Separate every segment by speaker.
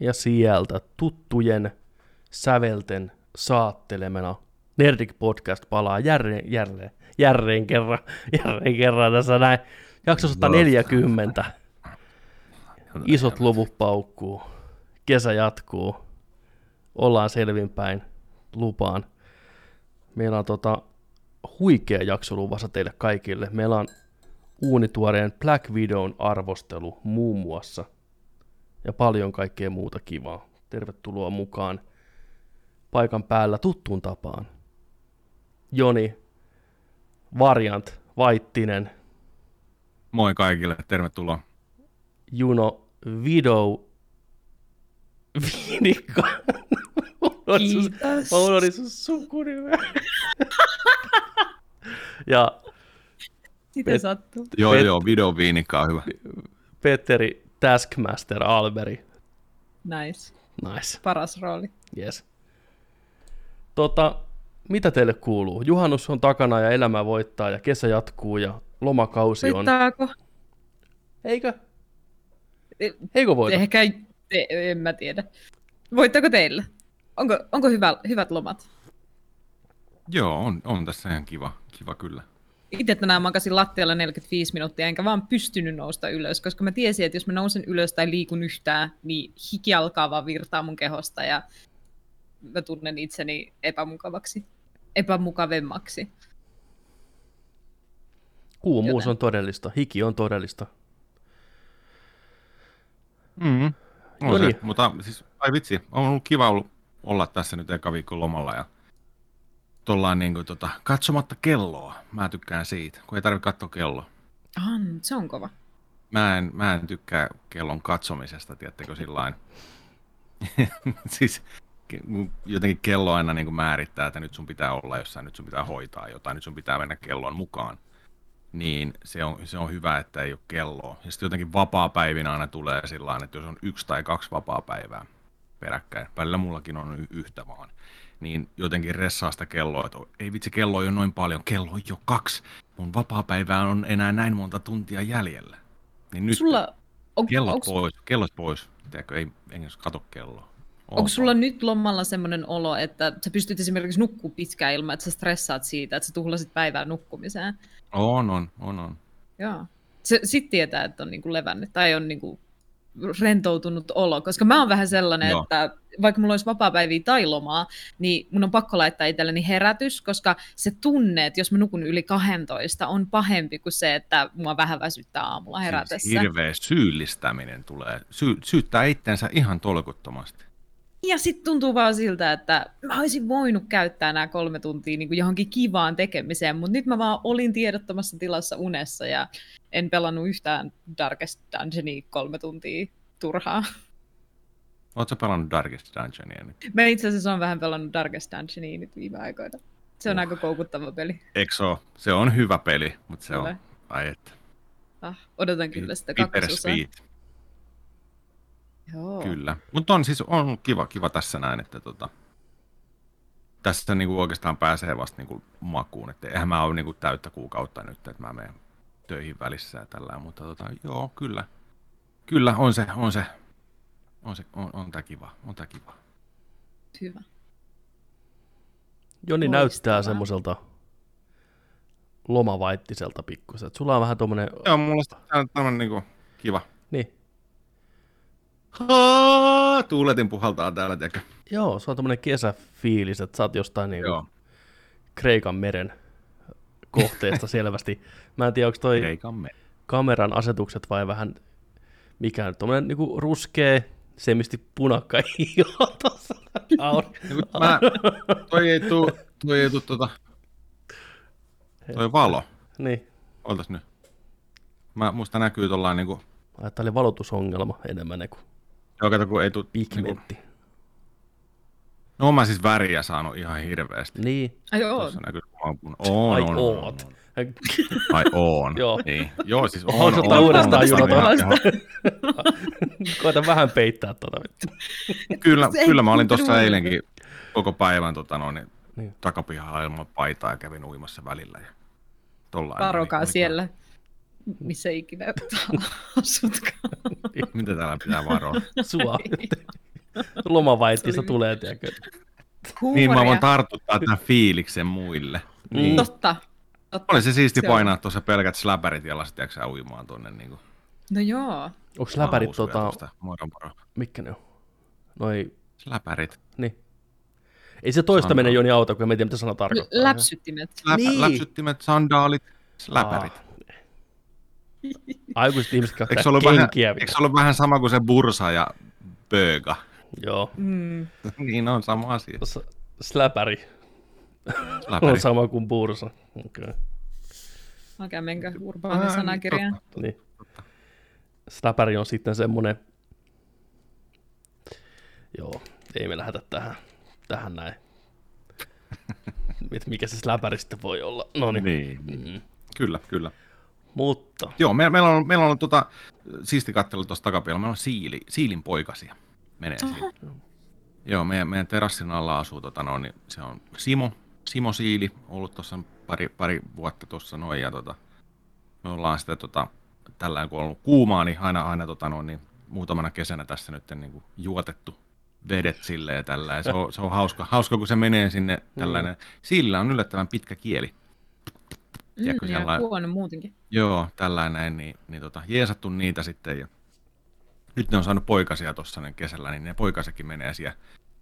Speaker 1: ja sieltä tuttujen sävelten saattelemena Nerdik Podcast palaa jälleen, jälleen, jälleen kerran, jälleen kerran tässä näin. Jakso 140. Isot luvut paukkuu. Kesä jatkuu. Ollaan selvinpäin. Lupaan. Meillä on tota huikea jakso luvassa teille kaikille. Meillä on uunituoreen Black Videon arvostelu muun muassa. Ja paljon kaikkea muuta kivaa. Tervetuloa mukaan paikan päällä tuttuun tapaan. Joni, Variant, Vaittinen,
Speaker 2: Moi kaikille, tervetuloa.
Speaker 1: Juno, Video, Viinikka.
Speaker 3: Kiitos.
Speaker 1: Mä unohdin sun sukunimeä. ja
Speaker 3: Sitä
Speaker 1: Pet-
Speaker 3: sattuu.
Speaker 2: Joo,
Speaker 1: Pet-
Speaker 2: joo, video viinikka on hyvä.
Speaker 1: Petteri Taskmaster Alberi.
Speaker 3: Nice.
Speaker 1: Nice,
Speaker 3: Paras rooli.
Speaker 1: yes. Tota, mitä teille kuuluu? Juhannus on takana ja elämä voittaa ja kesä jatkuu ja lomakausi on.
Speaker 3: Voittaako?
Speaker 1: Eikö?
Speaker 3: E-
Speaker 1: Eikö voita?
Speaker 3: Ehkä, te, en mä tiedä. Voittaako teillä? Onko, onko hyvä, hyvät lomat?
Speaker 2: Joo, on, on tässä ihan kiva, kiva kyllä.
Speaker 3: Itse tänään makasin lattialla 45 minuuttia, enkä vaan pystynyt nousta ylös, koska mä tiesin, että jos mä nousen ylös tai liikun yhtään, niin hiki alkaa vaan virtaa mun kehosta ja mä tunnen itseni epämukavaksi, epämukavemmaksi.
Speaker 1: Kuumuus
Speaker 3: joten-
Speaker 1: on todellista, hiki on todellista.
Speaker 2: Mm-hmm. On
Speaker 1: No
Speaker 2: se,
Speaker 1: niin.
Speaker 2: mutta siis, ai vitsi, on ollut kiva ollut olla tässä nyt eka viikon lomalla ja tollaan niin kuin, tota, katsomatta kelloa. Mä tykkään siitä, kun ei tarvitse katsoa kelloa.
Speaker 3: Ah, se on kova.
Speaker 2: Mä en, mä en tykkää kellon katsomisesta, tiedättekö sillain. siis jotenkin kello aina niin kuin määrittää, että nyt sun pitää olla jossain, nyt sun pitää hoitaa jotain, nyt sun pitää mennä kellon mukaan. Niin se on, se on hyvä, että ei ole kelloa. Ja sitten jotenkin vapaa-päivinä aina tulee sillä että jos on yksi tai kaksi vapaa-päivää peräkkäin, välillä mullakin on yhtä vaan, niin jotenkin ressaa sitä kelloa, että ei vitsi, kello on jo noin paljon, kello on jo kaksi, mun vapaa-päivää on enää näin monta tuntia jäljellä. Niin nyt
Speaker 3: Sulla, on,
Speaker 2: kellot
Speaker 3: onks,
Speaker 2: pois, kellot pois, Tiedätkö, ei, edes kato kelloa.
Speaker 3: onko sulla nyt lomalla semmoinen olo, että sä pystyt esimerkiksi nukkuu pitkään ilman, että sä stressaat siitä, että sä tuhlasit päivää nukkumiseen?
Speaker 2: On, on, on, on.
Speaker 3: Joo. Se, sit tietää, että on niinku levännyt tai on niinku rentoutunut olo, koska mä oon vähän sellainen,
Speaker 2: Joo.
Speaker 3: että vaikka mulla olisi vapaa-päiviä tai lomaa, niin mun on pakko laittaa itselleni herätys, koska se tunne, että jos mä nukun yli 12, on pahempi kuin se, että mua vähän väsyttää aamulla herätessä.
Speaker 2: Siis hirveä syyllistäminen tulee. Sy- syyttää itsensä ihan tolkuttomasti.
Speaker 3: Ja sitten tuntuu vaan siltä, että mä olisin voinut käyttää nämä kolme tuntia niin kuin johonkin kivaan tekemiseen, mutta nyt mä vaan olin tiedottomassa tilassa unessa ja en pelannut yhtään Darkest Dungeonia kolme tuntia turhaa.
Speaker 2: Oletko pelannut Darkest Dungeonia nyt?
Speaker 3: Mä itse asiassa on vähän pelannut Darkest Dungeonia nyt viime aikoina. Se on
Speaker 2: Uh.
Speaker 3: aika koukuttava peli.
Speaker 2: Eikö se ole? Se on hyvä peli, mutta se on...
Speaker 3: Kyllä.
Speaker 2: Ai että.
Speaker 3: Ah, odotan kyllä sitä kakkososaa.
Speaker 2: Bittersweet,
Speaker 3: Joo.
Speaker 2: kyllä. Mutta on siis on kiva, kiva tässä näin, että tota, tässä niinku oikeastaan pääsee vasta niinku makuun. Että eihän mä ole niinku täyttä kuukautta nyt, että mä menen töihin välissä ja tällä, mutta tota, joo, kyllä. Kyllä, on se, on se, on se, on, on tää kiva, on tää kiva.
Speaker 3: Hyvä.
Speaker 1: Joni
Speaker 3: Loistavaa.
Speaker 1: näyttää semmoiselta lomavaittiselta pikkusen. Sulla on vähän tommonen...
Speaker 2: Joo, mulla on tämmönen niinku kiva.
Speaker 1: Niin.
Speaker 2: Haa, tuuletin puhaltaa täällä, tiedätkö?
Speaker 1: Joo, se on tommonen kesäfiilis, että sä oot jostain niinku
Speaker 2: Joo,
Speaker 1: Kreikan meren kohteesta selvästi. Mä en tiedä, onko toi kameran asetukset vai vähän mikä nyt, tommonen niinku ruskea, semisti punakka. Aur-
Speaker 2: Ja kun Mä, toi ei tuu, toi ei tuu tota, toi valo.
Speaker 1: niin,
Speaker 2: Oltas nyt. Mä, musta näkyy tollain niinku,
Speaker 1: ajattelin valotusongelma enemmän kuin
Speaker 2: joo kato kun ei tuu, niinku,
Speaker 1: pigmentti.
Speaker 2: no mä siis väriä saanut ihan hirveästi.
Speaker 1: Niin,
Speaker 3: Ai joo.
Speaker 2: Tuossa näkyy on, on,
Speaker 1: ai
Speaker 2: on, on,
Speaker 1: oot.
Speaker 2: on. Ai on.
Speaker 1: Joo.
Speaker 2: Niin. Joo, siis on.
Speaker 1: Haluatko
Speaker 2: on,
Speaker 1: ottaa
Speaker 2: on,
Speaker 1: uudestaan
Speaker 2: on.
Speaker 1: Koita vähän peittää vittu.
Speaker 2: Kyllä, kyllä mä olin tuossa eilenkin koko päivän tota, noin,
Speaker 1: Niin.
Speaker 2: niin. takapihalla ilman paitaa ja kävin uimassa välillä. Ja tollain,
Speaker 3: Varokaa
Speaker 2: niin,
Speaker 3: siellä, missä ikinä asutkaan.
Speaker 2: Mitä täällä pitää varoa?
Speaker 1: Sua. Lomavaittista tulee, tiedätkö?
Speaker 2: Niin mä voin tartuttaa tämän fiiliksen muille. Niin.
Speaker 3: Totta. Totta.
Speaker 2: Oli se siisti
Speaker 3: Se on.
Speaker 2: painaa tuossa pelkät släpärit ja lastia sä uimaan tonne niin
Speaker 3: No joo.
Speaker 1: Onko läpärit tota,
Speaker 2: Moro moro.
Speaker 1: mitkä ne on? Noi,
Speaker 2: Släpärit.
Speaker 1: niin. Ei se toista mene Joni auta, kun en tiedä, mitä sana tarkoittaa.
Speaker 3: Läpsyttimet.
Speaker 2: Läpä,
Speaker 1: Niin.
Speaker 2: Läpsyttimet, sandaalit, släpärit.
Speaker 1: Ah. Aikuiset ihmiset
Speaker 2: Eikö se,
Speaker 1: käyttää
Speaker 2: ollut vähän,
Speaker 1: kenkiä.
Speaker 2: eikö se ollut vähän sama kuin se bursa ja böga?
Speaker 1: Joo.
Speaker 3: Mm.
Speaker 2: niin on sama asia.
Speaker 1: S- Släpäri
Speaker 2: Släpäri.
Speaker 1: on sama kuin bursa. Okay.
Speaker 3: Okei, menkö urbaanin sanakirjaan?
Speaker 2: totta.
Speaker 1: Niin. Släpäri on sitten semmoinen... Joo, ei me lähdetä tähän, tähän näin. Mikä se släpäri sitten voi olla. No niin.
Speaker 2: Niin, niin.
Speaker 1: Mm.
Speaker 2: Kyllä, kyllä.
Speaker 1: Mutta,
Speaker 2: Joo, me, meillä on, meillä on tota, siisti katsella tuossa takapialla, meillä on siili, siilin poikasia. Menee siinä. Joo, meidän, meidän terassin alla asuu, tota, no, niin se on Simo, Simo Siili, ollut tuossa pari, pari vuotta tuossa noin, ja tota, me ollaan sitä tota, tällä kun on ollut kuumaa, niin aina, aina tota, no, niin, muutamana kesänä tässä nyt niin kuin, juotettu vedet silleen tällä, ja se on, se on hauska, hauska, kun se menee sinne tällainen. Siilillä on yllättävän pitkä kieli. Tiedätkö,
Speaker 3: Mm, ja
Speaker 2: sellainen-
Speaker 3: huono muutenkin.
Speaker 2: Joo, tällainen, niin, niin tota, jeesattu niitä sitten ja nyt ne on saanut poikasia tuossa kesällä, niin ne poikasekin menee siellä.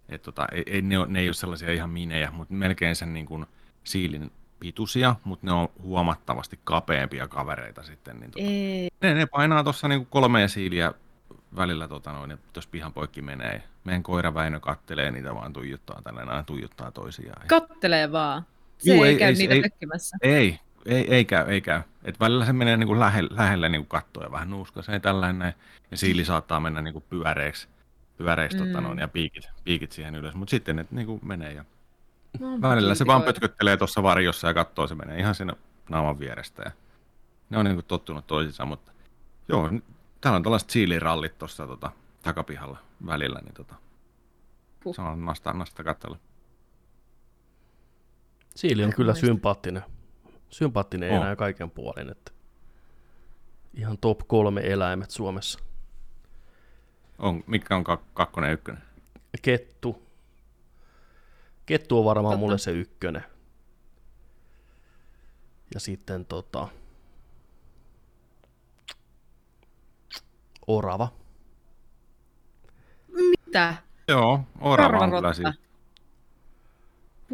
Speaker 2: Et tota, ei, ei, ne, ole, ne ei ole sellaisia ihan minejä, mutta melkein sen niin kuin siilin pituisia, mutta ne on huomattavasti kapeampia kavereita sitten. Niin tota,
Speaker 3: Ei.
Speaker 2: ne, ne painaa tuossa niin kolmea siiliä välillä, tota noin, jos pihan poikki menee. Meidän koira Väinö kattelee niitä vaan tuijottaa tällainen, aina tuijottaa toisiaan.
Speaker 3: Kattelee vaan. Se
Speaker 2: Juu,
Speaker 3: ei,
Speaker 2: ei-
Speaker 3: käy
Speaker 2: ei-
Speaker 3: niitä
Speaker 2: ei-. Ei, ei, ei käy, ei käy. Et välillä se menee niinku lähelle, lähelle niinku kattoa ja vähän nuuskasee tällainen näin. Ja siili saattaa mennä niinku pyöreäksi, pyöreäksi mm. tota
Speaker 3: Mm.
Speaker 2: noin, ja piikit, piikit siihen ylös. Mutta sitten ne niinku menee ja
Speaker 3: No,
Speaker 2: välillä se vaan pötköttelee tuossa varjossa ja katsoo, se menee ihan sinne naaman vierestä. Ja ne on niinku tottunut toisiinsa, mutta joo, täällä on tällaiset siilirallit tuossa tota, takapihalla välillä, niin tota,
Speaker 3: Huh.
Speaker 2: se on nasta, nasta katsella.
Speaker 1: Siili on kyllä sympaattinen. Sympaattinen
Speaker 2: On.
Speaker 1: enää kaiken puolin. Että ihan top kolme eläimet Suomessa.
Speaker 2: On, mikä on kak- kakkonen ja ykkönen?
Speaker 1: Kettu. Kettu on varmaan
Speaker 3: Totta.
Speaker 1: mulle se ykkönen. Ja sitten tota... Orava.
Speaker 3: Mitä?
Speaker 2: Joo, orava on kyllä
Speaker 3: Karvarotta.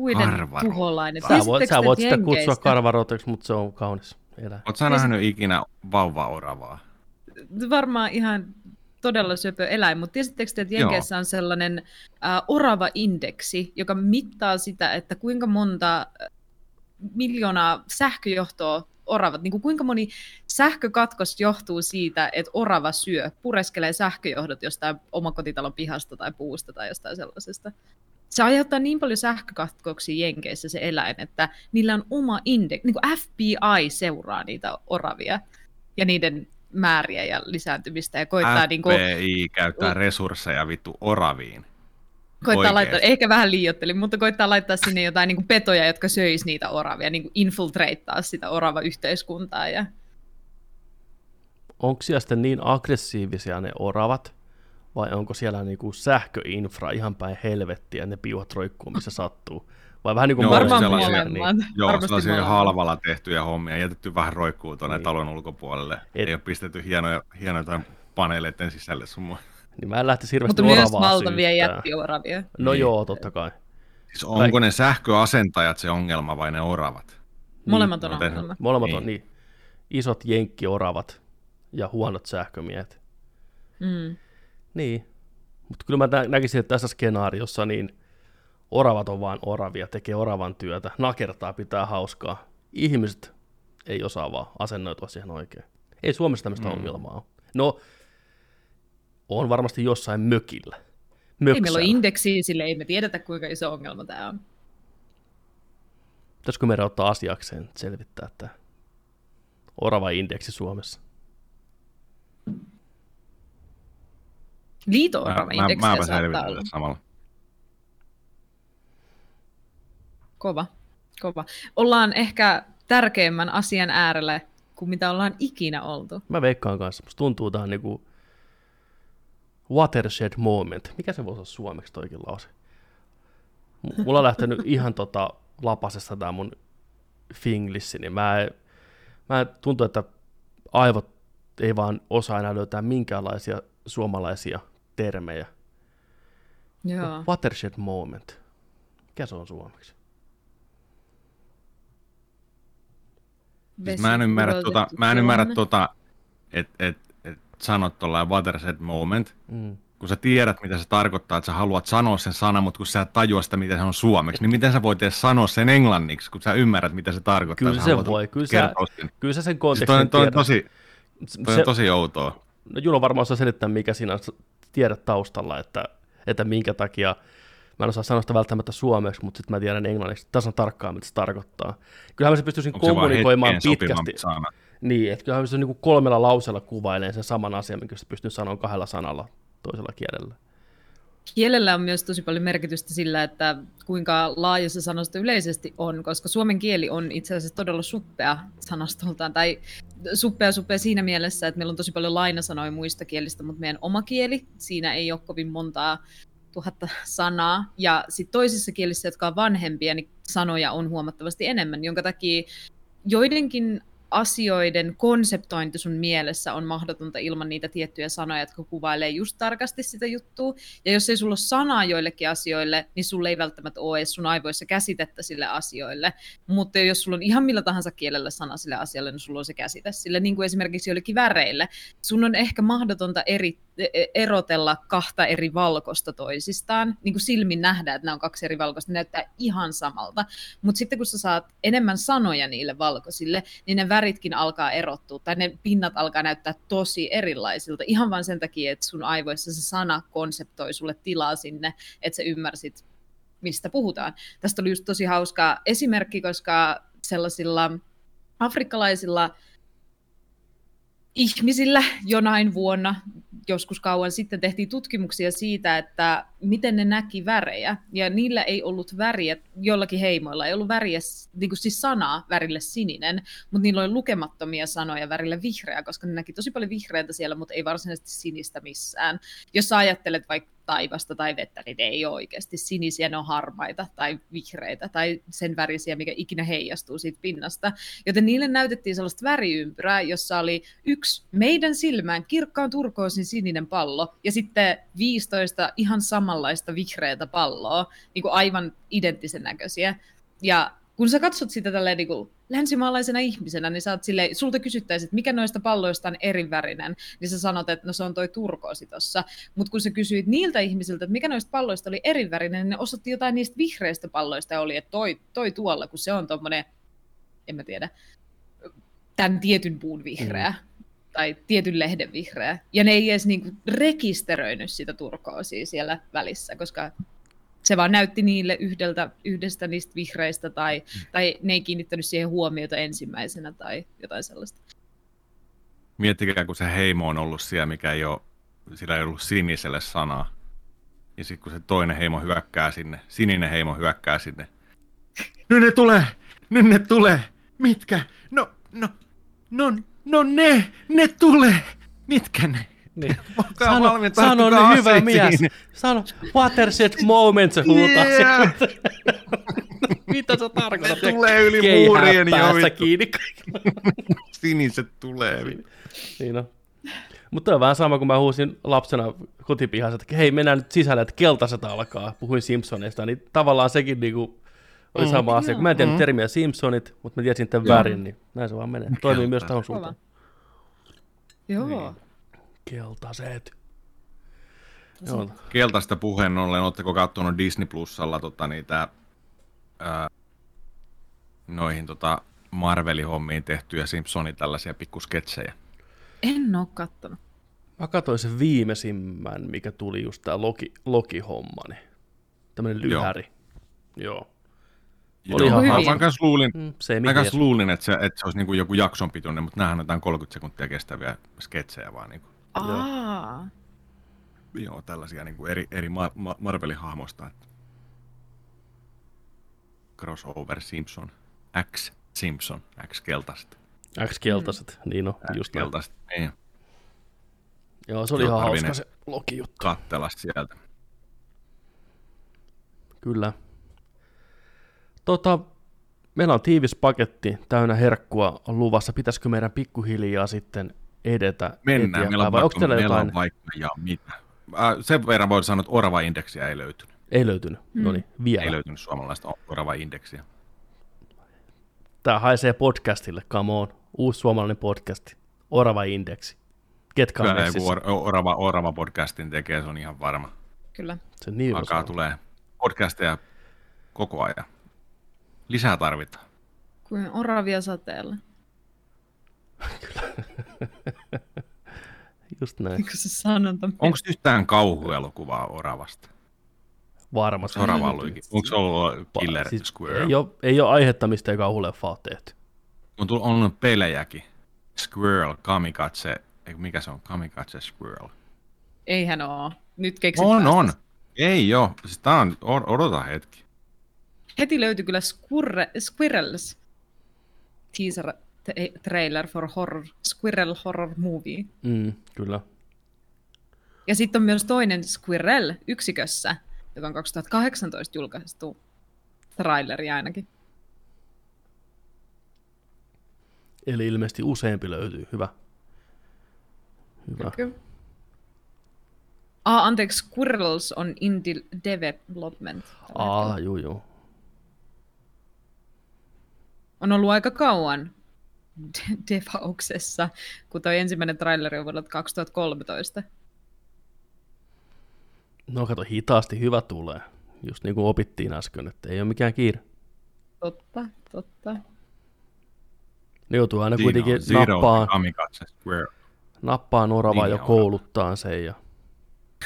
Speaker 3: Puiden
Speaker 2: Karvarotta.
Speaker 3: tuholainen.
Speaker 1: Sä voit, sä voit sitä kutsua karvaroteksi, mutta se on kaunis eläin.
Speaker 2: Oletko sä nähnyt ikinä vauva-oravaa?
Speaker 3: varmaan ihan todella söpö eläin, mutta tiesittekö te, että
Speaker 2: Joo.
Speaker 3: Jenkeissä on sellainen äh, orava-indeksi, joka mittaa sitä, että kuinka monta miljoonaa sähköjohtoa oravat, niin kuin kuinka moni sähkökatkos johtuu siitä, että orava syö, pureskelee sähköjohdot jostain omakotitalon pihasta tai puusta tai jostain sellaisesta. Se aiheuttaa niin paljon sähkökatkoksia Jenkeissä se eläin, että niillä on oma indeksi, niin kuin FBI seuraa niitä oravia ja niiden määriä ja lisääntymistä ja koittaa, niin kuin,
Speaker 2: FBI käyttää resursseja vittu oraviin.
Speaker 3: koittaa
Speaker 2: oikeesti.
Speaker 3: laittaa, ehkä vähän liiottelin, mutta koittaa laittaa sinne jotain niin kuin petoja, jotka söis niitä oravia, niin kuin infiltreittaa sitä orava yhteiskuntaa. Ja...
Speaker 1: Onko siellä sitten niin aggressiivisia ne oravat, vai onko siellä niinku sähköinfra ihan päin helvettiä, ne piuhat roikkuu missä sattuu? Vai vähän niin kuin
Speaker 2: Joo,
Speaker 3: Varmaan
Speaker 2: sellaisia-
Speaker 3: molemmat.
Speaker 2: Joo,
Speaker 3: Varmasti
Speaker 2: sellaisia
Speaker 3: molemmat.
Speaker 2: halvalla tehtyjä hommia, jätetty vähän roikkuu tuonne
Speaker 1: Niin.
Speaker 2: talon ulkopuolelle.
Speaker 1: Et-
Speaker 2: Ei ole pistetty hienoja, hienoja paneeleiden sisälle sun mua.
Speaker 1: Niin mä en lähtisi hirveästi
Speaker 3: Mutta myös valtavia jättioravia.
Speaker 1: No
Speaker 2: Niin.
Speaker 1: joo, totta kai.
Speaker 2: Siis onko ne sähköasentajat se ongelma vai ne oravat?
Speaker 3: Molemmat on ongelma.
Speaker 1: Molemmat on
Speaker 2: Niin.
Speaker 1: niin. Isot jenkkioravat ja huonot sähkömiehet.
Speaker 3: Mm.
Speaker 1: Niin. Mutta kyllä mä nä- näkisin, että tässä skenaariossa niin oravat on vaan oravia, tekee oravan työtä, nakertaa, pitää hauskaa. Ihmiset ei osaa vaan asennoitua siihen oikein. Ei Suomessa tämmöistä mm. ongelmaa ole. No, on varmasti jossain mökillä. Möksällä.
Speaker 3: Ei meillä ole indeksiä, sille ei me tiedetä, kuinka iso ongelma tämä on.
Speaker 1: Pitäisikö meidän ottaa asiakseen selvittää tämä orava-indeksi Suomessa?
Speaker 3: Liito
Speaker 2: Mä,
Speaker 3: orava
Speaker 2: mä,
Speaker 3: indeksiä
Speaker 2: mäpä
Speaker 3: saattaa olla.
Speaker 2: samalla.
Speaker 3: Kova, kova. Ollaan ehkä tärkeimmän asian äärellä kuin mitä ollaan ikinä oltu.
Speaker 1: Mä veikkaan kanssa. Musta tuntuu tähän niinku watershed moment. Mikä se voisi olla suomeksi toikin lause? M- Mulla on lähtenyt ihan tota lapasesta tämä mun finglissi, niin mä, mä tuntuu, että aivot ei vaan osaa enää löytää minkäänlaisia suomalaisia termejä.
Speaker 3: Joo.
Speaker 1: Watershed moment. Mikä se on suomeksi?
Speaker 2: Siis mä en ymmärrä tota, mä en ymmärrä tota, että et, et sanot tuollainen watershed moment,
Speaker 1: Mm.
Speaker 2: kun sä tiedät, mitä se tarkoittaa, että sä haluat sanoa sen sanan, mutta kun sä et tajua sitä, mitä se on suomeksi, niin miten sä voit edes sanoa sen englanniksi, kun sä ymmärrät, mitä se tarkoittaa?
Speaker 1: Kyllä
Speaker 2: sä
Speaker 1: se
Speaker 2: haluat
Speaker 1: voi, kyllä sä,
Speaker 2: kertoa sen.
Speaker 1: kyllä sä sen
Speaker 2: Siis
Speaker 1: kontekstin
Speaker 2: toi, on- toi, on tosi, toi
Speaker 1: se,
Speaker 2: on tosi outoa.
Speaker 1: no Juno varmaan osaa selittää, mikä siinä on, tiedät taustalla, että, että minkä takia, mä en osaa sanoa sitä välttämättä suomeksi, mutta sitten mä tiedän englanniksi tasan tarkkaan, mitä se tarkoittaa. Kyllähän mä se pystyisin
Speaker 2: Onko se
Speaker 1: kommunikoimaan
Speaker 2: hetkeen
Speaker 1: pitkästi. Niin, että kyllähän se niin kolmella lauseella kuvailee sen saman asian, minkä sä pystyn sanoa kahdella sanalla toisella kielellä.
Speaker 3: Kielellä on myös tosi paljon merkitystä sillä, että kuinka laaja se sanasto yleisesti on, koska suomen kieli on itse asiassa todella suppea sanastoltaan, tai suppea suppea siinä mielessä, että meillä on tosi paljon lainasanoja muista kielistä, mutta meidän oma kieli, siinä ei ole kovin montaa tuhatta sanaa, ja sitten toisissa kielissä, jotka on vanhempia, niin sanoja on huomattavasti enemmän, jonka takia joidenkin asioiden konseptointi sun mielessä on mahdotonta ilman niitä tiettyjä sanoja, jotka kuvailee just tarkasti sitä juttua. Ja jos ei sulla ole sanaa joillekin asioille, niin sulla ei välttämättä ole edes sun aivoissa käsitettä sille asioille. Mutta jos sulla on ihan millä tahansa kielellä sana sille asialle, niin sulla on se käsite sille. Niin kuin esimerkiksi joillekin väreille. Sun on ehkä mahdotonta eri, e- erotella kahta eri valkosta toisistaan. Niin kuin silmin nähdään, että nämä on kaksi eri valkoista, ne näyttää ihan samalta. Mutta sitten kun sä saat enemmän sanoja niille valkoisille, niin ne väritkin alkaa erottua, tai ne pinnat alkaa näyttää tosi erilaisilta, ihan vain sen takia, että sun aivoissa se sana konseptoi sulle tilaa sinne, että sä ymmärsit, mistä puhutaan. Tästä oli just tosi hauska esimerkki, koska sellaisilla afrikkalaisilla ihmisillä jonain vuonna, joskus kauan sitten, tehtiin tutkimuksia siitä, että miten ne näki värejä. Ja niillä ei ollut väriä, jollakin heimoilla ei ollut väriä, niin kuin siis sanaa värille sininen, mutta niillä oli lukemattomia sanoja värille vihreä, koska ne näki tosi paljon vihreätä siellä, mutta ei varsinaisesti sinistä missään. Jos sä ajattelet vaikka taivasta tai vettä, niin ne ei ole oikeasti sinisiä, ne on harmaita tai vihreitä tai sen värisiä, mikä ikinä heijastuu siitä pinnasta. Joten niille näytettiin sellaista väriympyrää, jossa oli yksi meidän silmään kirkkaan turkoosin sininen pallo ja sitten 15 ihan samanlaista vihreätä palloa, niin kuin aivan identtisen näköisiä. Ja kun sä katsot sitä tälleen niin kuin länsimaalaisena ihmisenä, niin sä oot silleen, sulta kysyttäisiin, että mikä noista palloista on eri värinen, niin sä sanot, että no se on toi turkoosi tossa. Mutta kun sä kysyit niiltä ihmisiltä, että mikä noista palloista oli eri värinen, niin ne osoitti jotain niistä vihreistä palloista ja oli, että toi, toi tuolla, kun se on tommonen, en mä tiedä, tämän tietyn puun vihreä. Mm. Tai tietyn lehden vihreä. Ja ne ei edes niinku rekisteröinyt sitä turkoosia siellä välissä, koska se vaan näytti niille yhdeltä, yhdestä niistä vihreistä, tai, tai ne ei kiinnittänyt siihen huomiota ensimmäisenä, tai jotain sellaista.
Speaker 2: Miettikää, kun se heimo on ollut siellä, mikä ei ole, sillä ei ollut siniselle sanaa. Ja sitten kun se toinen heimo hyökkää sinne, sininen heimo hyökkää sinne. Nyt ne tulee! Nyt ne tulee! Mitkä? No, no, no, no ne! Ne tulee! Mitkä ne?
Speaker 1: Niin. Sano, sano nyt hyvä mies. Sano, watershed moment, se huutaa.
Speaker 2: Yeah.
Speaker 1: Mitä sä tarkoitat?
Speaker 2: Ne tulee yli
Speaker 1: Keihää
Speaker 2: muurien jo, vittu.
Speaker 1: kiinni.
Speaker 2: Siniset tulee.
Speaker 1: Niin on. Mutta on vähän sama, kun mä huusin lapsena kotipihassa, että hei, mennään nyt sisälle, että keltaiset alkaa. Puhuin Simpsoneista, niin tavallaan sekin niinku oli
Speaker 2: Mm.
Speaker 1: sama asia. Kun mä en tiedä
Speaker 2: Mm.
Speaker 1: termiä Simpsonit, mutta mä tiesin tämän
Speaker 2: Joo.
Speaker 1: värin, niin näin se vaan menee. Toimii myös tähän suuntaan.
Speaker 3: Joo.
Speaker 2: Niin.
Speaker 1: Keltaiset. Joo.
Speaker 2: Keltaista puheen ollen, ootteko kattonut Disney Plusalla tota, niitä, ää, noihin tota, Marvelin hommiin tehtyjä Simpsonin tällaisia pikkusketsejä?
Speaker 3: En oo kattonut.
Speaker 1: Mä katsoin sen viimeisimmän, mikä tuli just tää Loki, Loki-homma, niin tämmönen lyhäri. Joo. Oli ihan
Speaker 2: mä, kans luulin,
Speaker 1: Mm, se
Speaker 2: mä kans luulin että, se, että se olisi niinku joku jakson pituinen, mutta näähän on jotain 30 sekuntia kestäviä sketsejä vaan. Niinku.
Speaker 3: Aa.
Speaker 2: Joo, tällaisia niinku eri, eri Ma- Ma- Marvelin hahmoista. Crossover Simpson. X Simpson. X keltaiset.
Speaker 1: X-keltaiset, niin on,
Speaker 2: X
Speaker 1: just
Speaker 2: keltaiset. Niin.
Speaker 1: Joo, se oli
Speaker 2: Joo,
Speaker 1: ihan hauska se Loki-juttu.
Speaker 2: kattella sieltä.
Speaker 1: Kyllä. Tota, meillä on tiivis paketti täynnä herkkua luvassa. Pitäisikö meidän pikkuhiljaa sitten edetä
Speaker 2: Mennään,
Speaker 1: eteenpäin?
Speaker 2: meillä on, vaikka, meillä
Speaker 1: jotain?
Speaker 2: on vaikka ja mitä. Äh, sen verran voin sanoa, että Orava-indeksiä ei löytynyt.
Speaker 1: Ei löytynyt. Mm. No niin, vielä.
Speaker 2: Ei löytynyt suomalaista Orava-indeksiä.
Speaker 1: Tää haisee podcastille, come on. Uusi suomalainen podcasti. Orava Indeksi. Ketkä on
Speaker 2: Kyllä
Speaker 1: messissä?
Speaker 2: joku Or- Orava, Orava podcastin tekee, se on ihan varma.
Speaker 3: Kyllä.
Speaker 1: Se niin on
Speaker 2: Alkaa tulee podcasteja koko ajan. Lisää tarvitaan.
Speaker 3: Kuin oravia sateella.
Speaker 1: Just näin.
Speaker 3: Eikö se sanonta?
Speaker 2: Onko yhtään kauhuelokuvaa Oravasta?
Speaker 1: Varmasti.
Speaker 2: Orava ollut, onko se ollut Killer
Speaker 1: Siis
Speaker 2: Squirrel?
Speaker 1: Ei ole, ei ole aihetta, mistä ei kauhuleffaa tehty.
Speaker 2: On tullut on ollut pelejäkin. Squirrel, Kamikaze, mikä se on? Kamikaze Squirrel.
Speaker 3: Eihän oo. Nyt keksit
Speaker 2: On,
Speaker 3: taas
Speaker 2: on. Ei joo. Siis tää on, odota hetki.
Speaker 3: Heti löytyi kyllä Squirre, Squirrels teaser trailer for horror, Squirrel horror movie.
Speaker 1: Mm, kyllä.
Speaker 3: Ja sitten on myös toinen Squirrel yksikössä, joka on 2018 julkaistu traileri ainakin.
Speaker 1: Eli ilmeisesti useampi löytyy. Hyvä. Hyvä.
Speaker 3: Kyllä. Ah, anteeksi, Squirrels on in de- development. hetkellä.
Speaker 1: juu, juu.
Speaker 3: On ollut aika kauan devauksessa, kun toi ensimmäinen traileri on vuodelta 2013.
Speaker 1: No kato, hitaasti hyvä tulee. Just niin kuin opittiin äsken, että ei ole mikään kiire.
Speaker 3: Totta, totta.
Speaker 1: Ne joutuu aina
Speaker 2: Siinä
Speaker 1: kuitenkin
Speaker 2: on Zero
Speaker 1: nappaan, oravaa ja kouluttaa sen. Ja...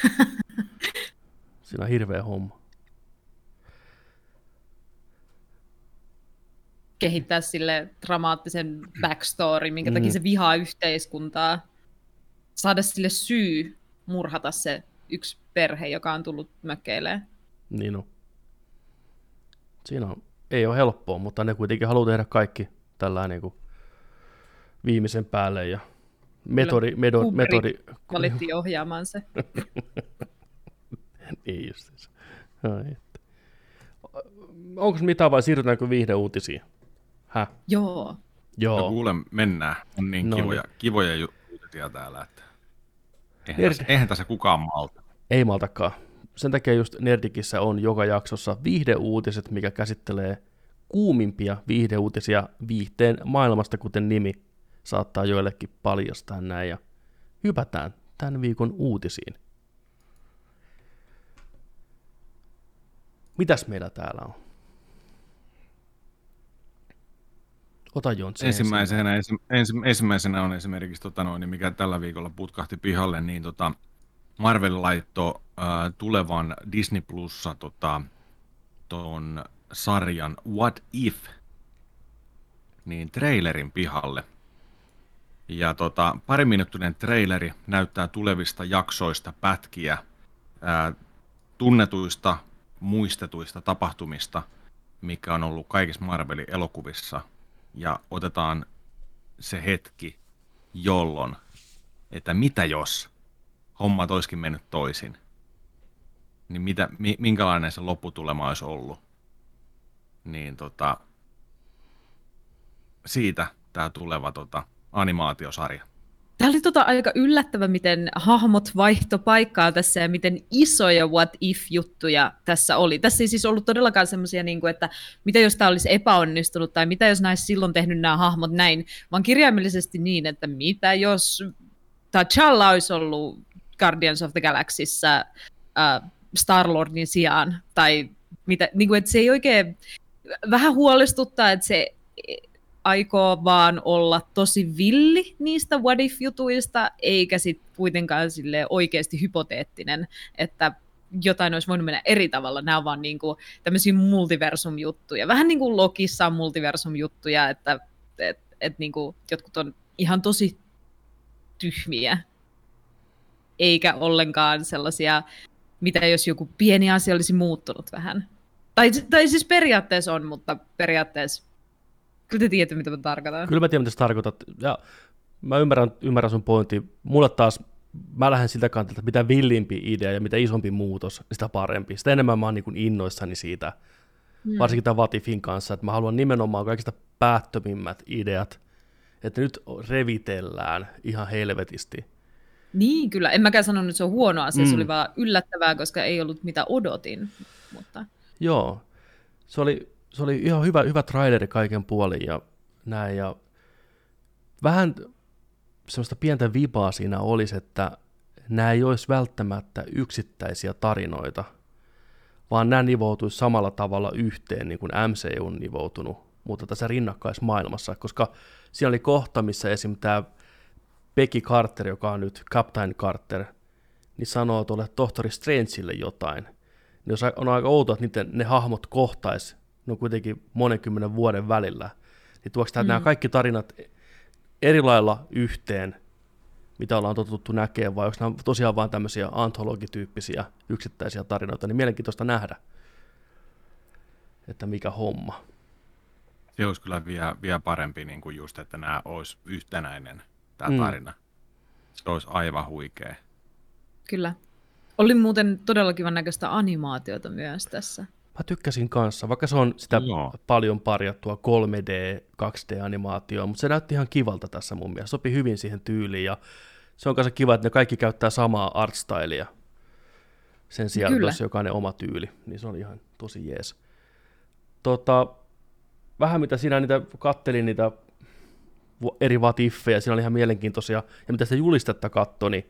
Speaker 1: Siinä on hirveä homma.
Speaker 3: Kehittää sille dramaattisen backstory, minkä takia
Speaker 1: Mm.
Speaker 3: se vihaa yhteiskuntaa. Saada sille syy murhata se yksi perhe, joka on tullut mökkeilemään.
Speaker 1: Niin on. Siinä on, ei ole helppoa, mutta ne kuitenkin haluaa tehdä kaikki tällä niin kuin viimeisen päälle ja metodi, medo, metodi,
Speaker 3: Valittiin ohjaamaan se.
Speaker 1: niin. Ai että. Onko mitään vai siirrytäänkö viihdeuutisiin? Häh?
Speaker 3: Joo.
Speaker 1: Joo.
Speaker 2: No kuule, mennään. On niin
Speaker 1: No
Speaker 2: kivoja, kivoja ju- uutisia täällä, että eihän,
Speaker 1: Nerd-
Speaker 2: tässä, eihän tässä kukaan malta.
Speaker 1: Ei maltakaan. Sen takia just Nerdikissä on joka jaksossa viihdeuutiset, mikä käsittelee kuumimpia viihdeuutisia viihteen maailmasta, kuten nimi saattaa joillekin paljastaa näin. Ja hypätään tämän viikon uutisiin. Mitäs meillä täällä on? Ota Jontsi.
Speaker 2: Ensimmäisenä, ensi, ensi, ensimmäisenä on esimerkiksi, tota noin, niin mikä tällä viikolla putkahti pihalle, niin tota, Marvel laittoi äh, tulevan Disney Plussa tota, ton sarjan What If, niin trailerin pihalle. Ja tota, pariminuuttinen traileri näyttää tulevista jaksoista pätkiä ää, tunnetuista, muistetuista tapahtumista, mikä on ollut kaikissa Marvelin elokuvissa. Ja otetaan se hetki, jolloin, että mitä jos homma olisikin mennyt toisin, niin mitä, mi, minkälainen se lopputulema olisi ollut. Niin tota, siitä tämä tuleva tota, animaatiosarja.
Speaker 3: Tämä oli tota aika yllättävä, miten hahmot vaihto paikkaa tässä ja miten isoja what if-juttuja tässä oli. Tässä ei siis ollut todellakaan semmoisia, niin kuin, että mitä jos tämä olisi epäonnistunut tai mitä jos näissä silloin tehnyt nämä hahmot näin, vaan kirjaimellisesti niin, että mitä jos T'Challa olisi ollut Guardians of the Galaxyssä äh, Star-Lordin sijaan tai mitä, niin kuin, että se ei oikein, vähän huolestuttaa, että se aikoo vaan olla tosi villi niistä what if-jutuista, eikä sitten kuitenkaan sille oikeasti hypoteettinen, että jotain olisi voinut mennä eri tavalla. Nämä on vaan niinku tämmöisiä multiversum-juttuja. Vähän niin kuin Lokissa on multiversum-juttuja, että et, et niinku jotkut on ihan tosi tyhmiä, eikä ollenkaan sellaisia, mitä jos joku pieni asia olisi muuttunut vähän. Tai, tai siis periaatteessa on, mutta periaatteessa Kyllä te tiedätte, mitä mä tarkoitan.
Speaker 1: Kyllä mä tiedän, mitä sä tarkoitat. Ja mä ymmärrän, ymmärrän sun pointti. Mulle taas mä lähden siltä kantilta, että mitä villimpi idea ja mitä isompi muutos, sitä parempi. Sitä enemmän mä oon niin innoissani siitä, mm. varsinkin tämän Vatifin kanssa, että mä haluan nimenomaan kaikista päättömimmät ideat, että nyt revitellään ihan helvetisti.
Speaker 3: Niin, kyllä. En mäkään sanonut, että se on huono asia, mm. se oli vaan yllättävää, koska ei ollut mitä odotin. Mutta...
Speaker 1: Joo, se oli, se oli ihan hyvä, hyvä traileri kaiken puolin ja näin. Ja vähän semmoista pientä vipaa siinä olisi, että nämä ei olisi välttämättä yksittäisiä tarinoita, vaan nämä nivoutuisi samalla tavalla yhteen, niin kuin MCU on nivoutunut, mutta tässä rinnakkaismaailmassa, koska siinä oli kohta, missä esim. tämä Becky Carter, joka on nyt Captain Carter, niin sanoo tuolle tohtori Strangeille jotain. Niin on aika outoa, että niiden, ne hahmot kohtais, ne on kuitenkin monenkymmenen vuoden välillä, niin tuoksi mm. nämä kaikki tarinat eri lailla yhteen, mitä ollaan totuttu näkemään, vai onko nämä tosiaan vain tämmöisiä antologityyppisiä yksittäisiä tarinoita, niin mielenkiintoista nähdä, että mikä homma.
Speaker 2: Se olisi kyllä vielä, vielä parempi niin kuin just, että nämä olisi yhtenäinen, tämä mm. tarina. Se olisi aivan huikea.
Speaker 3: Kyllä. Oli muuten todella kivan näköistä animaatiota myös tässä.
Speaker 1: Mä tykkäsin kanssa, vaikka se on sitä Joo. paljon parjattua 3D, 2D-animaatioa, mutta se näytti ihan kivalta tässä mun mielestä. Sopi hyvin siihen tyyliin ja se on kanssa kiva, että ne kaikki käyttää samaa artstylia. Sen sijaan, Kyllä. jos jokainen oma tyyli, niin se on ihan tosi jees. Tota, vähän mitä sinä niitä kattelin, niitä eri vatiffeja, siinä oli ihan mielenkiintoisia, ja mitä sitä julistetta katsoi, niin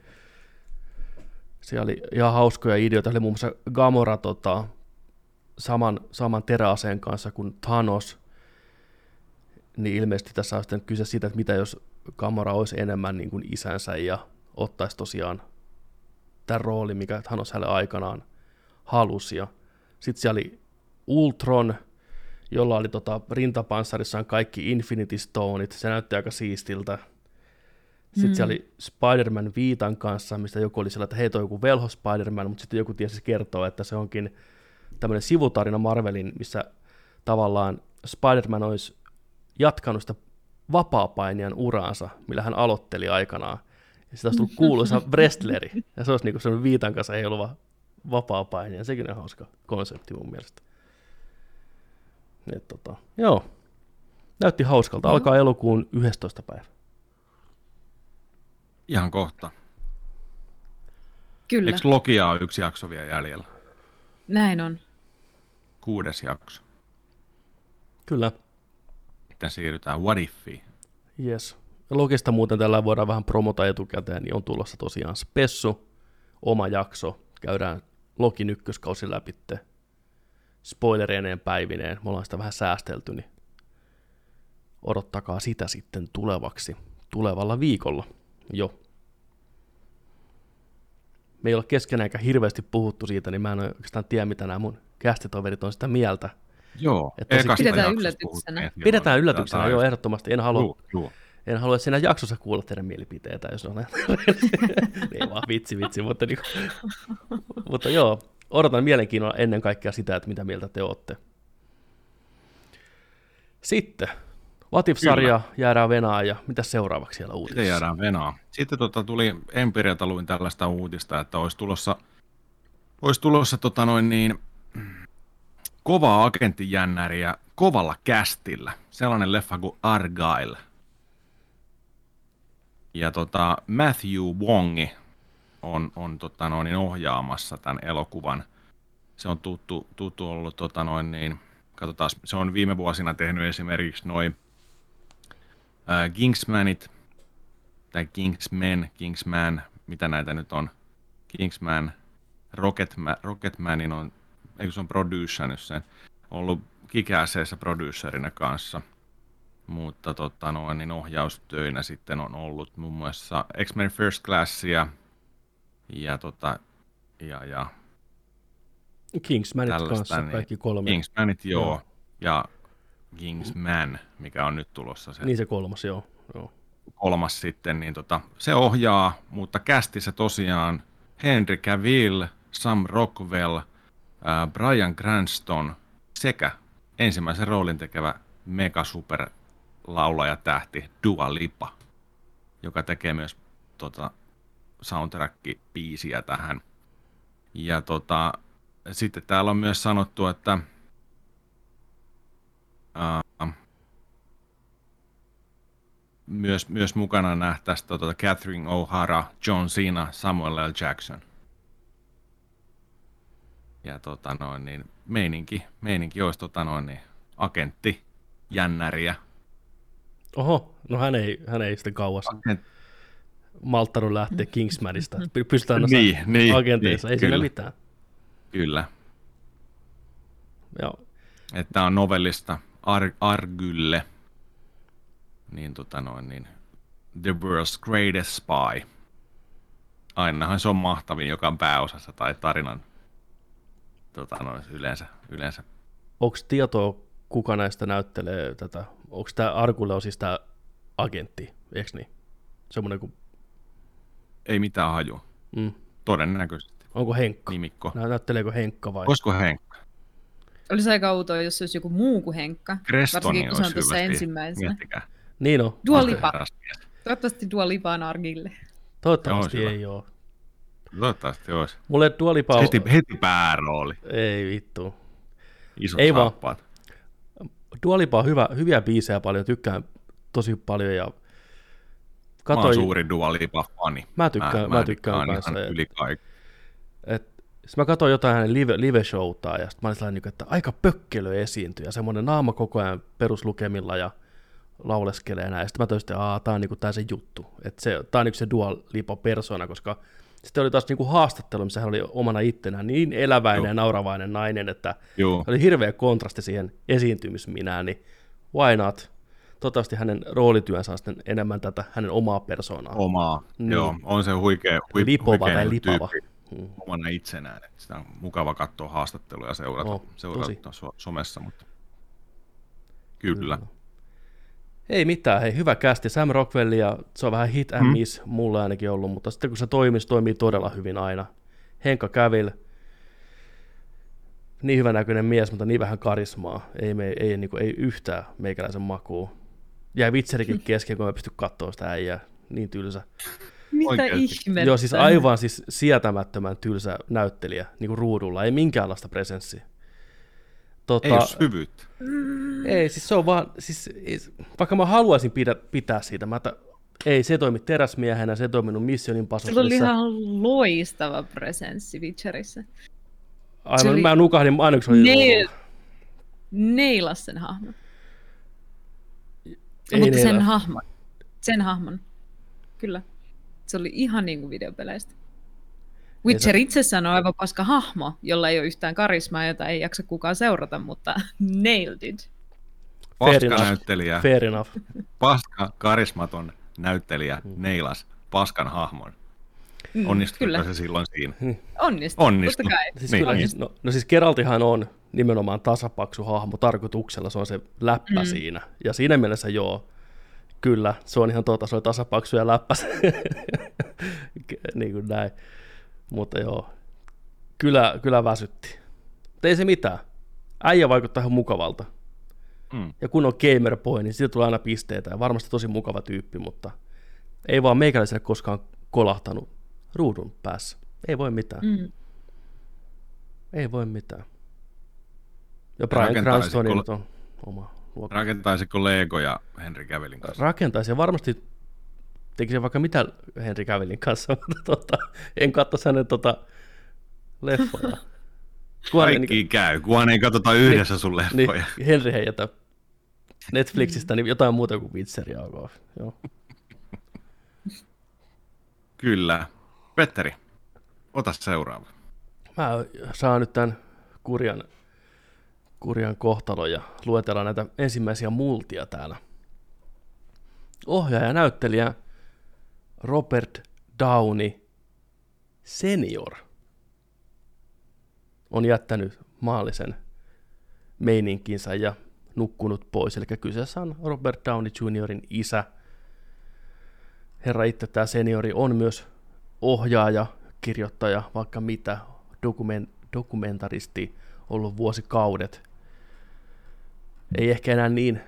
Speaker 1: siellä oli ihan hauskoja ideoita, oli muun muassa Gamora tota, saman, saman teräaseen kanssa kuin Thanos, niin ilmeisesti tässä on sitten kyse siitä, että mitä jos Gamora olisi enemmän niin kuin isänsä ja ottaisi tosiaan tämän roolin, mikä Thanos hänelle aikanaan halusi. Ja sitten siellä oli Ultron, jolla oli tota, rintapanssarissaan kaikki Infinity Stoneit, se näytti aika siistiltä. Sitten mm. siellä oli Spider-Man Viitan kanssa, mistä joku oli sillä, että hei, toi joku velho Spider-Man, mutta sitten joku tiesi kertoa, että se onkin tämmöinen sivutarina Marvelin, missä tavallaan Spider-Man olisi jatkanut sitä vapaapainijan uraansa, millä hän aloitteli aikanaan. Ja sitä olisi tullut kuuluisa wrestleri, ja se olisi niinku sellainen viitan kanssa heiluva vapaapainija. Sekin on hauska konsepti mun mielestä. Et, tota, joo, näytti hauskalta. Alkaa elokuun 11. päivä.
Speaker 2: Ihan kohta.
Speaker 3: Kyllä.
Speaker 2: Eikö Lokia ole yksi jakso vielä jäljellä?
Speaker 3: Näin on.
Speaker 2: Kuudes jakso.
Speaker 1: Kyllä.
Speaker 2: Sitten siirrytään What Ifiin.
Speaker 1: Yes. Logista muuten tällä voidaan vähän promota etukäteen, niin on tulossa tosiaan Spessu, oma jakso. Käydään Lokin ykköskausi läpi spoilereineen päivineen. Me ollaan sitä vähän säästelty, niin odottakaa sitä sitten tulevaksi, tulevalla viikolla jo. Me ei ole keskenäänkään hirveästi puhuttu siitä, niin mä en oikeastaan tiedä, mitä nämä mun kästitoverit on sitä mieltä.
Speaker 2: Joo,
Speaker 3: että tosi... pidetään yllätyksenä.
Speaker 1: Pidetään yllätyksenä, joo, ehdottomasti. En halua, joo, joo. en halua siinä jaksossa kuulla teidän mielipiteitä, jos on ei vaan vitsi, vitsi, mutta, niin, mutta joo, odotan mielenkiinnolla ennen kaikkea sitä, että mitä mieltä te olette. Sitten, Latif-sarja jäädään Venaan ja mitä seuraavaksi siellä uutisissa?
Speaker 2: Sitten jäädään Venaan. Sitten tota, tuli Empirialta luin tällaista uutista, että olisi tulossa, olisi tulossa tota noin niin, kovaa agenttijännäriä kovalla kästillä. Sellainen leffa kuin Argyle. Ja tota, Matthew Wongi on, on tota noin, ohjaamassa tämän elokuvan. Se on tuttu, tuttu ollut, tota noin, niin, katsotaan, se on viime vuosina tehnyt esimerkiksi noin Kingsmanit, tai Kingsman, Kingsman, mitä näitä nyt on, Kingsman, Rocketman, Rocketmanin on, eikö se on producernyt sen, ollut kikäseessä producerina kanssa, mutta tota noin, niin ohjaustöinä sitten on ollut muun muassa X-Men First Classia ja, tota, ja, ja
Speaker 1: Kingsmanit kanssa niin, kaikki kolme.
Speaker 2: Kingsmanit, joo. joo. Ja Kingsman, mikä on nyt tulossa. Se,
Speaker 1: niin se kolmas, joo. joo.
Speaker 2: Kolmas sitten, niin tota, se ohjaa, mutta kästissä tosiaan Henry Cavill, Sam Rockwell, äh, Brian Cranston sekä ensimmäisen roolin tekevä mega super laulaja tähti Dua Lipa, joka tekee myös tota, soundtrack-biisiä tähän. Ja tota, sitten täällä on myös sanottu, että uh, myös, myös mukana nähtäisiin tota Catherine O'Hara, John Cena, Samuel L. Jackson. Ja tota noin, niin meininki, meininki olisi tota noin, niin agentti, jännäriä.
Speaker 1: Oho, no hän ei, hän ei sitten kauas
Speaker 2: Agent,
Speaker 1: malttanut lähteä Kingsmanista. Py- Pystytään noissa
Speaker 2: Niin, niin,
Speaker 1: agenteissa,
Speaker 2: niin,
Speaker 1: ei siinä
Speaker 2: kyllä.
Speaker 1: mitään.
Speaker 2: kyllä.
Speaker 1: Joo.
Speaker 2: Että on novellista Ar- Argylle, niin tota noin, niin The World's Greatest Spy. Ainahan se on mahtavin, joka on pääosassa tai tarinan tota noin, yleensä, yleensä.
Speaker 1: Onko tietoa, kuka näistä näyttelee tätä? Onko tämä Arkulle on siis tämä agentti, eikö niin? Semmoinen kuin,
Speaker 2: Ei mitään haju.
Speaker 1: mm.
Speaker 2: Todennäköisesti.
Speaker 1: onko Henkka?
Speaker 2: Nimikko.
Speaker 1: Nä- Näytteleekö Henkka vai?
Speaker 2: Olisiko Henkka?
Speaker 3: Olisi aika outoa, jos se olisi joku muu kuin Henkka.
Speaker 2: Crestoni
Speaker 3: Varsinkin kun se on
Speaker 2: olisi
Speaker 3: tuossa ensimmäisenä.
Speaker 2: Miettikää.
Speaker 1: Niin on.
Speaker 3: Dua
Speaker 2: Onko
Speaker 3: Lipa.
Speaker 2: herras mies?
Speaker 3: Toivottavasti Dua Lipa on Argille.
Speaker 1: Toivottavasti
Speaker 2: Joo,
Speaker 1: ei ole.
Speaker 2: Toivottavasti olisi.
Speaker 1: Mulle Dua Lipa on...
Speaker 2: Heti, heti päärooli.
Speaker 1: Ei vittu.
Speaker 2: Isot
Speaker 1: Ei vaan.
Speaker 2: saappaat.
Speaker 1: Dua Lipa on hyvä, hyviä biisejä paljon, tykkään tosi paljon ja
Speaker 2: Mä oon
Speaker 1: katoin,
Speaker 2: suuri Dua Lipa-fani.
Speaker 1: Mä tykkään- mä tykkään
Speaker 2: ihan
Speaker 1: kanssa, ja-
Speaker 2: Yli kaikki.
Speaker 1: et, sit mä katsoin jotain hänen live, live-showtaa ja sit mä olin sellainen, niinku, että aika pökkelö esiintyy ja semmoinen naama koko ajan peruslukemilla ja lauleskelee näin. Sitten mä toisin, että tää on niinku tää se juttu. Että se, tää on niinku se Dua Lipa persona, koska sitten oli taas niinku haastattelu, missä hän oli omana ittenään niin eläväinen
Speaker 2: Joo.
Speaker 1: ja nauravainen nainen, että
Speaker 2: Joo.
Speaker 1: oli hirveä kontrasti siihen esiintymisminään, niin why not? Toivottavasti hänen roolityönsä on sitten enemmän tätä hänen omaa persoonaa.
Speaker 2: Omaa.
Speaker 1: Niin.
Speaker 2: Joo, on se huikea, hui,
Speaker 1: Lipova
Speaker 2: huikea
Speaker 1: tai lipava.
Speaker 2: tyyppi
Speaker 1: Mm.
Speaker 2: omana itsenään. Että sitä on mukava katsoa haastatteluja ja seurata,
Speaker 1: Oh,
Speaker 2: seurata so, somessa, mutta kyllä.
Speaker 1: Ei mitään, hei, hyvä kästi. Sam Rockwell ja se on vähän hit and
Speaker 2: Mm.
Speaker 1: miss mulla ainakin ollut, mutta sitten kun se toimii, se toimii todella hyvin aina. Henkka Kävil, niin hyvä näköinen mies, mutta niin vähän karismaa. Ei, me, ei, niin kuin, ei yhtään meikäläisen makuun. Jäi vitserikin kesken, kun mä pysty katsoa sitä äijää. Niin tylsä.
Speaker 3: Mitä
Speaker 2: Oikeesti.
Speaker 3: ihmettä?
Speaker 1: Joo, siis aivan siis sietämättömän tylsä näyttelijä niin kuin ruudulla. Ei minkäänlaista presenssiä. Tota,
Speaker 2: Ei ole syvyyttä.
Speaker 1: Ei, siis se on vaan, siis, ei- vaikka mä haluaisin pidä, pitää siitä, mä, että ei, se toimi teräsmiehenä, se toiminut Mission
Speaker 3: Sillä oli
Speaker 1: Impossiblessa.
Speaker 3: ihan loistava presenssi Witcherissa.
Speaker 1: Aivan,
Speaker 3: se oli-
Speaker 1: mä nukahdin aina, kun se oli
Speaker 3: Neil, neilas sen hahmon.
Speaker 1: Ei
Speaker 3: Mutta sen
Speaker 1: neilaa.
Speaker 3: hahmon. Sen hahmon. Kyllä. Se oli ihan niin kuin videopeleistä. Witcher itsessään on aivan paska hahmo, jolla ei ole yhtään karismaa, jota ei jaksa kukaan seurata, mutta nailed it.
Speaker 2: Paska näyttelijä,
Speaker 1: Fair enough.
Speaker 2: paska, karismaton näyttelijä
Speaker 1: Mm.
Speaker 2: neilas paskan hahmon.
Speaker 3: Mm,
Speaker 2: Onnistuiko
Speaker 3: Kyllä,
Speaker 2: se silloin siinä?
Speaker 3: onnistu.
Speaker 2: Onnistu.
Speaker 3: Totta kai.
Speaker 1: Siis,
Speaker 2: Niin,
Speaker 1: kyllä,
Speaker 2: niin.
Speaker 1: siis, no, no siis Geraltihan on nimenomaan tasapaksu hahmo tarkoituksella, se on se läppä mm. siinä. Ja siinä mielessä joo, kyllä, se on ihan totta, se on tasapaksu ja läppä. niin kuin näin. Mutta joo, kyllä, kyllä väsytti. Mutta ei se mitään. Äijä vaikuttaa ihan mukavalta.
Speaker 2: Mm.
Speaker 1: Ja kun on gamer boy, niin siitä tulee aina pisteitä ja varmasti tosi mukava tyyppi, mutta ei vaan meikäläiselle koskaan kolahtanut ruudun päässä. Ei voi mitään.
Speaker 3: Mm.
Speaker 1: Ei voi mitään. Ja Brian
Speaker 2: Rakentaisi
Speaker 1: Cranston
Speaker 2: kol-
Speaker 1: on oma luokka.
Speaker 2: Rakentaisiko Lego ja Henry Cavillin kanssa?
Speaker 1: Rakentaisi ja varmasti tekisi vaikka mitä Henry Cavillin kanssa, mutta tota, en katso hänen tota, leffoja.
Speaker 2: Kaikki käy, kunhan ei katsota yhdessä sun
Speaker 1: niin,
Speaker 2: leffoja.
Speaker 1: Henry ei jätä Netflixistä niin jotain muuta kuin Witcheria. Okay. Joo.
Speaker 2: Kyllä. Petteri, ota seuraava.
Speaker 1: Mä saan nyt tämän kurjan, kurjan kohtalon ja luetellaan näitä ensimmäisiä multia täällä. Ohjaaja ja näyttelijä Robert Downey senior on jättänyt maallisen meininkinsä ja nukkunut pois. Eli kyseessä on Robert Downey Jr.in isä. Herra itse tämä seniori on myös ohjaaja, kirjoittaja, vaikka mitä, dokumen, dokumentaristi ollut vuosikaudet. Ei ehkä enää niin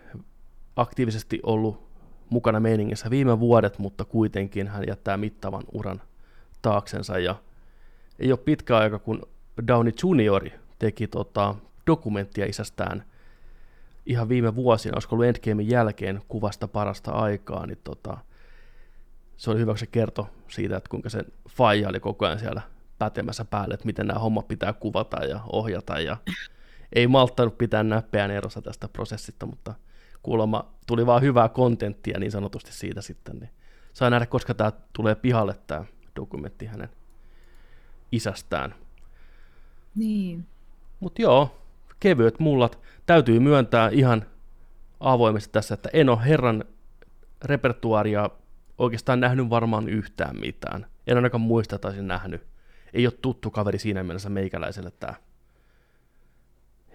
Speaker 1: aktiivisesti ollut mukana meiningissä viime vuodet, mutta kuitenkin hän jättää mittavan uran taaksensa. Ja ei ole pitkä aika, kun Downey Junior teki tota, dokumenttia isästään ihan viime vuosina, olisiko ollut Endgamein jälkeen kuvasta parasta aikaa, niin tota, se oli hyvä, kun se kertoi siitä, että kuinka se faija oli koko ajan siellä pätemässä päälle, että miten nämä hommat pitää kuvata ja ohjata, ja ei malttanut pitää näppeään erossa tästä prosessista, mutta kuulemma tuli vaan hyvää kontenttia niin sanotusti siitä sitten, niin saa nähdä, koska tämä tulee pihalle tämä dokumentti hänen isästään.
Speaker 3: Niin.
Speaker 1: Mutta joo, kevyet mullat. Täytyy myöntää ihan avoimesti tässä, että en ole herran repertuaaria oikeastaan nähnyt varmaan yhtään mitään. En ainakaan muista, että olisin nähnyt. Ei ole tuttu kaveri siinä mielessä meikäläiselle tämä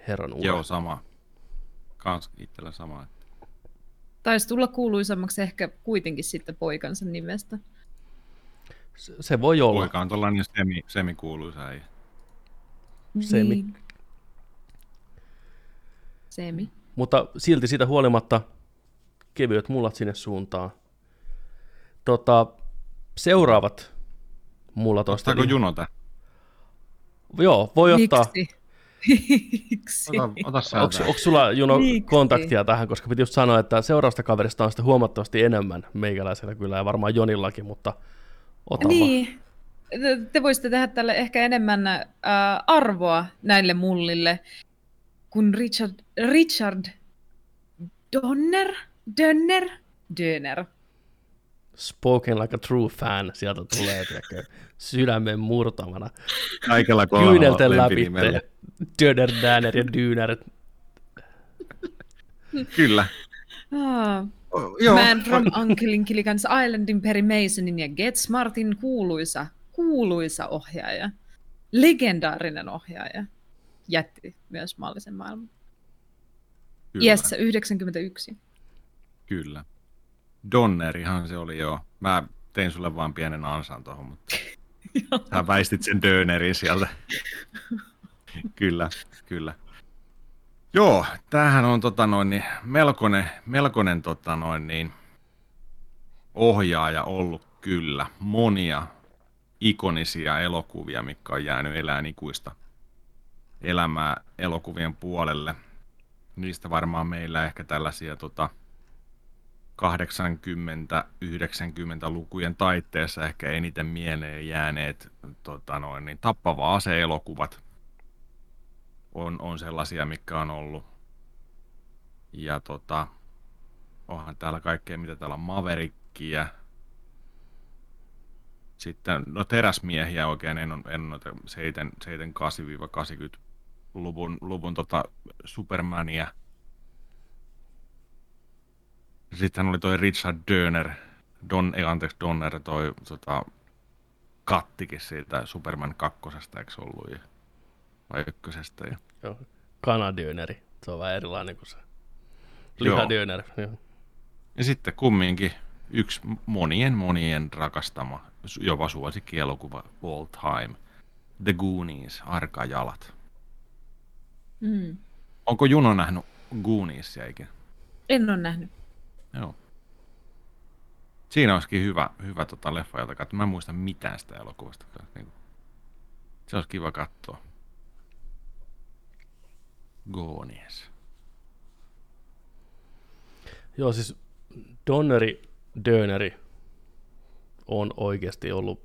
Speaker 1: herran ura.
Speaker 2: Joo, sama. Kans itsellä sama.
Speaker 3: Taisi tulla kuuluisammaksi ehkä kuitenkin sitten poikansa nimestä.
Speaker 1: Se, se voi olla.
Speaker 2: Poika on tuollainen semi, semikuuluisa ei.
Speaker 1: Semi.
Speaker 3: Niin. Semi.
Speaker 1: Mutta silti siitä huolimatta kevyet mullat sinne suuntaan. Tota, seuraavat mullat on
Speaker 2: Ostaako Juno tää?
Speaker 1: Joo, voi ottaa.
Speaker 3: Miksi? Miksi?
Speaker 2: Ota, ota
Speaker 1: Onko, sulla Juno
Speaker 3: Miksi?
Speaker 1: kontaktia tähän, koska piti just sanoa, että seuraavasta kaverista on sitä huomattavasti enemmän meikäläisellä kyllä ja varmaan Jonillakin, mutta ota vaan.
Speaker 3: Niin. Te- Te voisitte tehdä tälle ehkä enemmän äh, arvoa näille mullille kuin Richard, Richard Donner? Dönner? Döner.
Speaker 1: Spoken like a true fan, sieltä tulee tiedätkö, sydämen murtamana.
Speaker 2: Kaikella kolmella
Speaker 1: Kyynelten läpi. Däner ja Dynär.
Speaker 2: Kyllä.
Speaker 3: Ah.
Speaker 2: O, joo.
Speaker 3: Man from Uncle Inkilikans Islandin Perry Masonin ja Get Smartin kuuluisa, kuuluisa ohjaaja. Legendaarinen ohjaaja. Jätti myös maallisen maailman.
Speaker 2: Kyllä.
Speaker 3: Iässä 91.
Speaker 2: Kyllä. Donnerihan se oli joo. Mä tein sulle vaan pienen ansan tuohon, mutta sä väistit sen Dönerin sieltä. kyllä, kyllä. Joo, tämähän on tota noin, niin, melkoinen, melkoinen tota noin, niin, ohjaaja ollut kyllä. Monia ikonisia elokuvia, mitkä on jäänyt elään ikuista elämää elokuvien puolelle. Niistä varmaan meillä ehkä tällaisia tota, 80-90-lukujen taitteessa ehkä eniten mieleen jääneet tota noin, niin tappava ase-elokuvat on, on sellaisia, mitkä on ollut. Ja tota, onhan täällä kaikkea, mitä täällä on Maverickia. Sitten, no teräsmiehiä oikein, en ole, noita 78-80 luvun, luvun tota Supermania. Sitten oli toi Richard Donner, Don, ei anteeksi Donner, toi tota, kattikin siitä Superman kakkosesta, eikö ollut? Ykkösestä. Ja,
Speaker 1: Joo, kanadöneri. Se on vähän erilainen kuin se
Speaker 2: Joo.
Speaker 1: lihadöneri. Joo.
Speaker 2: ja sitten kumminkin yksi monien monien rakastama, jopa suosikkielokuva all time. The Goonies, Arkajalat.
Speaker 3: Mm.
Speaker 2: Onko Juno nähnyt Gooniesia ikinä?
Speaker 3: En ole nähnyt.
Speaker 2: Joo. Siinä olisikin hyvä, hyvä tota leffa, jota katsoa. Mä en muista mitään sitä elokuvasta. Niin kuin, se olisi kiva katsoa. Goonies.
Speaker 1: Joo, siis Donneri, Döneri on oikeasti ollut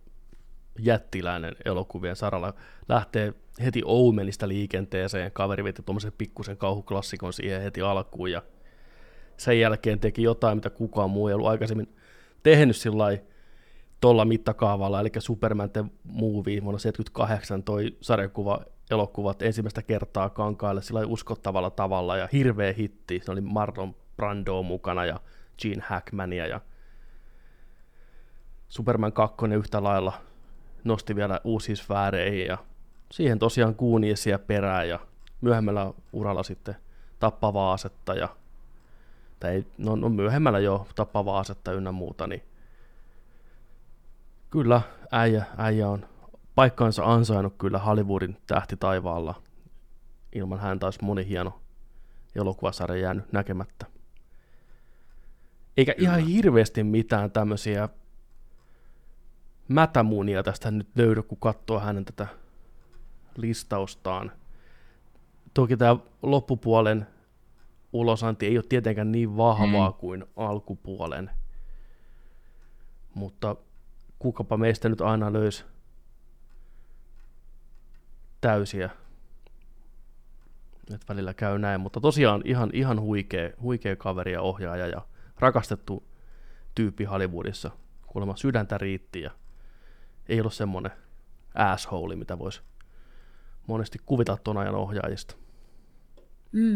Speaker 1: jättiläinen elokuvien saralla. Lähtee heti Omenista liikenteeseen, kaveri veti tuommoisen pikkusen kauhuklassikon siihen heti alkuun ja sen jälkeen teki jotain, mitä kukaan muu ei ollut aikaisemmin tehnyt sillä tuolla mittakaavalla, eli Superman the Movie vuonna 78 toi sarjakuva elokuvat ensimmäistä kertaa kankaille sillä uskottavalla tavalla ja hirveä hitti. Se oli Marlon Brando mukana ja Gene Hackmania ja Superman 2 yhtä lailla nosti vielä uusia sfääreihin ja siihen tosiaan Gooniesia perään ja myöhemmällä uralla sitten tappavaa asetta ja tai ei, no, no myöhemmällä jo tappavaa asetta ynnä muuta, niin kyllä äijä, äijä on paikkaansa ansainnut kyllä Hollywoodin tähti taivaalla. Ilman häntä olisi moni hieno elokuvasarja jäänyt näkemättä. Eikä ihan hirveästi mitään tämmöisiä mätämuunia tästä nyt löydy, kun katsoo hänen tätä listaustaan. Toki tämä loppupuolen ulosanti ei ole tietenkään niin vahvaa mm. kuin alkupuolen, mutta kukapa meistä nyt aina löysi täysiä. Et välillä käy näin, mutta tosiaan ihan, ihan huikea, huikea kaveri ja ohjaaja ja rakastettu tyyppi Hollywoodissa. Kuulemma sydäntä riitti ja ei ollut semmoinen asshole, mitä voisi monesti kuvitella tuon ajan ohjaajista.
Speaker 3: Mm.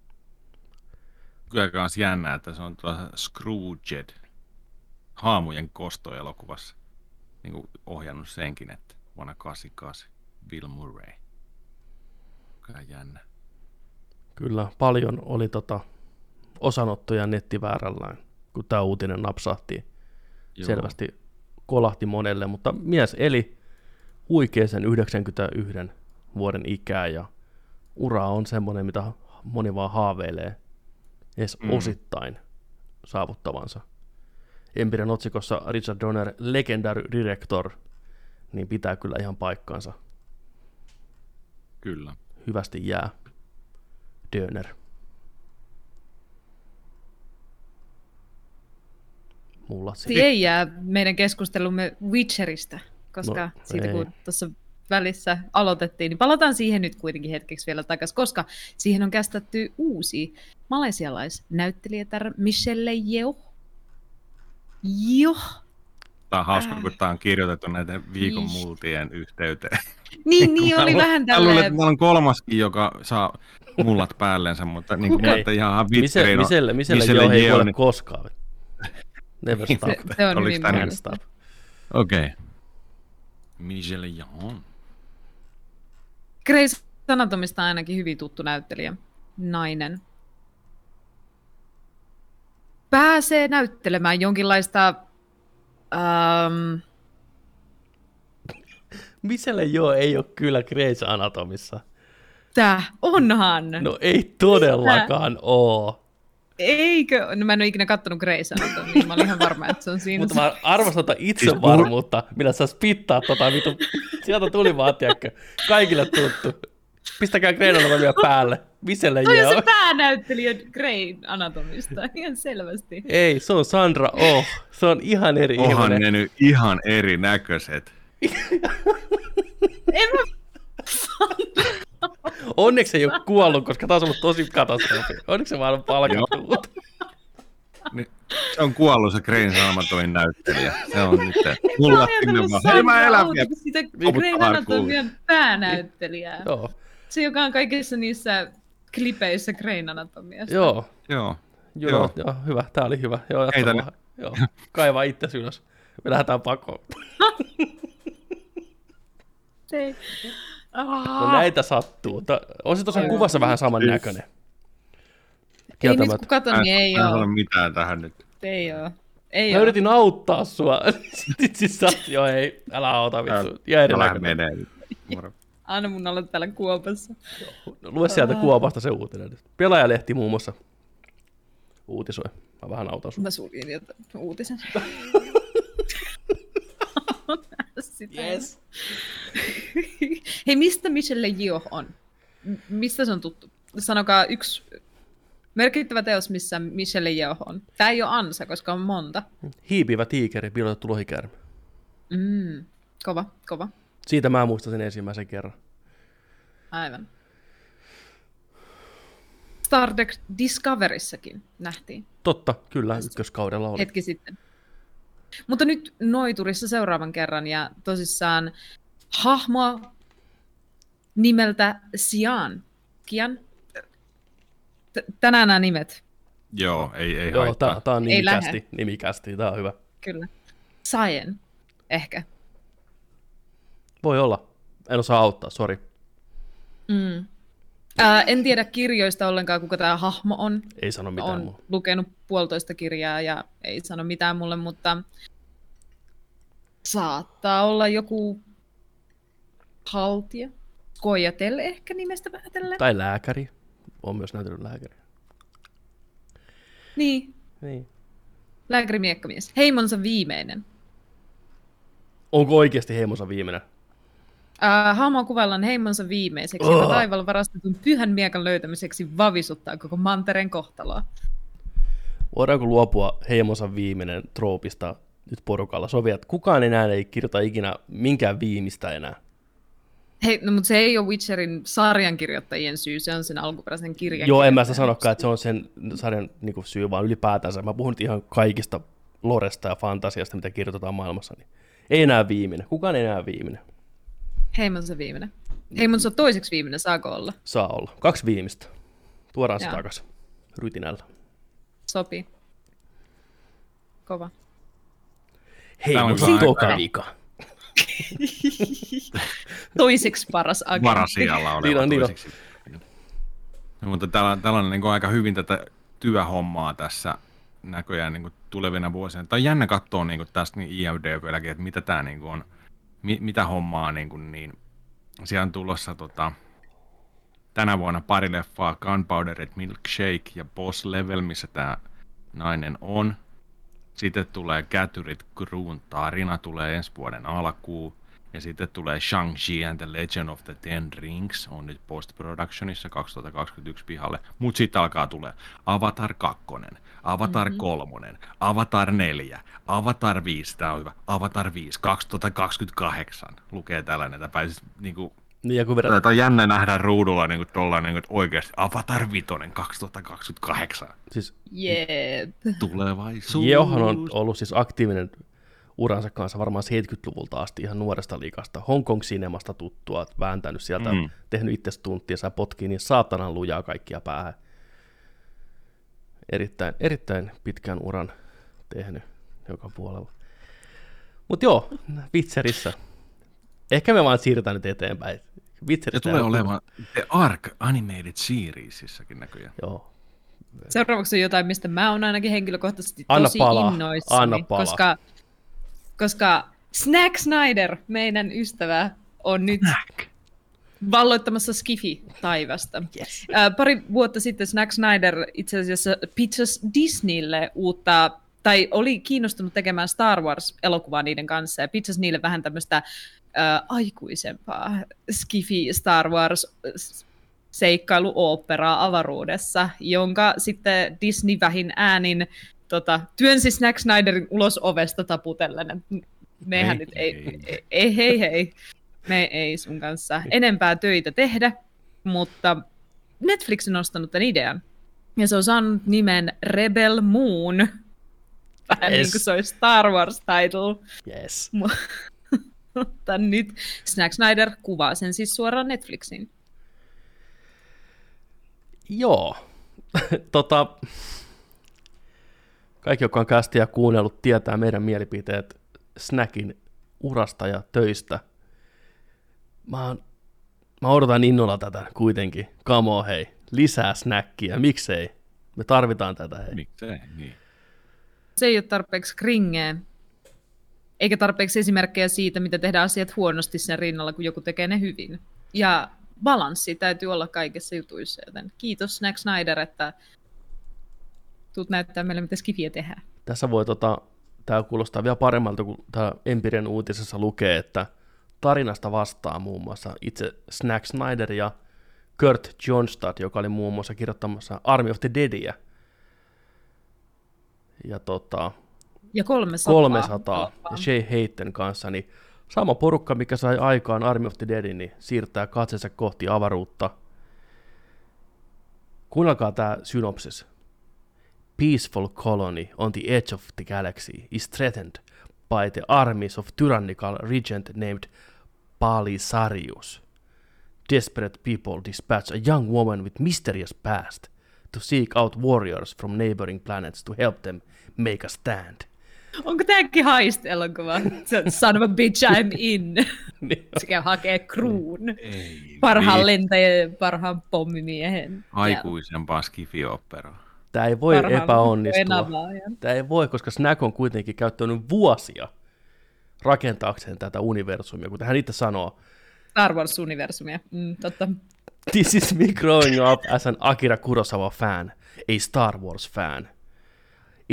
Speaker 2: Kyllä kans jännää, että se on tuossa Scrooged haamujen kostoelokuvassa niin kuin ohjannut senkin, että vuonna 88 Bill Murray. Kyllä jännä.
Speaker 1: Kyllä, paljon oli tota osanottoja nettiväärällään, kun tämä uutinen napsahti.
Speaker 2: Joo.
Speaker 1: Selvästi kolahti monelle, mutta mies eli huikeisen 91 vuoden ikää ja ura on semmoinen, mitä moni vaan haaveilee edes. Mm. osittain saavuttavansa. Empiren otsikossa Richard Donner Legendary Director, niin pitää kyllä ihan paikkaansa.
Speaker 2: Kyllä.
Speaker 1: Hyvästi jää Donner. Mulla
Speaker 3: Se ei jää meidän keskustelumme Witcheristä, koska
Speaker 1: no,
Speaker 3: siitä
Speaker 1: ei.
Speaker 3: kun tuossa välissä aloitettiin, niin palataan siihen nyt kuitenkin hetkeksi vielä takaisin, koska siihen on kästetty uusi malesialaisnäyttelijätär Michelle Yeoh. Joo.
Speaker 2: Tämä on hauska,
Speaker 3: Äh.
Speaker 2: kun tämä on kirjoitettu näiden viikon
Speaker 3: Niin.
Speaker 2: multien yhteyteen.
Speaker 3: Niin, niin oli
Speaker 2: Mä
Speaker 3: vähän
Speaker 2: Mä luulen, että meillä on kolmaskin, joka saa mullat päällensä, mutta niin kuin okay. ihan
Speaker 1: Mise,
Speaker 2: vitterina.
Speaker 1: miselle, miselle,
Speaker 2: Miselle
Speaker 1: joo, ei kuole
Speaker 2: niin-
Speaker 1: koskaan. Never stop.
Speaker 3: Se, se on
Speaker 2: Oliko
Speaker 3: hyvin mahdollista.
Speaker 1: stop.
Speaker 2: Okei. Okay. Michelle Yeoh.
Speaker 3: Grace Anatomista on ainakin hyvin tuttu näyttelijä. Nainen. Pääsee näyttelemään jonkinlaista... Ähm,
Speaker 1: Miselle joo ei ole kyllä Grey's Anatomissa.
Speaker 3: tää, onhan!
Speaker 1: No ei todellakaan oo.
Speaker 3: Eikö? No mä en ole ikinä kattonut Grey's Anatomia, mä olin ihan varma, että se on siinä.
Speaker 1: Mutta mä arvostan tota itsevarmuutta, millä sä spittaa tota vitu. Sieltä tuli vaan, tiedätkö, kaikille tuttu. Pistäkää Grey's Anatomia päälle. Miselle
Speaker 3: Toi on se päänäyttelijä Grey Anatomista, ihan selvästi.
Speaker 1: Ei, se on Sandra Oh. Se on ihan eri
Speaker 2: Onhan
Speaker 1: ihminen.
Speaker 2: ne nyt ihan erinäköiset.
Speaker 3: En mä...
Speaker 1: Onneksi ei ole kuollut, koska taas on ollut tosi katastrofi. Onneksi se vaan on palkattu.
Speaker 2: Niin, se on kuollut se Grain Saamatoin näyttelijä. Se on nyt mulla sinne
Speaker 3: ajatellut
Speaker 2: vaan. Hei mä
Speaker 3: Sandra
Speaker 2: elän vielä.
Speaker 3: Sitä
Speaker 2: hardcore.
Speaker 3: Anatomian päänäyttelijää.
Speaker 1: Joo,
Speaker 3: Se, joka on kaikissa niissä klipeissä Grey Anatomiasta.
Speaker 1: joo.
Speaker 2: Joo.
Speaker 1: Joo,
Speaker 2: Joo.
Speaker 1: joo, hyvä. Tää oli hyvä. Joo, jatka vaan. Joo, kaiva itse ylös. Me lähdetään pakoon.
Speaker 3: Ei.
Speaker 1: No näitä sattuu. Ta- on se tuossa
Speaker 3: Joo.
Speaker 1: kuvassa vähän saman näköinen.
Speaker 3: Ei nyt kun katon, niin ei oo.
Speaker 2: mitään tähän nyt.
Speaker 3: Ei oo. Ei
Speaker 1: Mä
Speaker 3: oo.
Speaker 1: yritin auttaa sua. Sitten siis sä, joo ei, älä auta vittu. Jää eri
Speaker 2: Älä
Speaker 1: näköinen.
Speaker 3: Anna mun olla täällä kuopassa.
Speaker 1: Lue sieltä kuopasta se uutinen. Pelaajalehti muun muassa uutisoi. Mä vähän autan sua.
Speaker 3: Mä suljin uutisen. Sitä. Hei, mistä Michelle Yeoh on? M- Mistä se on tuttu? Sanokaa yksi merkittävä teos, missä Michelle Yeoh on. Tämä ei ole ansa, koska on monta.
Speaker 1: Hiipivä tiikeri, piilotettu lohikäärme.
Speaker 3: Mm, kova, kova.
Speaker 1: Siitä mä muistan sen ensimmäisen kerran.
Speaker 3: Aivan. Star Trek Discoveryssakin nähtiin
Speaker 1: Totta, kyllä, ykköskaudella oli.
Speaker 3: hetki sitten. Mutta nyt Noiturissa seuraavan kerran ja tosissaan hahmo nimeltä Sian. Kian? T- tänään nämä nimet,
Speaker 2: Joo, ei, ei
Speaker 1: Joo,
Speaker 2: haittaa.
Speaker 1: tää on nimikästi, nimikästi, tää on hyvä.
Speaker 3: kyllä. Saien, ehkä.
Speaker 1: Voi olla. En osaa auttaa, sori.
Speaker 3: Mm. Ää, en tiedä kirjoista ollenkaan, kuka tämä hahmo on.
Speaker 1: Ei sano mitään
Speaker 3: on
Speaker 1: mulle.
Speaker 3: lukenut puolitoista kirjaa ja ei sano mitään mulle, mutta saattaa olla joku haltija. Kojatel ehkä nimestä päätellen.
Speaker 1: Tai lääkäri. On myös näytellyt lääkäri.
Speaker 3: Niin,
Speaker 1: Niin.
Speaker 3: lääkäri miekkamies. Heimonsa viimeinen.
Speaker 1: Onko oikeasti heimonsa viimeinen?
Speaker 3: Uh, Hahmoa kuvaillaan heimonsa viimeiseksi,
Speaker 1: Oh.
Speaker 3: joka taivaalla varastetun pyhän miekan löytämiseksi vavisuttaa koko mantereen kohtaloa.
Speaker 1: Voidaanko luopua heimonsa viimeinen troopista nyt porukalla? Sovi, että kukaan enää ei kirjoita ikinä minkään viimeistä enää.
Speaker 3: Hei, no mutta se ei ole Witcherin sarjankirjoittajien syy, se on sen alkuperäisen kirjan.
Speaker 1: Joo, en mä sitä sanokaan, että se on sen sarjan niin kuin, syy, vaan ylipäätänsä. Mä puhun nyt ihan kaikista loresta ja fantasiasta, mitä kirjoitetaan maailmassa. Niin ei enää viimeinen. Kukaan ei enää viimeinen.
Speaker 3: Heimonsa viimeinen. Heimonsa toiseksi viimeinen, saako olla?
Speaker 1: Saa olla. Kaksi viimeistä. Tuodaan se takaisin. Rytinällä.
Speaker 3: Sopii. Kova.
Speaker 1: Hei,
Speaker 2: Tää on
Speaker 1: mun
Speaker 2: kyllä
Speaker 1: toka
Speaker 2: aika-
Speaker 1: vika.
Speaker 3: Toiseksi paras agentti.
Speaker 2: varasijalla oleva
Speaker 1: Niin on, niin on.
Speaker 2: No, mutta täällä, täällä on niin aika hyvin tätä työhommaa tässä näköjään niin tulevina vuosina. Tämä on jännä katsoa niin tästä niin IMDBlläkin, että mitä tämä niin on, mi, mitä hommaa niin, kuin, niin siellä on tulossa tota, tänä vuonna pari leffaa, Gunpowder Milkshake ja Boss Level, missä tämä nainen on. Sitten tulee Kätyrit Kruun tarina, tulee ensi vuoden alkuun. Ja sitten tulee Shang-Chi and the Legend of the Ten Rings, on nyt post-productionissa 2021 pihalle. Mutta sitten alkaa tulee Avatar 2, Avatar mm-hmm. 3, Avatar 4, Avatar 5, tämä on hyvä, Avatar 5, 2028, lukee tällainen, että pääsis niinku
Speaker 1: Niin, ja kun vedät,
Speaker 2: Tätä on jännä nähdä ruudulla niin kuin, niin kuin, oikeasti Avatar 5 2028.
Speaker 1: siis
Speaker 3: Jep.
Speaker 2: Tulevaisuus.
Speaker 1: Jeohan on ollut siis aktiivinen uransa kanssa varmaan 70-luvulta asti ihan nuoresta liikasta, Hong Kong Cinemasta tuttua, vääntänyt sieltä, mm. Tehnyt itse tunttia, ja potkii niin saatanan lujaa kaikkia päähän. Erittäin, erittäin pitkän uran tehnyt joka puolella. Mutta joo, Witcherissä. Ehkä me vaan siirrytään nyt eteenpäin.
Speaker 2: Se
Speaker 1: Witcheristä
Speaker 2: tulee
Speaker 1: ei-
Speaker 2: olemaan The Ark Animated Seriesissäkin näköjään.
Speaker 1: Joo.
Speaker 3: Seuraavaksi on jotain, mistä mä oon ainakin henkilökohtaisesti
Speaker 1: Anna
Speaker 3: tosi
Speaker 1: palaa,
Speaker 3: innoissani,
Speaker 1: anna palaa.
Speaker 3: koska, koska Snack Snyder, meidän ystävä, on nyt valloittamassa Skifi-taivasta. Yes. pari vuotta sitten Snack Snyder itse asiassa pitchasi Disneylle uutta, tai oli kiinnostunut tekemään Star Wars-elokuvaa niiden kanssa, ja pitchasi niille vähän tämmöistä äh, aikuisempaa Skifi Star Wars seikkailuoopperaa avaruudessa, jonka sitten Disney vähin äänin tota, työnsi Snack Snyderin ulos ovesta taputellen. Mehän
Speaker 2: Ei,
Speaker 3: nyt ei,
Speaker 2: ei.
Speaker 3: ei, ei, hei hei, me ei sun kanssa enempää töitä tehdä, mutta Netflix on nostanut tämän idean. Ja se on saanut nimen Rebel Moon. Vähän
Speaker 1: Yes.
Speaker 3: niin kuin se olisi Star Wars title.
Speaker 1: Yes.
Speaker 3: Mutta nyt Snack Snyder kuvaa sen siis suoraan Netflixiin.
Speaker 1: Joo. tota, kaikki, jotka on kästiä kuunnellut, tietää meidän mielipiteet Snackin urasta ja töistä. Mä, oon, mä odotan innolla tätä kuitenkin. Come on, hei. Lisää snackia. Miksei? Me tarvitaan tätä, hei.
Speaker 2: Miksei? Niin.
Speaker 3: Se ei ole tarpeeksi kringeä, eikä tarpeeksi esimerkkejä siitä, mitä tehdään asiat huonosti sen rinnalla, kun joku tekee ne hyvin. Ja balanssi täytyy olla kaikessa jutuissa, joten kiitos Snack Snyder, että tuut näyttää meille, mitä skifiä tehdään.
Speaker 1: Tässä voi tota, tämä kuulostaa vielä paremmalta, kun tämä Empirien uutisessa lukee, että tarinasta vastaa muun muassa itse Snack Snyder ja Kurt Johnstad, joka oli muun muassa kirjoittamassa Army of the Deadia. Ja tota,
Speaker 3: Ja 300.
Speaker 1: 300 ja Shay Hayten kanssa, niin sama porukka, mikä sai aikaan Army of the Deadin, niin siirtää katsensa kohti avaruutta. Kuunnelkaa tämä synopsis. Peaceful colony on the edge of the galaxy is threatened by the armies of tyrannical regent named Palisarius. Desperate people dispatch a young woman with mysterious past to seek out warriors from neighboring planets to help them make a stand.
Speaker 3: Onko tämäkin heist-elokuva? Se- Son of a bitch, I'm in. Se käy hakee kruun.
Speaker 2: Ei,
Speaker 3: Parhaan lentäjän, parhaan pommimiehen.
Speaker 2: Aikuisempaa skifioperaa.
Speaker 1: Tämä ei voi
Speaker 3: Parhaan
Speaker 1: epäonnistua. Tämä ei voi, koska Snack on kuitenkin käyttänyt vuosia rakentaakseen tätä universumia, kun hän itse sanoo,
Speaker 3: Star Wars-universumia. Mm, totta.
Speaker 1: This is me growing up as an Akira Kurosawa fan, a Star Wars fan.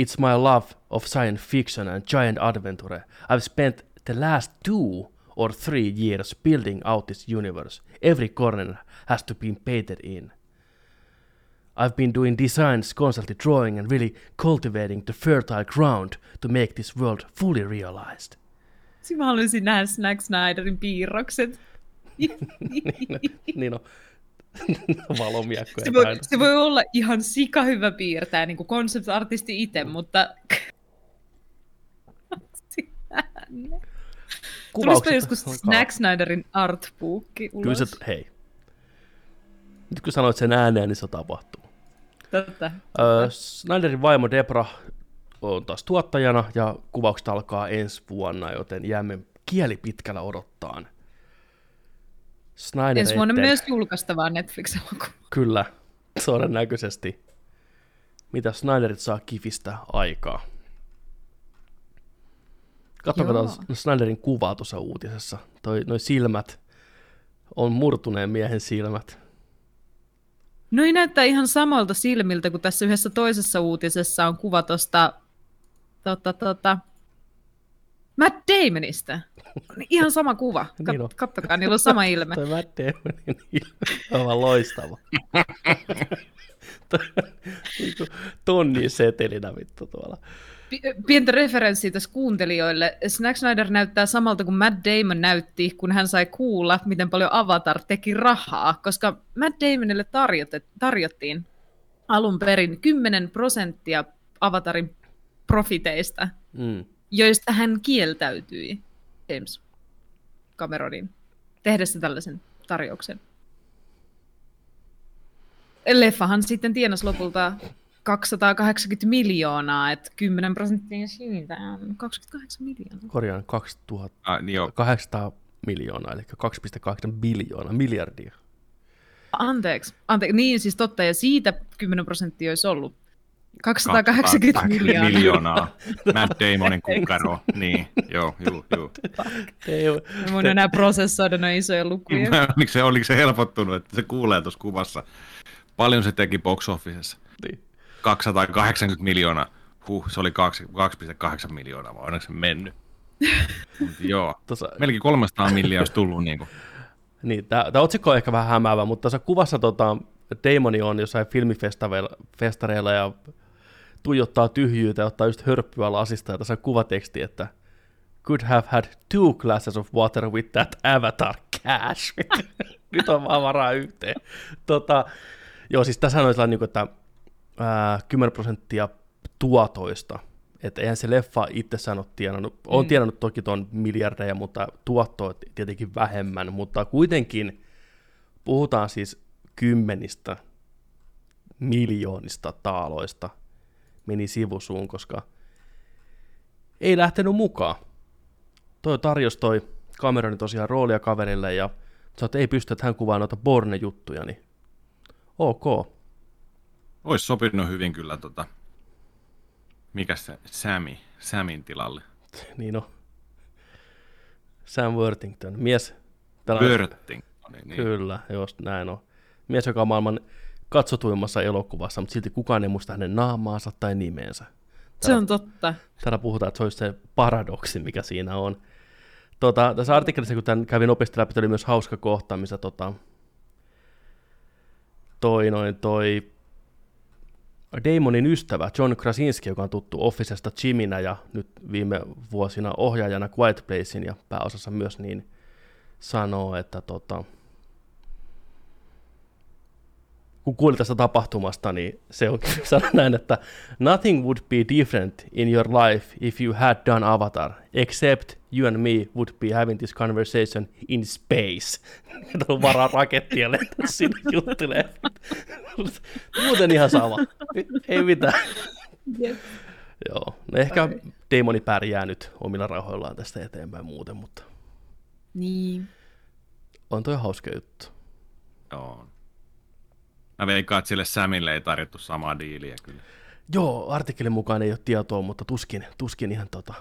Speaker 1: It's my love of science fiction and giant adventure. I've spent the last two or three years building out this universe. Every corner has to be painted in. I've been doing designs, constantly drawing and really cultivating the fertile ground to make this world fully realized.
Speaker 3: Siis Mä haluaisin nähdä Snack Snyderin piirrokset.
Speaker 1: niin on valomiekkoja
Speaker 3: Se voi, se voi olla ihan sika hyvä piirtää, niin kuin concept-artisti itse, mutta... Tulispa
Speaker 1: Kuvaukset
Speaker 3: joskus Snack Snyderin artbookki
Speaker 1: Kyllä
Speaker 3: ulos.
Speaker 1: se, hei. Nyt kun sanoit sen ääneen, niin se tapahtuu.
Speaker 3: Totta.
Speaker 1: Öö, Snyderin vaimo Debra on taas tuottajana ja kuvaukset alkaa ensi vuonna, joten jäämme kieli pitkällä odottaan. Snyder
Speaker 3: Ensi vuonna myös julkaistavaa Netflix-elokuva.
Speaker 1: Kyllä, todennäköisesti. Mitä Snyderit saa kifistä aikaa. Katsokaa Snyderin kuvaa tuossa uutisessa. Toi, noi silmät on murtuneen miehen silmät.
Speaker 3: No ei näyttää ihan samalta silmiltä kuin tässä yhdessä toisessa uutisessa on kuva tuosta tota, tota, Matt Damonista. Ihan sama kuva. Kat-
Speaker 1: Niin on.
Speaker 3: kattokaa, niillä on sama ilme.
Speaker 1: Toi Matt Damonin ilme on aivan loistava. Niinku Tonni setelinä vittu tuolla.
Speaker 3: Pi- Pientä referenssiä tässä kuuntelijoille. Snack Snyder näyttää samalta kuin Matt Damon näytti, kun hän sai kuulla, miten paljon Avatar teki rahaa, koska Matt Damonille tarjote, tarjottiin alun perin 10 prosenttia Avatarin profiteista,
Speaker 1: Mm.
Speaker 3: joista hän kieltäytyi James Cameronin tehdessä tällaisen tarjouksen. Leffahan sitten tienasi lopulta 280 miljoonaa, että 10 prosenttia siitä on 28 miljoonaa.
Speaker 1: Korjaan 2800
Speaker 2: Ah, niin joo,
Speaker 1: miljoonaa, eli 2,8 biljoonaa, miljardia.
Speaker 3: Anteeksi, anteeksi, niin siis totta, ja siitä 10 prosenttia olisi ollut 280 miljoonaa.
Speaker 2: miljoonaa. Matt Damonin kukkaro. Niin, joo, joo, joo.
Speaker 1: Ei,
Speaker 3: voinut enää prosessoida noin isoja lukuja.
Speaker 2: oliko, se, oliko se helpottunut, että se kuulee tuossa kuvassa? Paljon se teki box officessa?
Speaker 1: niin.
Speaker 2: 280 miljoonaa. Huh, se oli kaksi- 2,8 miljoonaa, vai onneksi se mennyt? Mut joo.
Speaker 1: Tuossa,
Speaker 2: Melkein 300 miljoonaa olisi tullut niin kuin.
Speaker 1: niin, tämä otsikko on ehkä vähän hämäävä, mutta tässä kuvassa tota, Damoni on jossain filmifestareilla ja tuijottaa tyhjyyttä ja ottaa just hörppyä lasista, ja tässä on kuvateksti, että could have had two glasses of water with that avatar cash. Nyt on vaan varaa yhteen. Tota, joo, siis tässä on sellainen, niin että ää, 10 prosenttia tuotoista. Että eihän se leffa itsessään ole tienannut, on
Speaker 3: Mm.
Speaker 1: tienannut toki tuon miljardeja, mutta tuottoa tietenkin vähemmän, mutta kuitenkin puhutaan siis kymmenistä miljoonista taaloista meni sivusuun, koska ei lähtenyt mukaan. Toi tarjosi toi Cameroni tosiaan roolia kaverille ja sanoi, että ei pysty, että hän kuvaa noita Borne-juttuja, niin ok.
Speaker 2: Olisi sopinut hyvin kyllä tota, mikä se, Sammy, Samin tilalle.
Speaker 1: Niin on. Sam Worthington, mies. tällainen-
Speaker 2: Börting. Niin, niin.
Speaker 1: Kyllä, just näin on. Mies, joka on maailman katsotuimmassa elokuvassa, mutta silti kukaan ei muista hänen naamaansa tai nimeensä.
Speaker 3: Se on totta.
Speaker 1: Täällä puhutaan, että se olisi se paradoksi, mikä siinä on. Tota, tässä artikkelissa, kun tämän kävin nopeasti läpi, oli myös hauska kohta, missä tota, toi, noin, toi Damonin ystävä John Krasinski, joka on tuttu Officesta Jiminä ja nyt viime vuosina ohjaajana Quiet Placein ja pääosassa myös, niin sanoo, että tota, kun kuuli tästä tapahtumasta, niin se on sanonut näin, että nothing would be different in your life if you had done Avatar, except you and me would be having this conversation in space. On varaa rakettia lentää sinne juttelee. Muuten ihan sama. Ei mitään.
Speaker 3: Jep.
Speaker 1: Joo, no ehkä Damoni pärjää nyt omilla rahoillaan tästä eteenpäin muuten, mutta
Speaker 3: Niin.
Speaker 1: on toi hauska juttu.
Speaker 2: Joo. Mä veikkaan, että sille Samille ei tarjottu samaa diiliä kyllä.
Speaker 1: Joo, artikkelin mukaan ei ole tietoa, mutta tuskin, tuskin ihan tota,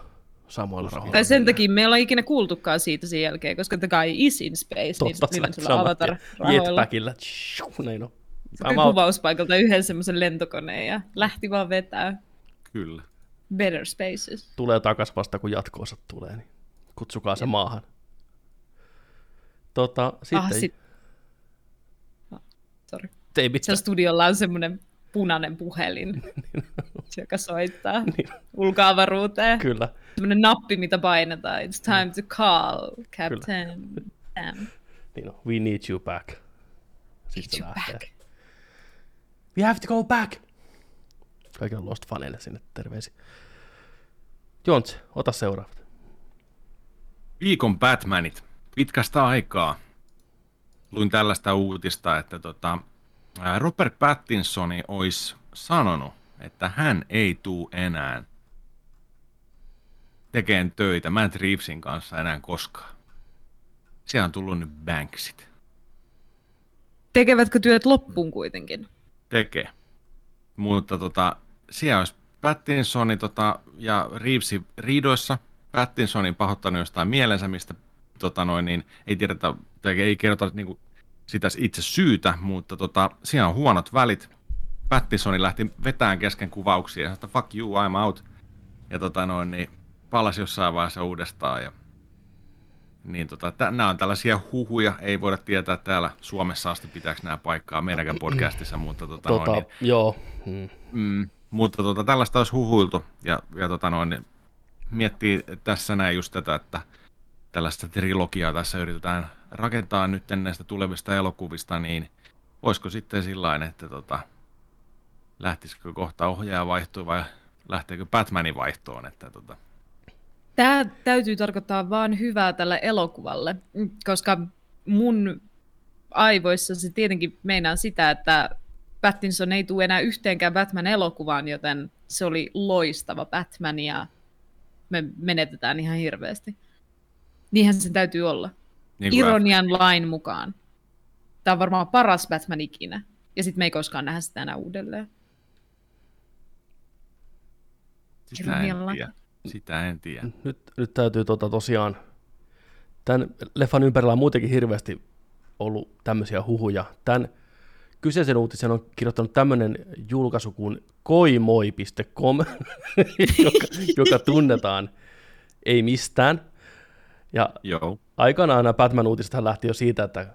Speaker 1: samoilla rahoilla.
Speaker 3: Tai sen takia me ei olla ikinä kuultukaan siitä sen jälkeen, koska the guy is in space,
Speaker 1: Totta,
Speaker 3: niin millä
Speaker 1: sillä
Speaker 3: sillä avatar rahoilla.
Speaker 1: Tshu, Näin on.
Speaker 3: Sitten kuvauspaikalta yhden semmoisen lentokoneen ja lähti vaan vetää
Speaker 2: Kyllä.
Speaker 3: better spaces.
Speaker 1: Tulee takas vasta, kun jatkoosa tulee. Niin Kutsukaa se maahan. Tota, sitten...
Speaker 3: Ah, sit... no, sorry.
Speaker 1: Ei mitään.
Speaker 3: Siellä studiolla on semmoinen punainen puhelin, joka soittaa ulkoavaruuteen.
Speaker 1: Kyllä.
Speaker 3: Semmoinen nappi, mitä painetaan. It's time to call, Captain Sam.
Speaker 1: Niin on, we need you back. Sitten
Speaker 3: you
Speaker 1: se lähtee.
Speaker 3: back.
Speaker 1: We have to go back! Kaikille Lost faneille sinne terveisiä. Jontse, ota seuraavat.
Speaker 2: Viikon Batmanit. Pitkästä aikaa. Luin tällaista uutista, että tota, Robert Pattinsoni olisi sanonut, että hän ei tuu enää tekemään töitä Matt Reevesin kanssa enää koskaan. Siellä on tullut nyt Banksit.
Speaker 3: Tekevätkö työt loppuun kuitenkin?
Speaker 2: Tekee. Mutta tota, siellä olisi Pattinsoni tota, ja Reevesi riidoissa. Pattinsonin pahoittanut jostain mielensä, mistä tota noin, niin ei tiedetä, tai ei kerrota niin kuin, sitä itse syytä, mutta tota, siellä on huonot välit. Pattinsoni lähti vetään kesken kuvauksia ja sanoi, että fuck you, I'm out. Ja tota noin, niin palasi jossain vaiheessa uudestaan. Ja, niin tota, tä, nämä on tällaisia huhuja, ei voida tietää täällä Suomessa asti pitääkö nämä paikkaa meidänkään podcastissa, mutta tota,
Speaker 1: Tota,
Speaker 2: noin, niin,
Speaker 1: joo. Mm.
Speaker 2: Mm, mutta tota, tällaista olisi huhuiltu ja, ja tota noin, niin miettii tässä näin just tätä, että tällaista trilogiaa tässä yritetään rakentaa nyt näistä tulevista elokuvista, niin voisiko sitten sillä että tota, lähtisikö kohta ohjaaja vaihtoon vai lähteekö Batmanin vaihtoon, että tota,
Speaker 3: Tämä täytyy tarkoittaa vaan hyvää tälle elokuvalle, koska mun aivoissa se tietenkin meinaa sitä, että Pattinson ei tule enää yhteenkään Batman-elokuvaan, joten se oli loistava Batman ja me menetetään ihan hirveästi. Niinhän sen täytyy olla.
Speaker 2: Niin
Speaker 3: Ironian lain mukaan. Tämä on varmaan paras Batman ikinä. Ja sitten me ei koskaan nähdä sitä enää uudelleen.
Speaker 2: Sitä en tiedä. Sitä en tiedä.
Speaker 1: Nyt, nyt täytyy tota, tosiaan, tämän leffan ympärillä on muutenkin hirveästi ollut tämmöisiä huhuja. Tämän kyseisen uutisen on kirjoittanut tämmöinen julkaisu kuin koimoi.com, joka, joka tunnetaan ei mistään. Ja
Speaker 2: Joo.
Speaker 1: aikanaan nämä Batman-uutiset lähti jo siitä, että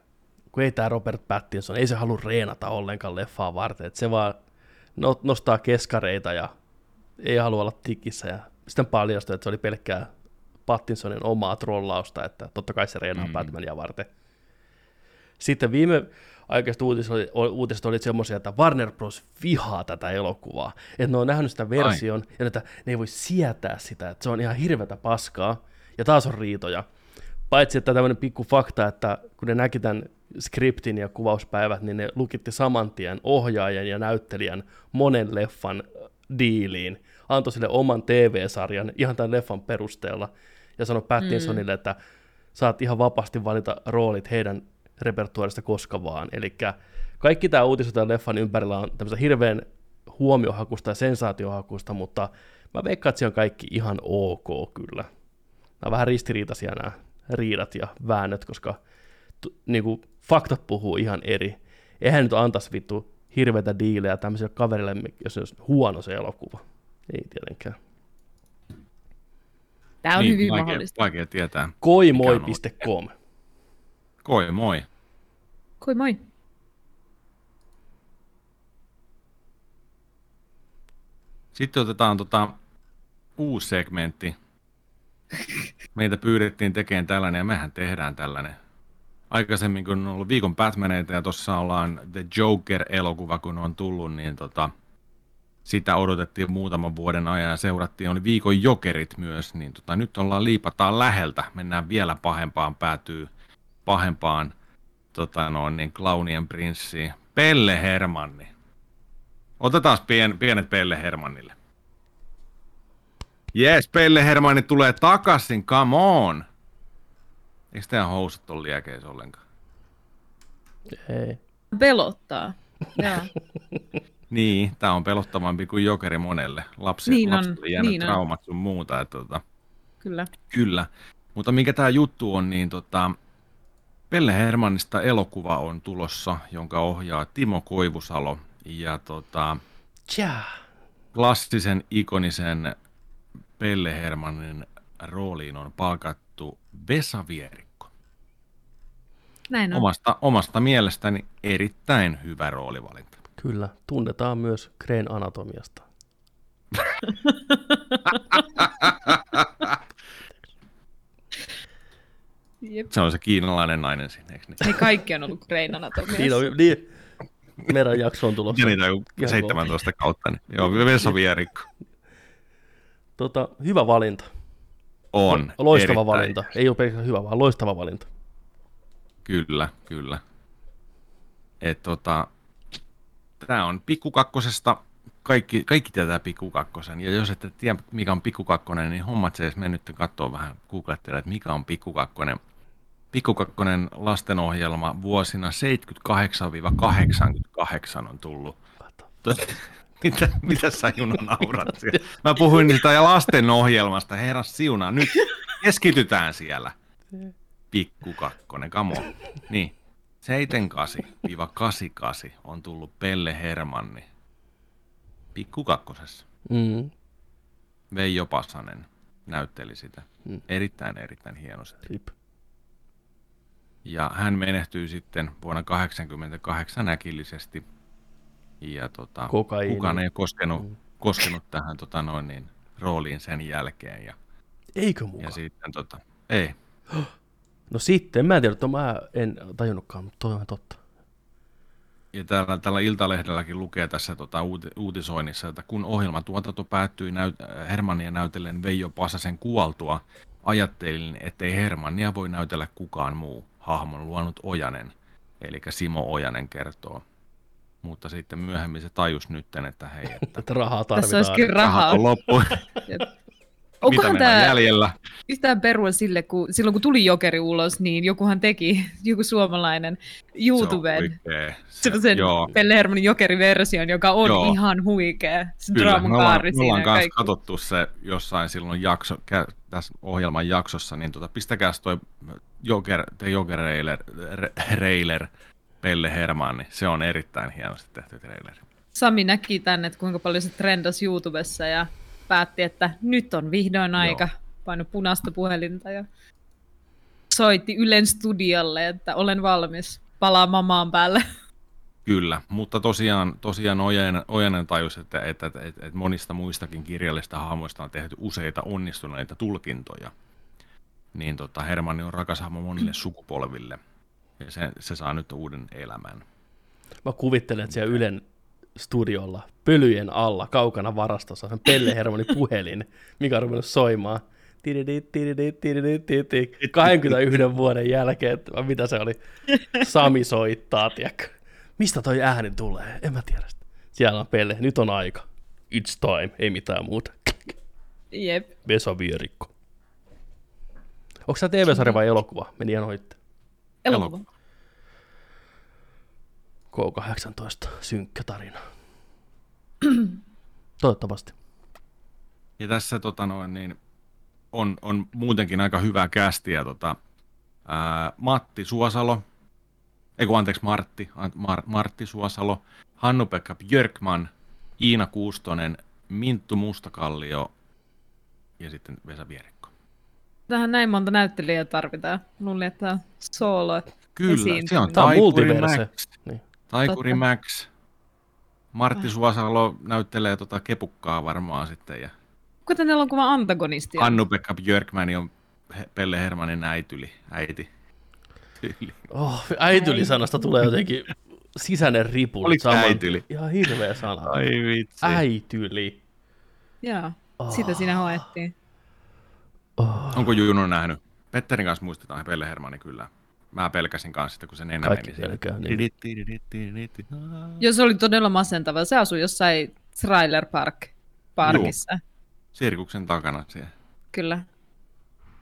Speaker 1: kun ei tämä Robert Pattinson, ei se halua reenata ollenkaan leffaa varten, että se vaan no- nostaa keskareita ja ei halua olla tikissä ja sitten paljastui, että se oli pelkkää Pattinsonin omaa trollausta, että totta kai se reenaa mm. Batmania varten. Sitten viime aikaiset uutiset oli, uutiset oli semmoisia, että Warner Bros. vihaa tätä elokuvaa. Että ne on nähnyt sitä version, Ai. ja että ne ei voi sietää sitä, että se on ihan hirveätä paskaa, ja taas on riitoja. Paitsi, että tämmöinen pikku fakta, että kun ne näki tämän skriptin ja kuvauspäivät, niin ne lukitti saman tien ohjaajan ja näyttelijän monen leffan äh, diiliin, antoi sille oman TV-sarjan ihan tämän leffan perusteella, ja sanoi Pattinsonille, mm. että saat ihan vapaasti valita roolit heidän repertuaarista koska vaan. Eli kaikki tämä uutiset tämän leffan ympärillä on tämmöistä hirveän huomiohakusta ja sensaatiohakusta, mutta mä veikkaan, että se on kaikki ihan ok kyllä. Nämä on vähän ristiriitaisia nämä riidat ja väännöt, koska t- niinku, faktat puhuu ihan eri. Eihän nyt antaisi vittu hirveitä diilejä tämmöiselle kaverille, jos se olisi huono se elokuva. Ei tietenkään.
Speaker 3: Tämä on
Speaker 2: niin,
Speaker 3: hyvin
Speaker 2: vaikea,
Speaker 3: mahdollista.
Speaker 2: Vaikea tietää.
Speaker 1: Koimoi.com.
Speaker 2: Koi, moi.
Speaker 3: Kui moi.
Speaker 2: Sitten otetaan tota, uusi segmentti. Meitä pyydettiin tekemään tällainen ja mehän tehdään tällainen. Aikaisemmin kun on ollut viikon Batmaneita ja tuossa ollaan The Joker-elokuva kun on tullut, niin tota, sitä odotettiin muutaman vuoden ajan ja seurattiin, oli viikon jokerit myös, niin tota, nyt ollaan liipataan läheltä, mennään vielä pahempaan, päätyy pahempaan tota noin, niin Clownien prinssiin. Pelle Hermanni. Otetaan pien, pienet Pelle Hermannille. Jes, Pelle Hermanni tulee takaisin, come on! Eikö teidän housut ole liekeis ollenkaan?
Speaker 1: Ei.
Speaker 3: Pelottaa. Joo.
Speaker 2: Niin, tää on pelottavampi kuin jokeri monelle. Lapsi,
Speaker 3: Niin on,
Speaker 2: lapsille jäänyt
Speaker 3: niin on.
Speaker 2: traumat sun muuta. Että, tota,
Speaker 3: Kyllä.
Speaker 2: Kyllä. Mutta mikä tämä juttu on, niin tota, Pelle Hermannista elokuva on tulossa, jonka ohjaa Timo Koivusalo. Ja tota,
Speaker 1: Tjää.
Speaker 2: klassisen, ikonisen Pelle Hermannin rooliin on palkattu Vesa Vierikko.
Speaker 3: Näin on.
Speaker 2: Omasta, omasta mielestäni erittäin hyvä roolivalinta.
Speaker 1: Kyllä, tunnetaan myös Green Anatomiasta.
Speaker 3: Jep.
Speaker 2: Se on se kiinalainen nainen siinä, eikö niin?
Speaker 3: Ei kaikki on ollut Grain Anatomiassa.
Speaker 1: Niin, on, niin. Meidän jakso on tulossa.
Speaker 2: Ja niitä on
Speaker 1: Ihan
Speaker 2: 17 kautta. Niin. Joo, Vesa Vierikko
Speaker 1: Tota, hyvä valinta.
Speaker 2: on.
Speaker 1: Loistava
Speaker 2: erittäin-
Speaker 1: valinta. Ei ole pelkästään hyvä, vaan loistava valinta.
Speaker 2: Kyllä, kyllä. Et tota, tämä on pikkukakkosesta, kaikki, kaikki tietää pikkukakkosen, ja jos ette tiedä mikä on pikkukakkonen, niin hommat se edes mennyt katsoa vähän, googlettele, että mikä on pikkukakkonen. Pikkukakkonen lastenohjelma vuosina 78-88 on tullut. Mitä, mitä sä Juno naurat siellä? Mä puhuin niistä ja lastenohjelmasta, herra siunaa, nyt keskitytään siellä. Pikku kakkonen, on. Niin, 78-88 on tullut Pelle Hermanni Pikku kakkosessa.
Speaker 1: Mm.
Speaker 2: Veijo Passanen näytteli sitä.
Speaker 1: Mm.
Speaker 2: Erittäin, erittäin hienosti.
Speaker 1: Rip.
Speaker 2: Ja hän menehtyi sitten vuonna 88 äkillisesti. Ja tota, kukaan ei koskenut,
Speaker 1: Mm.
Speaker 2: koskenut tähän tota noin, niin, rooliin sen jälkeen. Ja,
Speaker 1: Eikö
Speaker 2: ja
Speaker 1: mukaan?
Speaker 2: sitten tota, ei,
Speaker 1: No sitten, mä en tiedä, että mä en tajunnutkaan, mutta toi on totta.
Speaker 2: Ja täällä, täällä Iltalehdelläkin lukee tässä tota, uuti, uutisoinnissa, että kun ohjelmatuotanto päättyi näyt, Hermannia näytellen Veijo Pasasen kuoltua, ajattelin, ettei Hermannia voi näytellä kukaan muu. Hahmon luonut Ojanen, eli Simo Ojanen kertoo. Mutta sitten myöhemmin se tajus nytten, että hei, että
Speaker 1: Että rahaa
Speaker 3: Tässä
Speaker 1: tarvitaan.
Speaker 3: olisikin
Speaker 2: rahat
Speaker 3: rahaa.
Speaker 2: on loppu. Mitä
Speaker 3: Onkohan tämä
Speaker 2: jäljellä?
Speaker 3: yhtään perua sille, kun silloin kun tuli Jokeri ulos, niin jokuhan teki, joku suomalainen YouTubeen
Speaker 2: Se on huikee. Se-
Speaker 3: semmoisen
Speaker 2: Joo,
Speaker 3: Pelle Hermanin Jokeri-version, joka on
Speaker 2: Joo.
Speaker 3: ihan huikea. Se
Speaker 2: Kyllä,
Speaker 3: draaman
Speaker 2: me ollaan,
Speaker 3: kaari
Speaker 2: me ollaan
Speaker 3: siinä
Speaker 2: kanssa
Speaker 3: kaikki.
Speaker 2: katsottu se jossain silloin jakso, kä- tässä ohjelman jaksossa, niin tota, pistäkääs toi Joker, The Joker Reiler, Re- Reiler Pelle Herman, niin se on erittäin hienosti tehty traileri.
Speaker 3: Sami näki tänne, että kuinka paljon se trendasi YouTubessa ja päätti, että nyt on vihdoin aika. Paino punaista puhelinta ja soitti Ylen studiolle, että olen valmis palaamaan maan päälle.
Speaker 2: Kyllä, mutta tosiaan, tosiaan Ojanen, Ojanen tajus, että, että, että, että, että monista muistakin kirjallisista hahmoista on tehty useita onnistuneita tulkintoja. Niin tota, Hermanni on rakas hahmo monille sukupolville. Ja se, se saa nyt uuden elämän.
Speaker 1: Mä kuvittelen, että siellä Ylen studiolla, pölyjen alla, kaukana varastossa, on Pelle Hermanin puhelin, mikä on ruvennut soimaan. Tididit, tididit, tididit, tididit. 21 vuoden jälkeen, että mitä se oli, Sami soittaa, tiedätkö? Mistä toi ääni tulee? En mä tiedä sitä. Siellä on Pelle, nyt on aika. It's time, ei mitään muuta.
Speaker 3: Jep.
Speaker 1: Vesa Vierikko. Onko tämä TV-sarja vai elokuva? Meni ihan ohitte.
Speaker 3: Elokuva.
Speaker 1: K18, synkkä tarina. Toivottavasti.
Speaker 2: Ja tässä tota noin, niin on, on muutenkin aika hyvää kästiä. Tota, ää, Matti Suosalo, ei kun anteeksi Martti, An- Mar- Martti Suosalo, Hannu-Pekka Björkman, Iina Kuustonen, Minttu Mustakallio ja sitten Vesa Vierikko.
Speaker 3: Tähän näin monta näyttelijää tarvitaan. Luulin, että tämä on solo.
Speaker 2: Kyllä, se on Taikuri
Speaker 1: multiverse.
Speaker 2: Max.
Speaker 1: Niin.
Speaker 2: Taikuri
Speaker 3: Totta.
Speaker 2: Max. Martti Suosalo näyttelee tota kepukkaa varmaan sitten ja
Speaker 3: Kuten elokuvan antagonisti. on.
Speaker 2: Hannu-Pekka Björkman on Pelle Hermanin äityli, äiti. Tyyli.
Speaker 1: Oh, äityli-sanasta tulee jotenkin sisäinen ripu.
Speaker 2: Oliko
Speaker 1: Saman-
Speaker 2: äityli?
Speaker 1: Ihan hirveä sana.
Speaker 2: Ai vitsi.
Speaker 1: Äityli.
Speaker 3: Joo, sitä siinä hoettiin.
Speaker 1: Oh.
Speaker 2: Onko Juno nähnyt? Petterin kanssa muistetaan Pelle Hermanni kyllä. Mä pelkäsin kanssa sitä, kun se nenä
Speaker 1: Kaikki
Speaker 2: meni siellä.
Speaker 1: pelkää, niin.
Speaker 3: Joo, se oli todella masentava. Se asui jossain Trailer Park parkissa.
Speaker 2: Sirkuksen takana siellä.
Speaker 3: Kyllä.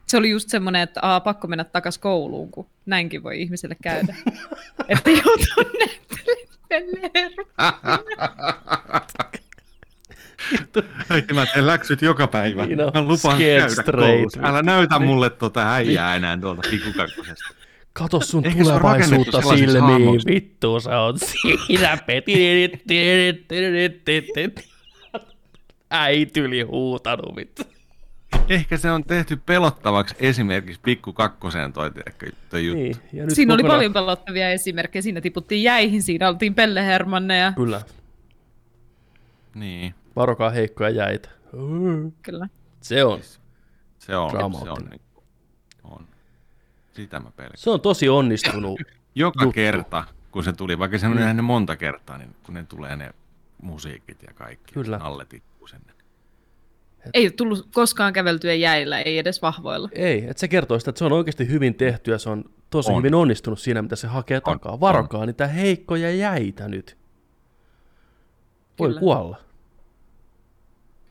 Speaker 3: Se oli just semmoinen, että aa, pakko mennä takas kouluun, kun näinkin voi ihmiselle käydä. että joutuu näyttelemään
Speaker 2: Äiti, mä teen läksyt joka päivä.
Speaker 1: Niin on.
Speaker 2: Mä lupaan käydä
Speaker 1: straight.
Speaker 2: koulussa. Älä näytä mulle tuota äijää enää tuolta pikkukakkosesta.
Speaker 1: Kato sun
Speaker 2: Eikä
Speaker 1: tulevaisuutta silmiin, vittu sä oot siinä peti. Äityli huutanut vittu.
Speaker 2: Ehkä se on tehty pelottavaksi esimerkiksi pikku kakkoseen toi, toi juttu.
Speaker 1: Niin, ja nyt
Speaker 3: Siinä oli
Speaker 1: kokonaan-
Speaker 3: paljon pelottavia esimerkkejä. Siinä tiputtiin jäihin, siinä oltiin Pelle Hermanneja.
Speaker 1: Kyllä,
Speaker 2: Niin,
Speaker 1: varokaa heikkoja jäitä.
Speaker 3: Kyllä.
Speaker 1: Se on.
Speaker 2: se on, se on, niin, on. Sitä mä pelkään.
Speaker 1: Se on tosi onnistunut.
Speaker 2: Joka
Speaker 1: juttu.
Speaker 2: kerta, kun se tuli, vaikka se on nähnyt monta kertaa, niin kun ne tulee ne musiikit ja kaikki,
Speaker 1: Kyllä.
Speaker 2: alle tippuu sinne.
Speaker 3: Ei ole tullut koskaan käveltyä jäillä, ei edes vahvoilla.
Speaker 1: Ei, että se kertoo sitä, että se on oikeasti hyvin tehty ja se on tosi
Speaker 2: On.
Speaker 1: hyvin onnistunut siinä, mitä se hakee
Speaker 2: On,
Speaker 1: takaa. Varokaa niitä heikkoja jäitä nyt. Voi
Speaker 3: Kyllä.
Speaker 1: kuolla.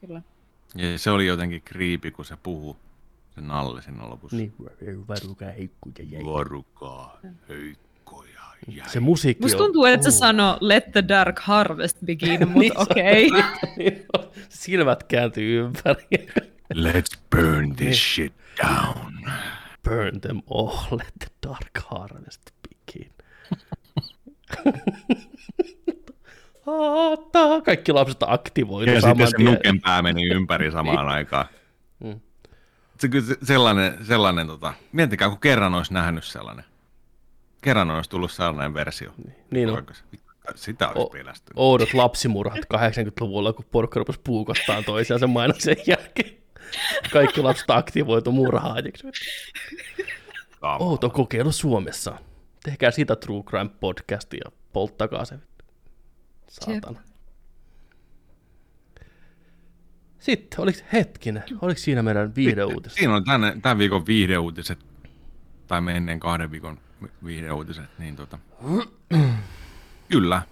Speaker 3: Kyllä.
Speaker 2: Ja se oli jotenkin kriipi, kun se puhuu se Nalle siinä lopussa.
Speaker 1: Niin, varokaa heikkoja jäitä.
Speaker 2: Varukaa heikkoja jäi.
Speaker 1: Se musiikki
Speaker 3: Musta
Speaker 1: on...
Speaker 3: tuntuu, että se sanoo Let the dark harvest begin,
Speaker 1: Niin
Speaker 3: mutta
Speaker 1: se-
Speaker 3: okei.
Speaker 1: Silmät kääntyy ympäri.
Speaker 2: Let's burn this shit down.
Speaker 1: Burn them all, let the dark harvest begin. Haattaa. Kaikki lapset aktivoitu
Speaker 2: Ja
Speaker 1: saman
Speaker 2: sitten se nuken pää meni ympäri samaan aikaan.
Speaker 1: Mm.
Speaker 2: Se, kyllä se, sellainen, sellainen tota, miettikää, kun kerran olisi nähnyt sellainen. Kerran olisi tullut sellainen versio.
Speaker 1: Niin on.
Speaker 2: Oikeasti. Sitä olisi
Speaker 1: O-
Speaker 2: pelästynyt.
Speaker 1: Oudot lapsimurhat 80-luvulla, kun porukka rupesi puukottaa toisiaan sen mainoksen jälkeen. Kaikki lapset aktivoitu murhaajiksi. Outo kokeilu Suomessa. Tehkää siitä True Crime podcasti ja polttakaa se. Saatana. Sitten, oliko hetkinen, oliko siinä meidän viihdeuutiset?
Speaker 2: Siinä on tämän, tämän viikon viihdeuutiset, tai menneen kahden viikon viihdeuutiset, niin tota, kyllä.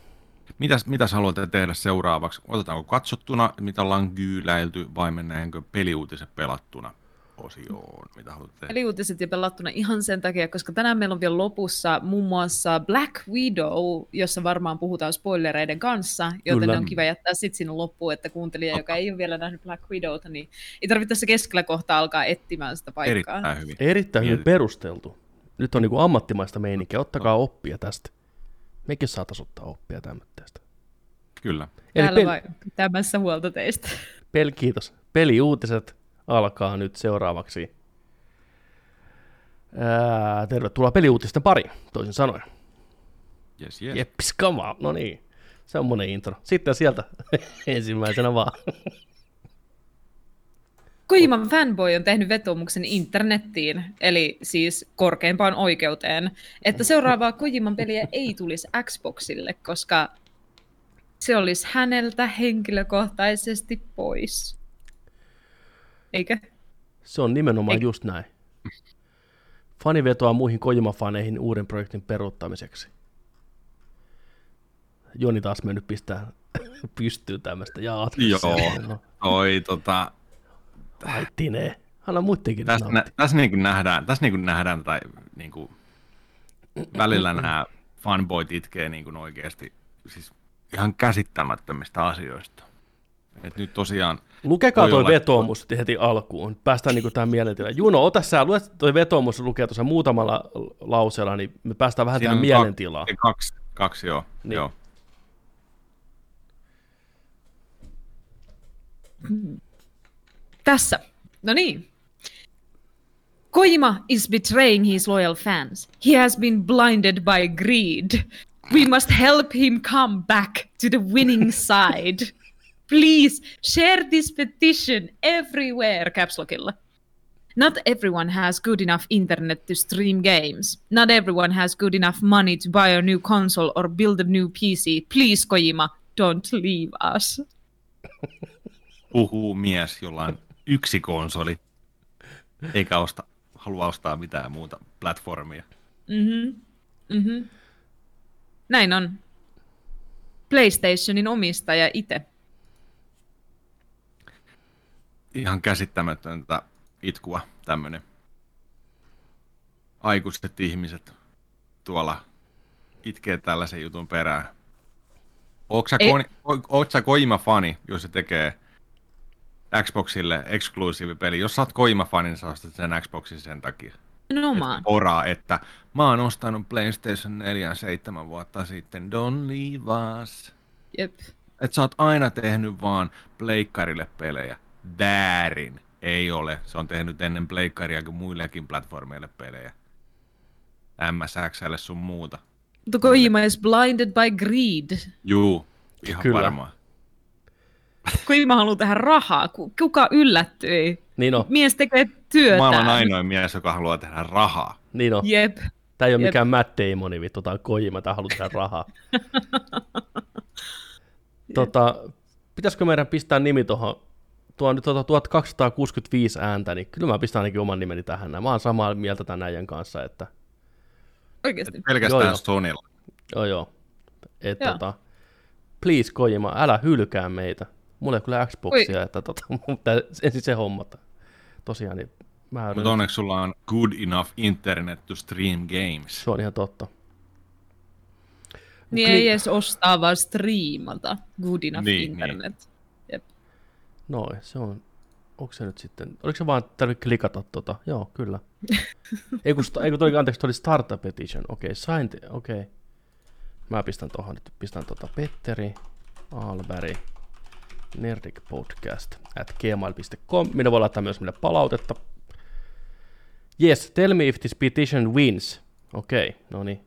Speaker 2: Mitäs, mitäs haluatte tehdä seuraavaksi? Otetaanko katsottuna, mitä ollaan kyyläilty, vai mennäänkö peliuutiset pelattuna osioon? Mitä haluatte tehdä?
Speaker 3: Eli uutiset ja pelattuna ihan sen takia, koska tänään meillä on vielä lopussa muun muassa Black Widow, jossa varmaan puhutaan spoilereiden kanssa, joten
Speaker 1: Kyllä.
Speaker 3: ne on kiva jättää sitten sinne loppuun, että kuuntelija, joka ei ole vielä nähnyt Black Widowta, niin ei tarvitse tässä keskellä kohtaa alkaa etsimään sitä paikkaa.
Speaker 2: Erittäin hyvin.
Speaker 1: Erittäin hyvin perusteltu. Nyt on niinku ammattimaista meininkiä, ottakaa oppia tästä. Mekin saataisiin ottaa oppia tämmöistä.
Speaker 2: Kyllä.
Speaker 1: Eli
Speaker 3: Täällä
Speaker 1: pel-
Speaker 3: vai pitämässä huolta teistä.
Speaker 1: Pel, kiitos. Peliuutiset alkaa nyt seuraavaksi. Ää, tervetuloa peliuutisten pariin, toisin sanoen.
Speaker 2: Yes, yes.
Speaker 1: Jeppis, come on. No niin, semmonen intro. Sitten sieltä ensimmäisenä vaan.
Speaker 3: Kojiman fanboy on tehnyt vetomuksen internettiin, eli siis korkeimpaan oikeuteen, että seuraavaa Kojiman peliä ei tulisi Xboxille, koska se olisi häneltä henkilökohtaisesti pois. Eikö?
Speaker 1: Se on nimenomaan
Speaker 3: Eik-
Speaker 1: just näin. Fani vetoaa muihin Kojima-faneihin uuden projektin peruuttamiseksi. Joni taas mennyt pistää pystyyn tämmöistä. Jaa,
Speaker 2: Joo.
Speaker 1: No,
Speaker 2: Oi, tota,
Speaker 1: Haittine. Anna muidenkin
Speaker 2: tässä, nä, tässä, niin kuin nähdään, tässä niin kuin nähdään tai niin kuin, välillä nämä fanboyt itkee niin kuin oikeasti siis ihan käsittämättömistä asioista. Et nyt tosiaan,
Speaker 1: Lukekaa
Speaker 2: voi
Speaker 1: toi
Speaker 2: olla-
Speaker 1: vetoomus heti alkuun. Päästään niinku tähän mielentilaan. Juno, ota sä, luet toi vetoomus lukee tuossa muutamalla lauseella, niin me päästään vähän
Speaker 2: Siinä
Speaker 1: tähän mielentilaan.
Speaker 2: kaksi, kaksi, kaksi joo.
Speaker 1: Niin.
Speaker 2: joo.
Speaker 3: Tässä. No niin. Kojima is betraying his loyal fans. He has been blinded by greed. We must help him come back to the winning side. Please share this petition everywhere, caps lockilla. Not everyone has good enough internet to stream games. Not everyone has good enough money to buy a new console or build a new PC. Please, Kojima, don't leave us.
Speaker 2: Puhuu mies, jolla on yksi konsoli, eikä osta, halua ostaa mitään muuta platformia.
Speaker 3: Mhm. Mhm. Näin on. PlayStationin omistaja itse.
Speaker 2: Ihan käsittämätöntä itkua tämmönen. Aikuiset ihmiset tuolla itkee tällaisen jutun perään. Ootko sä,
Speaker 3: Ei-
Speaker 2: Ko- o- oot sä Kojima-fani, jos se tekee Xboxille eksklusiivipeli? Jos sä oot Kojima-fani, niin sä ostat sen Xboxin sen takia.
Speaker 3: Nimenomaan.
Speaker 2: Oraa, että mä oon ostanut PlayStation 4 seitsemän vuotta sitten, don't leave us.
Speaker 3: Jep.
Speaker 2: Että sä oot aina tehnyt vaan pleikkarille pelejä. Väärin. Ei ole. Se on tehnyt ennen Pleikkaria kuin muillekin platformeille pelejä. MSXlle sun muuta.
Speaker 3: Mutta Kojima is blinded by greed.
Speaker 2: Juu, ihan
Speaker 1: Kyllä.
Speaker 2: varmaan.
Speaker 3: Kojima haluaa tehdä rahaa. Ku- Kuka yllättyi?
Speaker 1: Niin on,
Speaker 3: Mies tekee työtä.
Speaker 2: Maailman ainoa mies, joka haluaa tehdä rahaa.
Speaker 1: niin on.
Speaker 3: Jep.
Speaker 1: Tämä ei ole
Speaker 3: Jep.
Speaker 1: mikään Matt Damoni, vittu, tämä on Kojima, tämä haluaa tehdä rahaa. tota, pitäisikö meidän pistää nimi tuohon, tuo on nyt tota 1265 ääntä, niin kyllä mä pistän ainakin oman nimeni tähän. näin. Mä oon samaa mieltä tämän äijän kanssa, että
Speaker 3: Oikeasti.
Speaker 2: Pelkästään
Speaker 1: Joo, joo.
Speaker 2: Sonylla.
Speaker 1: joo joo. Et,
Speaker 3: Joo.
Speaker 1: tota, please Kojima, älä hylkää meitä. Mulla ei ole kyllä Xboxia, että tota, mutta ensin se hommata. Tosiaan, niin mä
Speaker 2: Mutta
Speaker 1: yritän-
Speaker 2: onneksi sulla on good enough internet to stream games.
Speaker 1: se on ihan totta.
Speaker 3: Niin
Speaker 1: Kli-
Speaker 3: ei edes ostaa, vaan striimata. Good enough
Speaker 2: Niin,
Speaker 3: internet. Jep.
Speaker 1: Noin, se on, onko se nyt sitten, oliko se vaan tarvitse klikata tota, joo, kyllä. ei kun, ei kun tuli, anteeksi, tuli startup edition, okei, okay, signed, okei. Okay. Mä pistän tuohon nyt, pistän tota Petteri, Alberg, Nerdic Podcast at gmail.com. Minä voi laittaa myös meille palautetta. Yes, tell me if this petition wins. Okei, okay, no niin.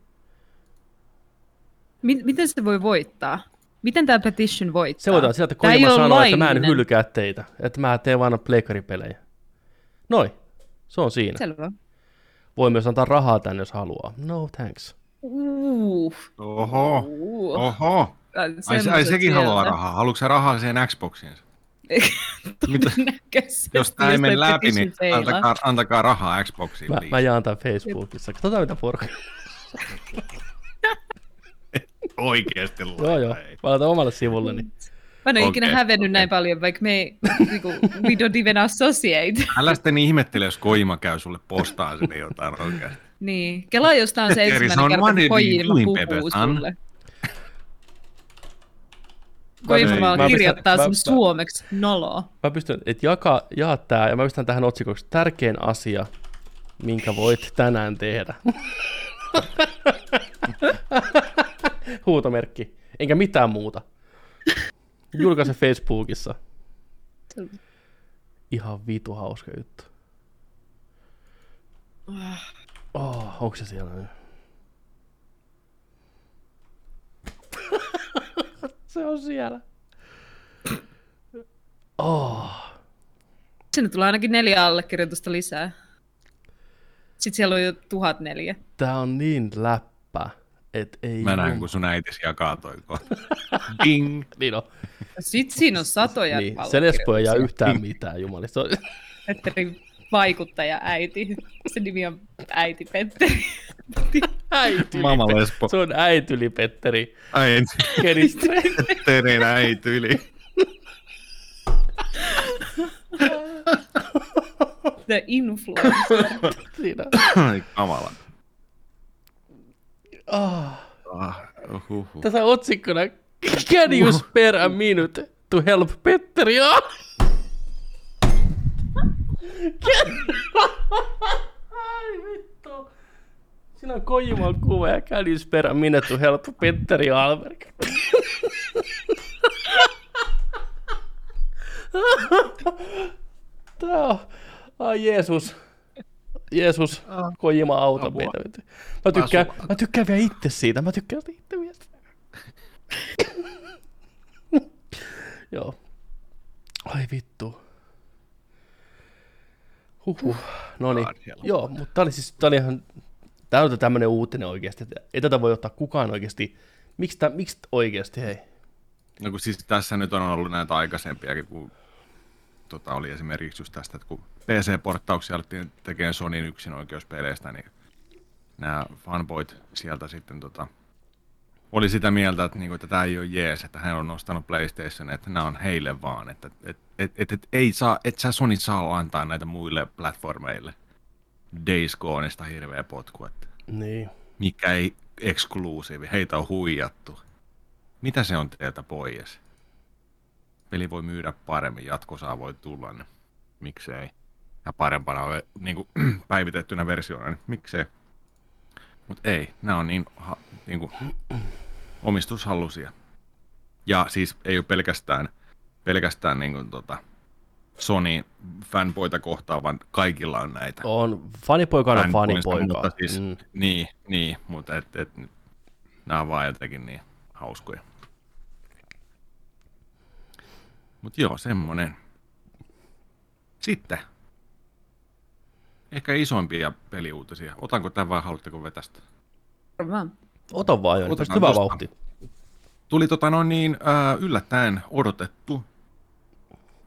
Speaker 3: Mi- miten se voi voittaa? Miten tämä petition voittaa?
Speaker 1: Se voidaan sieltä, kun
Speaker 3: ole
Speaker 1: sanoin, että mä en hylkää teitä, että mä teen vaan pleikkaripelejä. Noin, se on siinä.
Speaker 3: Selvä.
Speaker 1: Voi myös antaa rahaa tänne, jos haluaa. No thanks.
Speaker 3: Uh,
Speaker 2: Oho,
Speaker 3: uh.
Speaker 2: oho. Ai, se, ai sekin
Speaker 3: sieltä.
Speaker 2: haluaa rahaa. Haluatko se rahaa siihen? Mitä?
Speaker 3: Todennäköisesti,
Speaker 2: Jos tämä ei mene läpi, niin antakaa, antakaa rahaa Xboxiin.
Speaker 1: Mä,
Speaker 2: please.
Speaker 1: mä jaan tämän Facebookissa. Katsotaan mitä porukka.
Speaker 2: Oikeesti
Speaker 1: joo
Speaker 2: laita,
Speaker 1: joo.
Speaker 2: ei.
Speaker 1: Mä laitan omalle sivulleni.
Speaker 3: Mä en ole ikinä
Speaker 2: Okei,
Speaker 3: hävennyt näin
Speaker 2: okei.
Speaker 3: paljon, vaikka me niinku, we don't even associate.
Speaker 2: Älä sitten ihmettele, jos Koima käy sulle postaa sinne jotain oikeasti.
Speaker 3: Niin. Kelaa jostain se ensimmäinen kerta, kun
Speaker 2: doing,
Speaker 3: puhuu sulle. Kojima
Speaker 2: Ei.
Speaker 3: vaan kirjoittaa sen suomeksi noloa.
Speaker 1: Mä pystyn, että jaka, jaa tää, ja mä pistän tähän otsikoksi tärkein asia, minkä voit tänään tehdä. Huutomerkki. Enkä mitään muuta. Julkaise Facebookissa. Ihan vitu hauska juttu. Oh, onko se siellä nyt? se on siellä. Oh.
Speaker 3: Sinne tulee ainakin neljä allekirjoitusta lisää. Sitten siellä on jo tuhat neljä.
Speaker 1: Tää on niin läppä, et ei...
Speaker 2: Mä näen, kun sun äitis jakaa toi. Ding!
Speaker 1: Niin on.
Speaker 3: Sitten siinä on satoja
Speaker 1: Niin, sen Espo ei jää yhtään mitään, jumalista. Se on-
Speaker 3: Petteri vaikuttaja äiti. Se nimi on äiti Petteri.
Speaker 1: Äityli,
Speaker 2: Mama Lesbo.
Speaker 1: Se on äityli Petteri.
Speaker 2: Äiti yli.
Speaker 3: The influencer.
Speaker 1: Siinä.
Speaker 2: Ai kamala.
Speaker 1: Ah.
Speaker 2: Ah, uhuhu.
Speaker 1: Tässä otsikkona, can you spare a minute to help Petteri? Ah! Ai vittu. Siinä on Kojiman kuva ja can spare a minute to help Petteri Alberg? Tää on... Ai Jeesus. Jeesus, Kojima auta
Speaker 2: Apua.
Speaker 1: meitä. Mä tykkään,
Speaker 2: Asua.
Speaker 1: mä tykkään vielä itse siitä. Mä tykkään itse vielä. Joo. Ai vittu. Huhhuh. No niin. Joo, mutta tää oli siis, tää oli ihan, tää on tämmönen uutinen oikeasti, että ei tätä voi ottaa kukaan oikeasti. Miksi, tää, miksi oikeasti, hei?
Speaker 2: No kun siis tässä nyt on ollut näitä aikaisempiakin, kun tota, oli esimerkiksi just tästä, että kun PC-porttauksia alettiin tekemään Sonin yksin oikeuspeleistä, niin nämä fanboyt sieltä sitten tota, oli sitä mieltä, että, niinku, että tämä ei ole jees, että hän on nostanut PlayStation, että nämä on heille vaan, että et, et, et, et, ei saa, et sä Sony saa antaa näitä muille platformeille. Days Goneista hirveä potku, että
Speaker 1: Niin.
Speaker 2: mikä ei eksklusiivi, heitä on huijattu. Mitä se on teiltä pois? Peli voi myydä paremmin, jatkosaa voi tulla, niin miksei. Ja parempana niin kuin, päivitettynä versiona, niin miksei. Mutta ei, nämä on niin, ha, niin kuin, omistushallusia. Ja siis ei ole pelkästään, pelkästään niin kuin, tota, Sony fanboita kohtaan, vaan kaikilla on näitä.
Speaker 1: On, fanipoika on fanipoika.
Speaker 2: Mutta siis,
Speaker 1: mm.
Speaker 2: Niin, niin, mutta et, et, nämä on vaan jotenkin niin hauskoja. Mutta joo, semmonen. Sitten. Ehkä isompia peliuutisia. Otanko tämän vai haluatteko vetästä?
Speaker 3: Varmaan.
Speaker 1: Ota vaan, tästä hyvä
Speaker 2: tosta.
Speaker 1: vauhti.
Speaker 2: Tuli tota no niin, ää, yllättäen odotettu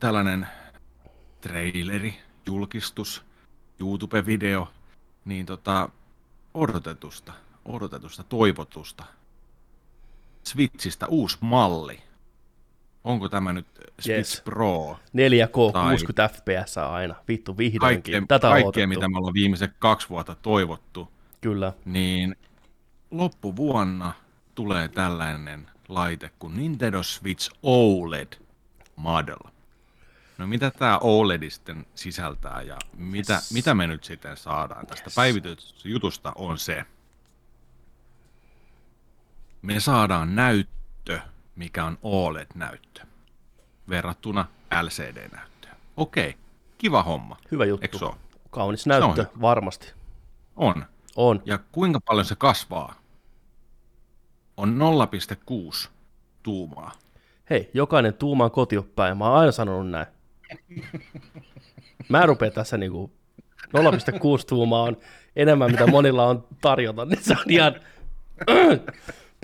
Speaker 2: tällainen traileri, julkistus, YouTube-video, niin tota, odotetusta, odotetusta, toivotusta. Switchistä uusi malli. Onko tämä nyt Switch
Speaker 1: Yes.
Speaker 2: Pro?
Speaker 1: 4K
Speaker 2: Tai-
Speaker 1: 60 fps aina. Vittu vihdoinkin.
Speaker 2: Kaikkea,
Speaker 1: Tätä
Speaker 2: kaikkea mitä me ollaan viimeiset kaksi vuotta toivottu,
Speaker 1: Kyllä.
Speaker 2: niin loppuvuonna tulee tällainen laite kuin Nintendo Switch OLED Model. No mitä tämä OLED sitten sisältää ja mitä,
Speaker 1: Yes.
Speaker 2: mitä me nyt sitten saadaan tästä
Speaker 1: Yes.
Speaker 2: päivitetystä jutusta on se. Me saadaan näyttö, mikä on OLED-näyttö verrattuna LCD-näyttöön. Okei, kiva homma.
Speaker 1: Hyvä juttu.
Speaker 2: Eikö?
Speaker 1: Kaunis näyttö,
Speaker 2: hyvä.
Speaker 1: varmasti.
Speaker 2: On.
Speaker 1: On.
Speaker 2: Ja kuinka paljon se kasvaa? On 0,6 tuumaa.
Speaker 1: Hei, jokainen tuuma on kotiopäin. Mä oon aina sanonut näin. Mä en rupea tässä niinku 0,6 tuumaa on enemmän, mitä monilla on tarjota, niin se on ihan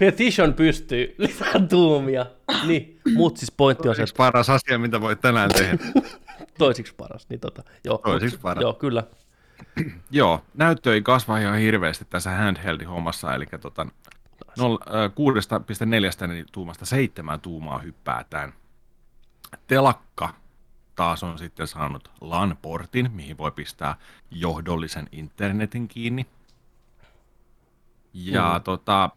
Speaker 1: petition pystyy, lisää tuumia. Niin, mut siis pointti on se, että
Speaker 2: paras asia, mitä voi tänään tehdä.
Speaker 1: toisiksi paras. Niin tota, joo,
Speaker 2: Toisiksi
Speaker 1: mut-
Speaker 2: paras.
Speaker 1: Joo, kyllä.
Speaker 2: Joo, näyttö ei kasva ihan hirveästi tässä handheld-hommassa, eli tota, nol- äh, 6,4 niin tuumasta 7 tuumaa hyppää tämän. Telakka taas on sitten saanut LAN-portin, mihin voi pistää johdollisen internetin kiinni. Ja
Speaker 1: Mm.
Speaker 2: tota,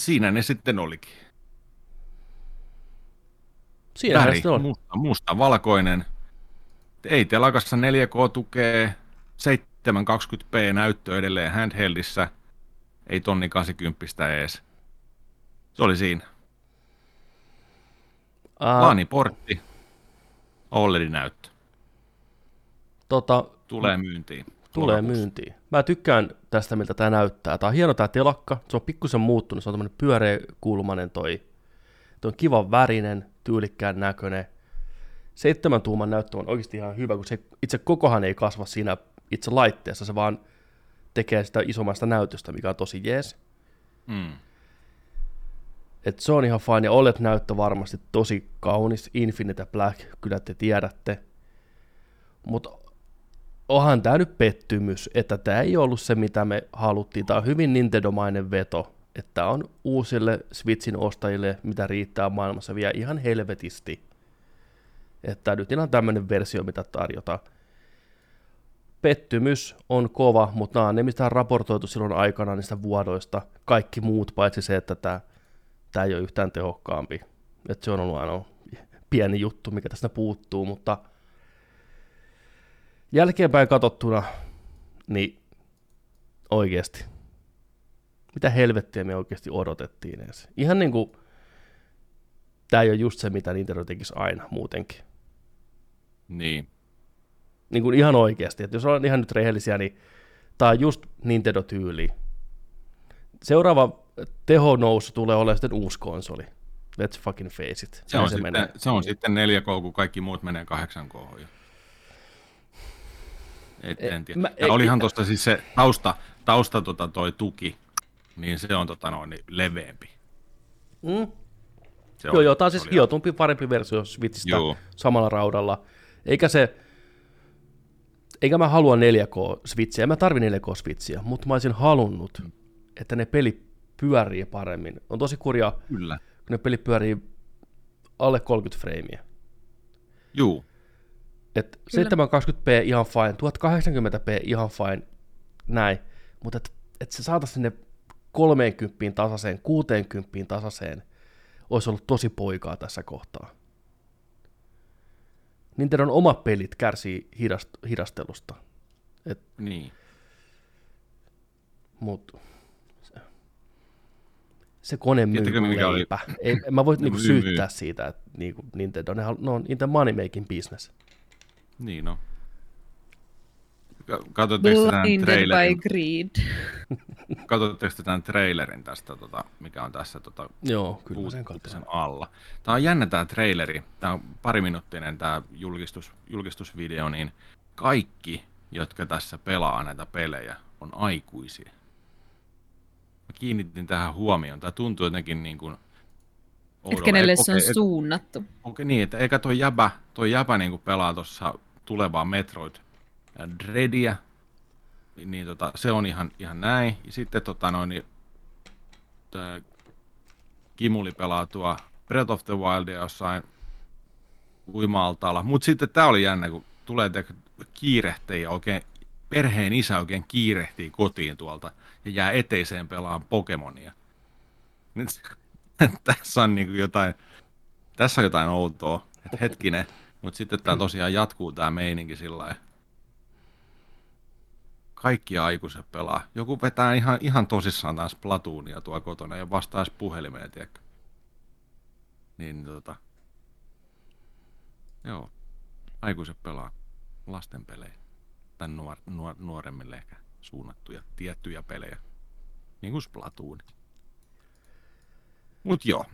Speaker 2: siinä ne sitten olikin.
Speaker 1: Siinähän
Speaker 2: Väri,
Speaker 1: se on.
Speaker 2: musta, musta valkoinen. Ei telakassa 4K tukee, 720p näyttö edelleen handheldissä, ei tonni 80 ees. Se oli siinä.
Speaker 1: Ää,
Speaker 2: Laaniportti, OLED-näyttö.
Speaker 1: tota,
Speaker 2: Tulee myyntiin.
Speaker 1: Tulee myyntiin. Mä tykkään tästä, miltä tämä näyttää. Tää on hieno tää telakka, se on pikkusen muuttunut, se on tämmönen pyöreäkulmanen toi. Toi on kivan värinen, tyylikkään näköinen. Seitsemän tuuman näyttö on oikeasti ihan hyvä, kun se itse kokohan ei kasva siinä itse laitteessa, se vaan tekee sitä isommasta näytöstä, mikä on tosi jees.
Speaker 2: Mm.
Speaker 1: Et se on ihan fine, ja OLED-näyttö varmasti tosi kaunis, Infinite Black, kyllä te tiedätte. Mutta onhan tämä nyt pettymys, että tämä ei ollut se, mitä me haluttiin. Tämä on hyvin Nintendo-mainen veto, että on uusille Switchin ostajille, mitä riittää maailmassa vielä ihan helvetisti. Että nyt ihan tämmöinen versio, mitä tarjotaan. Pettymys on kova, mutta nämä on ne, mistä on raportoitu silloin aikana niistä vuodoista. Kaikki muut, paitsi se, että tämä, tämä ei ole yhtään tehokkaampi. Että se on ollut aina pieni juttu, mikä tästä puuttuu, mutta jälkeenpäin katsottuna, niin oikeasti, mitä helvettiä me oikeasti odotettiin edes. Ihan niin kuin, tämä ei ole just se, mitä Nintendo tekisi aina muutenkin.
Speaker 2: Niin.
Speaker 1: Niin kuin ihan oikeasti, että jos ollaan ihan nyt rehellisiä, niin tämä on just Nintendo-tyyli. Seuraava tehonousu tulee olemaan sitten uusi konsoli. Let's fucking face it.
Speaker 2: Se on, sitten, se on sitten 4K, kun kaikki muut menee 8K. Et, en tiedä.
Speaker 1: mä-
Speaker 2: ja olihan tuosta siis se tausta, tausta tota toi tuki, niin se on tota noin niin leveämpi.
Speaker 1: Mm?
Speaker 2: Se
Speaker 1: Joo, joo, tämä on siis hiotumpi, parempi versio Switchistä
Speaker 2: Joo.
Speaker 1: samalla raudalla. Eikä se, eikä mä halua 4K Switchiä, en mä tarvi 4K Switchiä, mutta mä olisin halunnut, että ne pelit pyörii paremmin. On tosi kurjaa,
Speaker 2: Kyllä.
Speaker 1: kun ne pelit pyörii alle 30 freimiä.
Speaker 2: Juu.
Speaker 1: Et 720p ihan fine, 1080p ihan fine, näin. Mutta et, et se saataisiin sinne 30 tasaiseen, 60 tasaiseen, olisi ollut tosi poikaa tässä kohtaa. Nintendon omat pelit kärsii hidast, hidastelusta,
Speaker 2: Niin.
Speaker 1: mutta Se kone myy
Speaker 2: mikä oli-.
Speaker 1: Ei, mä voi
Speaker 2: Ne
Speaker 1: niinku syyttää siitä, että niinku Nintendo, ne, halu- ne on in the money making business.
Speaker 2: Niin on. Ka- Katsotteko te tämän
Speaker 3: by
Speaker 2: trailerin,
Speaker 3: greed.
Speaker 2: katsotteko te tämän trailerin tästä, tota, mikä on tässä tota,
Speaker 1: Joo, kyllä sen katsoin.
Speaker 2: alla. Tämä on jännä tämä traileri. Tämä on pariminuuttinen tämä julkistus, julkistusvideo, niin kaikki, jotka tässä pelaa näitä pelejä, on aikuisia. Mä kiinnitin tähän huomioon. Tämä tuntuu jotenkin niin kuin
Speaker 3: Että
Speaker 2: oudolle.
Speaker 3: kenelle
Speaker 2: Et
Speaker 3: se on
Speaker 2: et-
Speaker 3: suunnattu.
Speaker 2: Okei niin, että eikä toi jäbä, toi jäbä niin kuin pelaa tuossa tulevaa Metroid Dreadia, niin, niin tota, se on ihan, ihan näin. Ja sitten tota noin, niin, tää Kimuli pelaa tuo Breath of the Wildia jossain uima-altaalla. Mutta sitten tämä oli jännä, kun tulee te kiirehtii ja oikein, perheen isä oikein kiirehtii kotiin tuolta ja jää eteiseen pelaan Pokemonia. Nyt, tässä on niinku jotain, tässä on jotain outoa, että hetkinen, mutta sitten tämä tosiaan jatkuu tämä meininki sillä lailla. Kaikki aikuiset pelaa. Joku vetää ihan, ihan tosissaan taas Platoonia tuo kotona ja vastaa puhelimeen, tiedätkö? Niin tota... Joo. Aikuiset pelaa lasten pelejä. Tai nuor, nuor, nuoremmille ehkä suunnattuja tiettyjä pelejä. Niin kuin Splatoon. Mut joo.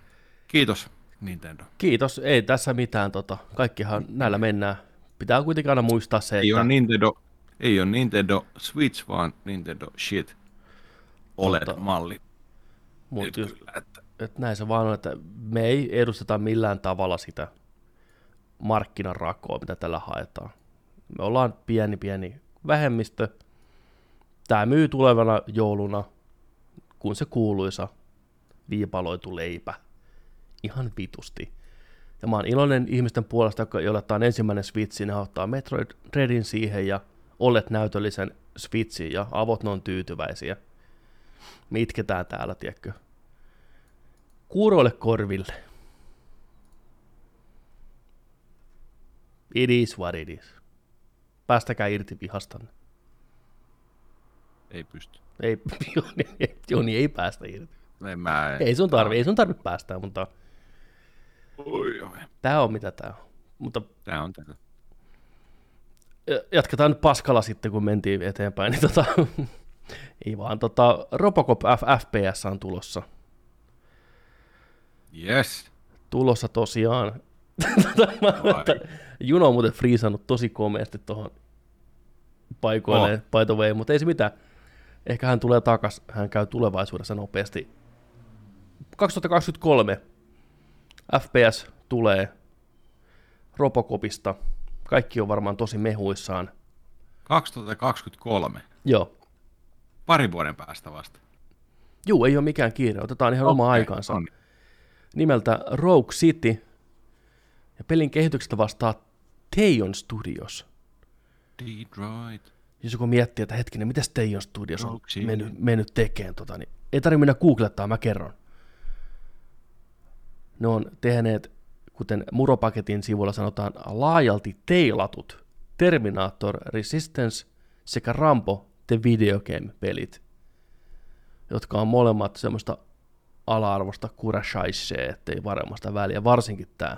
Speaker 2: Kiitos Nintendo.
Speaker 1: Kiitos, ei tässä mitään, tota, kaikkihan näillä mennään. Pitää kuitenkin aina muistaa se,
Speaker 2: Ei
Speaker 1: että
Speaker 2: ole Nintendo, ei ole Nintendo Switch, vaan Nintendo Shit. OLED-malli.
Speaker 1: mut
Speaker 2: Nyt
Speaker 1: just,
Speaker 2: kyllä, että
Speaker 1: että näin se vaan on, että me ei edusteta millään tavalla sitä markkinarakoa, mitä tällä haetaan. Me ollaan pieni, pieni vähemmistö. Tämä myy tulevana jouluna, kun se kuuluisa viipaloitu leipä. Ihan vitusti. Ja mä oon iloinen ihmisten puolesta, joille tämä on ensimmäinen Switch, ne ottaa Metroid Redin siihen ja olet näytöllisen Switchin ja avot ne on tyytyväisiä. Me itketään täällä, tiedätkö? kuuroille korville. It is what it is. Päästäkää irti vihastanne.
Speaker 2: ei pysty.
Speaker 1: Ei, Joni, ei, Joni ei päästä irti.
Speaker 2: En mä,
Speaker 1: Ei sun tarvi, ei sun tarvi päästää, mutta
Speaker 2: Oi, oi.
Speaker 1: tää on mitä tää on. Mutta
Speaker 2: Tää on tätä.
Speaker 1: ö, jatketaan nyt paskalla sitten, kun mentiin eteenpäin. Niin tota, ei vaan, tota, Robocop FPS on tulossa.
Speaker 2: Yes.
Speaker 1: Tulossa tosiaan. Tota, Juno on muuten friisannut tosi komeasti tuohon paikoilleen, oh. by the way, mutta ei se mitään. Ehkä hän tulee takas, hän käy tulevaisuudessa nopeasti. 2023 FPS tulee Robocopista. Kaikki on varmaan tosi mehuissaan.
Speaker 2: 2023.
Speaker 1: Joo.
Speaker 2: Pari vuoden päästä vasta.
Speaker 1: Juu, ei ole mikään kiire. Otetaan ihan oma
Speaker 2: Okei,
Speaker 1: aikansa.
Speaker 2: on.
Speaker 1: Nimeltä Rogue City. Ja pelin kehityksestä vastaa Teion Studios.
Speaker 2: Detroit.
Speaker 1: Jos joku miettii, että hetkinen, miten Teion Studios on mennyt, mennyt tekemään tota, niin ei tarvitse mennä googlettaa, mä kerron. Ne on tehneet, kuten Muropaketin sivulla sanotaan, laajalti teilatut Terminator Resistance sekä Rambo The Video Game-pelit, jotka on molemmat semmoista ala-arvosta kurashaisee, ettei varmasta väliä, varsinkin tämä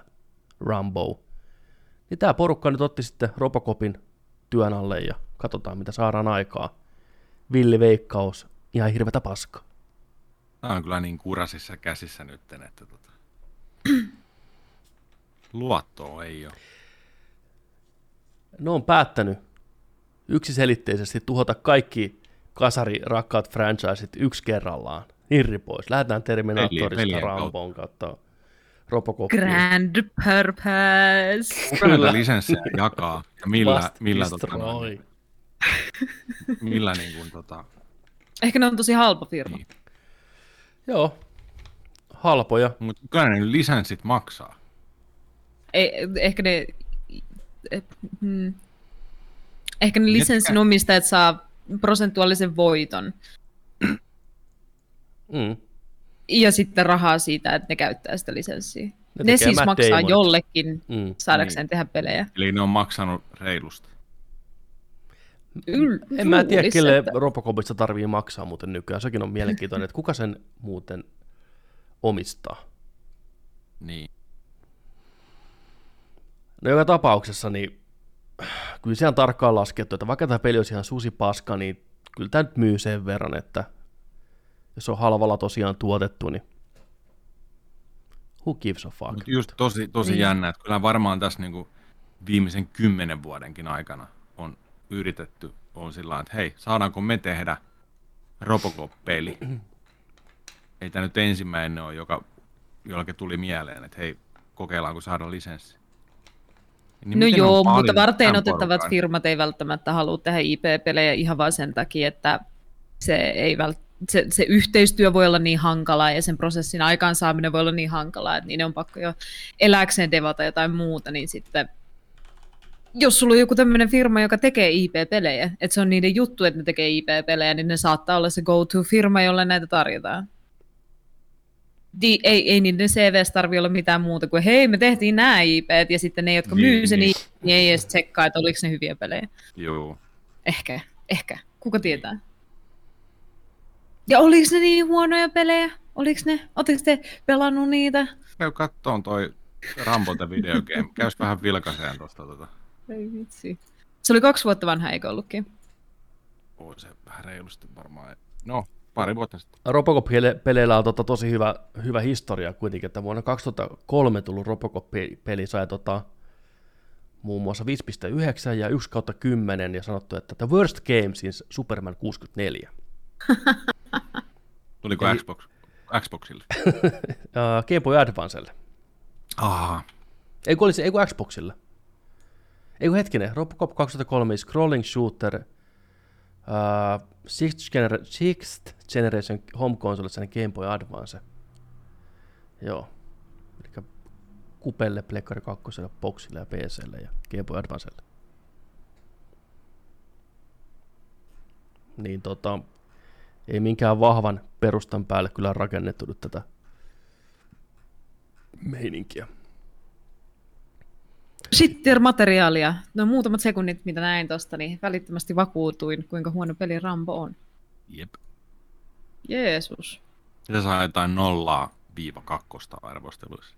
Speaker 1: Rambo. Niin tämä porukka nyt otti sitten Robocopin työn alle ja katsotaan mitä saadaan aikaa. Villi veikkaus, ihan hirvetä paska.
Speaker 2: Tämä on kyllä niin kurasissa käsissä nyt, että tota... luottoa ei ole.
Speaker 1: Ne on päättänyt yksiselitteisesti tuhota kaikki kasari rakkaat franchiseit yksi kerrallaan. Irri pois. Lähdetään Terminatorista
Speaker 2: pelien
Speaker 1: Ramboon kautta Robocopia.
Speaker 3: Grand purpose.
Speaker 2: Kuka näitä lisenssejä jakaa ja millä, millä, tota,
Speaker 1: destroy.
Speaker 2: noin, millä niin kuin, tota,
Speaker 3: Ehkä ne on tosi halpa firma.
Speaker 2: Niin.
Speaker 1: Joo. Halpoja.
Speaker 2: mutta kyllä ne lisenssit maksaa.
Speaker 3: Ei, ehkä ne... eh, Hmm. Ehkä ne lisenssin omistajat saa prosentuaalisen voiton.
Speaker 1: Mm.
Speaker 3: Ja sitten rahaa siitä, että ne käyttää sitä lisenssiä.
Speaker 1: Ne
Speaker 3: Ne, siis
Speaker 1: Matt
Speaker 3: maksaa
Speaker 1: Damonit.
Speaker 3: jollekin
Speaker 1: Mm.
Speaker 3: saadakseen tehdä pelejä.
Speaker 2: Eli ne on maksanut reilusti.
Speaker 3: Yl-
Speaker 1: En mä tiedä, kelle
Speaker 3: että-
Speaker 1: Robocopista tarvii maksaa muuten nykyään. Sekin on mielenkiintoinen, että kuka sen muuten omistaa.
Speaker 2: Niin.
Speaker 1: No joka tapauksessa, niin kyllä siellä on tarkkaan laskettu, että vaikka tämä peli olisi ihan susi paska, niin kyllä tämä nyt myy sen verran, että jos on halvalla tosiaan tuotettu, niin who gives a fuck?
Speaker 2: Mutta just tosi, tosi
Speaker 3: Niin.
Speaker 2: jännä, että kyllä varmaan tässä niinku viimeisen kymmenen vuodenkin aikana on yritetty, on sillä että hei, saadaanko me tehdä Robocop-peli? Ei tämä nyt ensimmäinen ole, joka jollakin tuli mieleen, että hei, kokeillaanko saada lisenssi. Niin
Speaker 3: no joo, mutta varten otettavat
Speaker 2: porukan?
Speaker 3: firmat ei välttämättä halua tehdä IP-pelejä ihan vain sen takia, että se, ei vält- se, se yhteistyö voi olla niin hankalaa ja sen prosessin aikaansaaminen voi olla niin hankalaa, että niin on pakko jo eläkseen devata jotain muuta, niin sitten jos sulla on joku tämmöinen firma, joka tekee IP-pelejä, että se on niiden juttu, että ne tekee IP-pelejä, niin ne saattaa olla se go-to-firma, jolle näitä tarjotaan. Di- ei, ei niiden CVs tarvi olla mitään muuta kuin hei, me tehtiin nämä IP, ja sitten ne, jotka myy
Speaker 2: Niin,
Speaker 3: sen
Speaker 2: niin.
Speaker 3: Niin ei edes tsekkaa, että oliko ne hyviä pelejä.
Speaker 2: Joo.
Speaker 3: Ehkä, ehkä. Kuka tietää? Ja oliko ne niin huonoja pelejä? Oliko ne? Oletteko te pelannut niitä?
Speaker 2: Käy kattoon toi Rambo the Video Game. Käys vähän vilkaseen tuosta. Tota.
Speaker 3: Ei vitsi. Se oli kaksi vuotta vanha, eikö ollutkin?
Speaker 2: Oi se vähän reilusti varmaan. No, pari vuotta sitten.
Speaker 1: Robocop-peleillä on tota tosi hyvä, hyvä historia kuitenkin, että vuonna 2003 tullut Robocop-peli sai tota, muun muassa 5.9 ja 1 kautta 10 ja sanottu, että the worst game since Superman 64.
Speaker 2: Tuliko
Speaker 1: Eli-
Speaker 2: Xbox, Xboxille?
Speaker 1: Game Boy Advancelle.
Speaker 2: Aha.
Speaker 1: Ei kun olisi, ei kun Xboxille. Ei kun hetkinen, Robocop 2003 scrolling shooter uh, sixth, gener- sixth generation home console, sen Game Boy Advance. Joo. Eli Kupelle, Plekkari 2, Boxille ja PClle ja Game Boy Advancelle. Niin tota, ei minkään vahvan perustan päälle kyllä rakennettu tätä meininkiä.
Speaker 3: Sitten materiaalia. No muutamat sekunnit, mitä näin tosta, niin välittömästi vakuutuin, kuinka huono peli Rambo on.
Speaker 2: Jep.
Speaker 3: Jeesus.
Speaker 2: Se saa jotain nollaa viiva kakkosta arvosteluissa.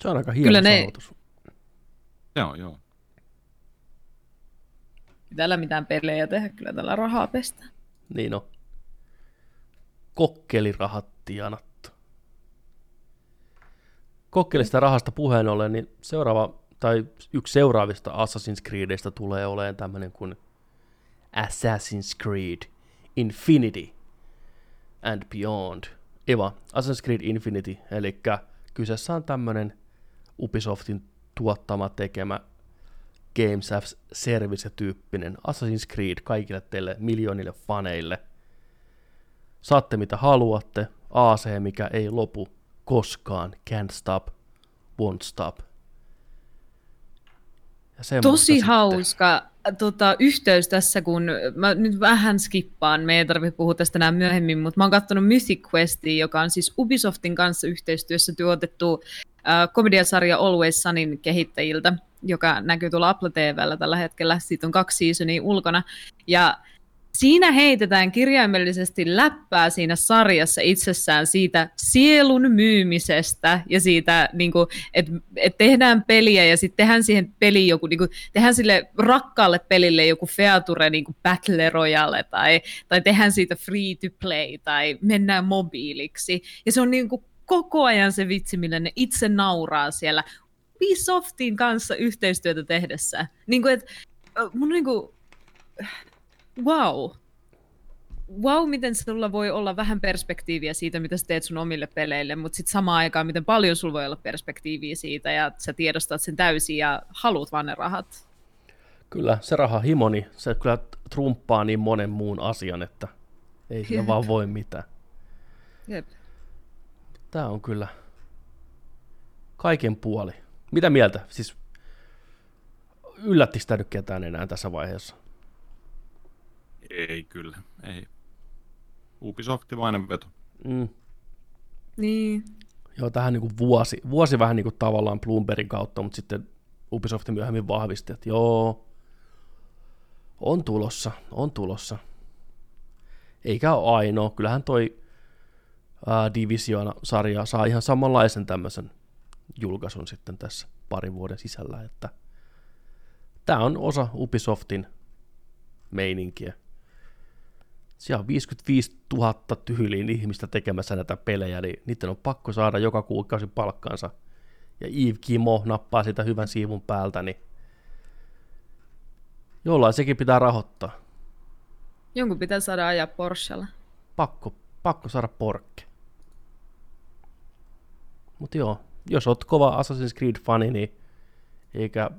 Speaker 1: Se on aika hieno
Speaker 3: Kyllä ne-
Speaker 1: saavutus.
Speaker 2: Se on, joo.
Speaker 3: Ei täällä mitään pelejä tehdä, kyllä tällä rahaa pestä.
Speaker 1: Niin on. Kokkelirahat tienattu. Kokkelista rahasta puheen ollen, niin seuraava, tai yksi seuraavista Assassin's Creedistä tulee olemaan tämmöinen kuin Assassin's Creed Infinity and Beyond. Eva, Assassin's Creed Infinity, eli kyseessä on tämmöinen Ubisoftin tuottama, tekemä Games as Service-tyyppinen Assassin's Creed kaikille teille miljoonille faneille. Saatte mitä haluatte, AC mikä ei lopu koskaan, can't stop, won't stop. Ja
Speaker 3: Tosi
Speaker 1: sitten.
Speaker 3: hauska tota, yhteys tässä, kun mä nyt vähän skippaan, me ei tarvitse puhua tästä enää myöhemmin, mutta mä oon katsonut Mythic Questia, joka on siis Ubisoftin kanssa yhteistyössä tuotettu äh, komediasarja Always Sunin kehittäjiltä, joka näkyy tuolla Apple TVllä tällä hetkellä. Siitä on kaksi seasonia ulkona. Ja siinä heitetään kirjaimellisesti läppää siinä sarjassa itsessään siitä sielun myymisestä ja siitä, niin että et tehdään peliä ja sitten tehdään siihen peliin joku, niin kuin, tehdään sille rakkaalle pelille joku Feature niin kuin Battle Royale tai, tai tehdään siitä free to play tai mennään mobiiliksi. Ja se on niin kuin koko ajan se vitsi, millä ne itse nauraa siellä Ubisoftin kanssa yhteistyötä tehdessä. Niin kuin, äh, mun niin kuin, wow. Wow, miten sulla voi olla vähän perspektiiviä siitä, mitä sä teet sun omille peleille, mutta sitten samaan aikaan, miten paljon sulla voi olla perspektiiviä siitä, ja sä tiedostat sen täysin ja haluat vaan ne rahat.
Speaker 1: Kyllä, se raha himoni, se kyllä trumppaa niin monen muun asian, että ei
Speaker 3: Jep.
Speaker 1: vaan voi mitään.
Speaker 3: Jep.
Speaker 1: Tämä on kyllä kaiken puoli. Mitä mieltä? Siis yllättikö tämä nyt ketään enää tässä vaiheessa?
Speaker 2: Ei kyllä, ei. Ubisoftimainen veto.
Speaker 1: Mm.
Speaker 3: Niin.
Speaker 1: Joo, tähän niin kuin vuosi, vuosi vähän niin kuin tavallaan Bloombergin kautta, mutta sitten Ubisoft myöhemmin vahvisti, että joo, on tulossa, on tulossa. Eikä ole ainoa, kyllähän toi ää, Division-sarja saa ihan samanlaisen tämmöisen julkaisun sitten tässä parin vuoden sisällä, että tämä on osa Ubisoftin meininkiä. Siellä on 55 000 tyyliin ihmistä tekemässä näitä pelejä, niin niiden on pakko saada joka kuukausi palkkansa. Ja Yves Kimo nappaa sitä hyvän siivun päältä, niin jollain sekin pitää rahoittaa.
Speaker 3: Jonkun pitää saada ajaa Porschella.
Speaker 1: Pakko, pakko saada porkke. Mutta joo, jos oot kova Assassin's Creed-fani, niin eikä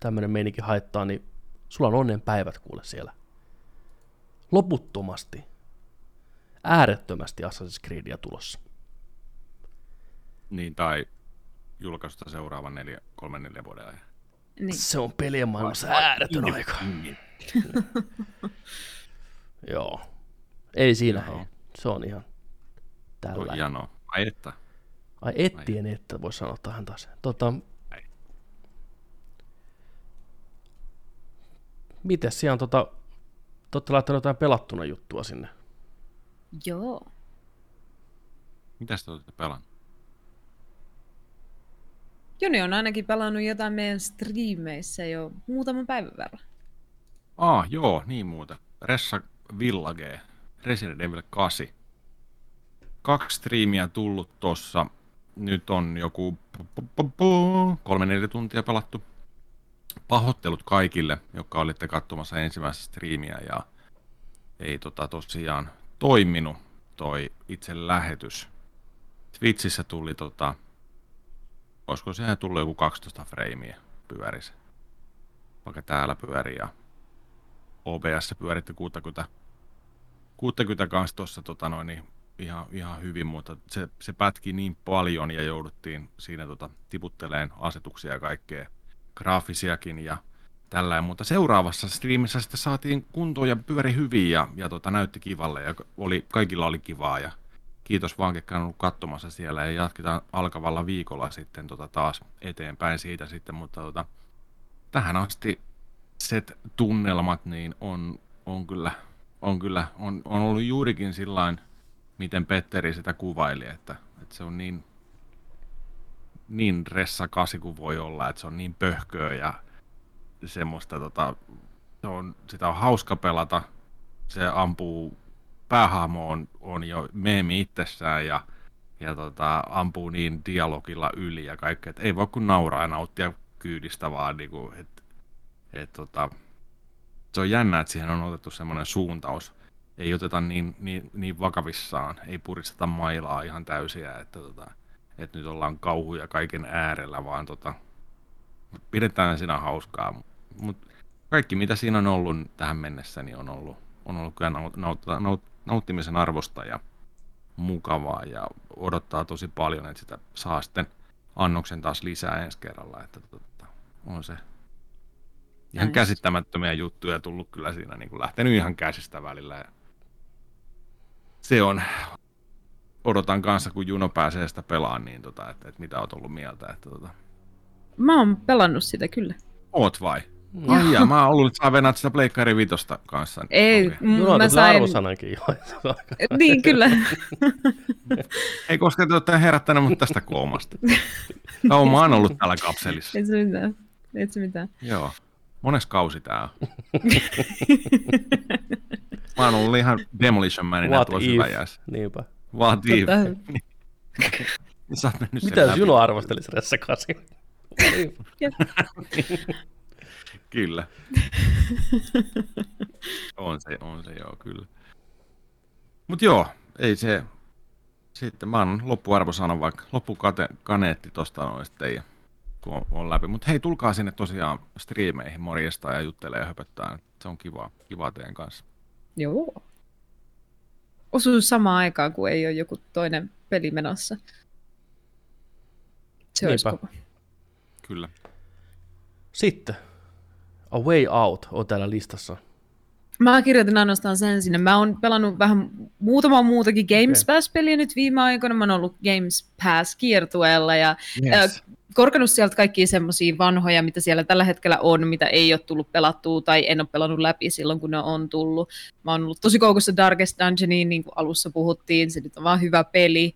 Speaker 1: tämmönen meininki haittaa, niin sulla on onnen päivät kuule siellä. Loputtomasti. Äärettömästi Assassin's Creedia tulossa.
Speaker 2: Niin, tai julkaisusta seuraavan neljä, kolmen neljän vuoden ajan.
Speaker 3: Niin.
Speaker 1: Se on pelien maailmassa ääretön aika. Joo. Ei siinä
Speaker 2: Joo.
Speaker 1: hei. Se on ihan tällä.
Speaker 2: hienoa. Ai että.
Speaker 1: Ai ettien että voi sanoa tähän taas. Tota, mites siellä on tota, te olette laittanut jotain pelattuna juttua sinne.
Speaker 3: Joo.
Speaker 2: Mitäs te olette pelannut?
Speaker 3: Joni on ainakin pelannut jotain meidän striimeissä jo muutaman päivän verran.
Speaker 2: Ah, joo, niin muuta. Ressa Village, Resident Evil 8. Kaksi striimiä tullut tossa. Nyt on joku kolme neljä tuntia pelattu. Pahoittelut kaikille, jotka olitte katsomassa ensimmäistä striimiä ja ei tota tosiaan toiminut toi itse lähetys. Twitchissä tuli tota, olisiko siihen tullut joku 12 freimiä pyörisi. Vaikka täällä pyörii ja OBS pyöritti 60, 60 kanssa tuossa tota noin, niin ihan, ihan hyvin, mutta se, se pätki niin paljon ja jouduttiin siinä tota, tiputteleen asetuksia ja kaikkea graafisiakin ja tällä, mutta seuraavassa striimissä sitten saatiin kuntoon ja pyöri hyvin ja, ja tota, näytti kivalle ja oli, kaikilla oli kivaa ja kiitos vaan, ketkä on ollut katsomassa siellä ja jatketaan alkavalla viikolla sitten tota, taas eteenpäin siitä sitten, mutta tota, tähän asti set tunnelmat niin on, on kyllä, on, kyllä on, on ollut juurikin sillain, miten Petteri sitä kuvaili, että, että se on niin, niin ressakasi kuin voi olla, että se on niin pöhköä ja semmoista, tota, se on, sitä on hauska pelata, se ampuu, päähahmo on, on jo meemi itsessään ja, ja tota, ampuu niin dialogilla yli ja kaikkea, että ei voi kuin nauraa ja nauttia kyydistä vaan, niin kuin, että et, tota, se on jännä, että siihen on otettu semmoinen suuntaus. Ei oteta niin, niin, niin vakavissaan, ei puristeta mailaa ihan täysiä, että, tota, että nyt ollaan kauhuja kaiken äärellä, vaan tota, pidetään siinä hauskaa. Mutta kaikki mitä siinä on ollut tähän mennessä, niin on ollut, on ollut kyllä naut, naut, naut, nauttimisen arvosta ja mukavaa ja odottaa tosi paljon, että sitä saa sitten annoksen taas lisää ensi kerralla. Että tota, on se ihan käsittämättömiä juttuja tullut kyllä siinä niin kuin lähtenyt ihan käsistä välillä. Ja se on, odotan kanssa kun Juno pääsee sitä pelaamaan, niin tota, että, että mitä oot ollut mieltä. Että, tota,
Speaker 3: Mä oon pelannut sitä kyllä.
Speaker 2: oot vai? Ai jaa, mä oon ollut, että saa venää sitä Pleikkari Vitosta kanssa.
Speaker 3: Ei, okay.
Speaker 1: Juno on
Speaker 3: mä
Speaker 1: kyllä
Speaker 3: sain...
Speaker 1: arvosanankin jo.
Speaker 3: Niin, kyllä.
Speaker 2: Ei koska te olette herättänyt mut tästä koomasta. Kauma on ollut täällä kapselissa.
Speaker 3: Ei se mitään. Ei se mitään.
Speaker 2: Joo. Mones kausi tää on? Mä oon ollut ihan Demolition Manina tuossa
Speaker 1: if?
Speaker 2: hyvä jäässä.
Speaker 1: Niinpä.
Speaker 2: If?
Speaker 3: Tota,
Speaker 2: Sä oot mennyt sen
Speaker 1: Mitä jos. Juno arvostelisi Ressakasin?
Speaker 2: Kyllä. on se, on se joo, kyllä. Mut joo, ei se... Sitten mä annan loppuarvosanan vaikka loppukaneetti tosta noin sitten ja kun on, on läpi. Mutta hei, tulkaa sinne tosiaan striimeihin morjesta ja juttelee ja höpöttää. Se on kiva, kiva teidän kanssa.
Speaker 3: Joo. Osuu samaan aikaan, kun ei ole joku toinen peli menossa. Se olisi kova.
Speaker 2: Kyllä.
Speaker 1: Sitten, A Way Out on täällä listassa.
Speaker 3: Mä kirjoitin ainoastaan sen sinne. Mä oon pelannut vähän muutama muutakin Games okay. Pass-peliä nyt viime aikoina. Mä oon ollut Games Pass-kiertueella ja yes. äh, korkannut sieltä kaikkia semmoisia vanhoja, mitä siellä tällä hetkellä on, mitä ei ole tullut pelattua tai en ole pelannut läpi silloin, kun ne on tullut. Mä oon ollut tosi koukussa Darkest Dungeoniin, niin kuin alussa puhuttiin. Se nyt on vaan hyvä peli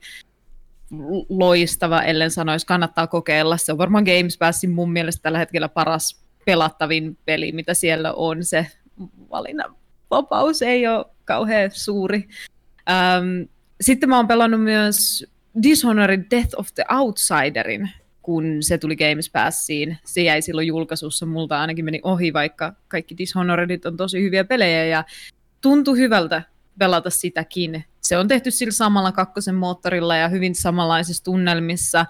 Speaker 3: loistava, ellen sanoisi, kannattaa kokeilla. Se on varmaan Games Passin mun mielestä tällä hetkellä paras pelattavin peli, mitä siellä on. Se valinnan vapaus ei ole kauhean suuri. Ähm, sitten mä oon pelannut myös Dishonored Death of the Outsiderin, kun se tuli Games Passiin. Se jäi silloin julkaisussa, multa ainakin meni ohi, vaikka kaikki Dishonoredit on tosi hyviä pelejä ja tuntui hyvältä pelata sitäkin. Se on tehty sillä samalla kakkosen moottorilla ja hyvin samanlaisissa tunnelmissa,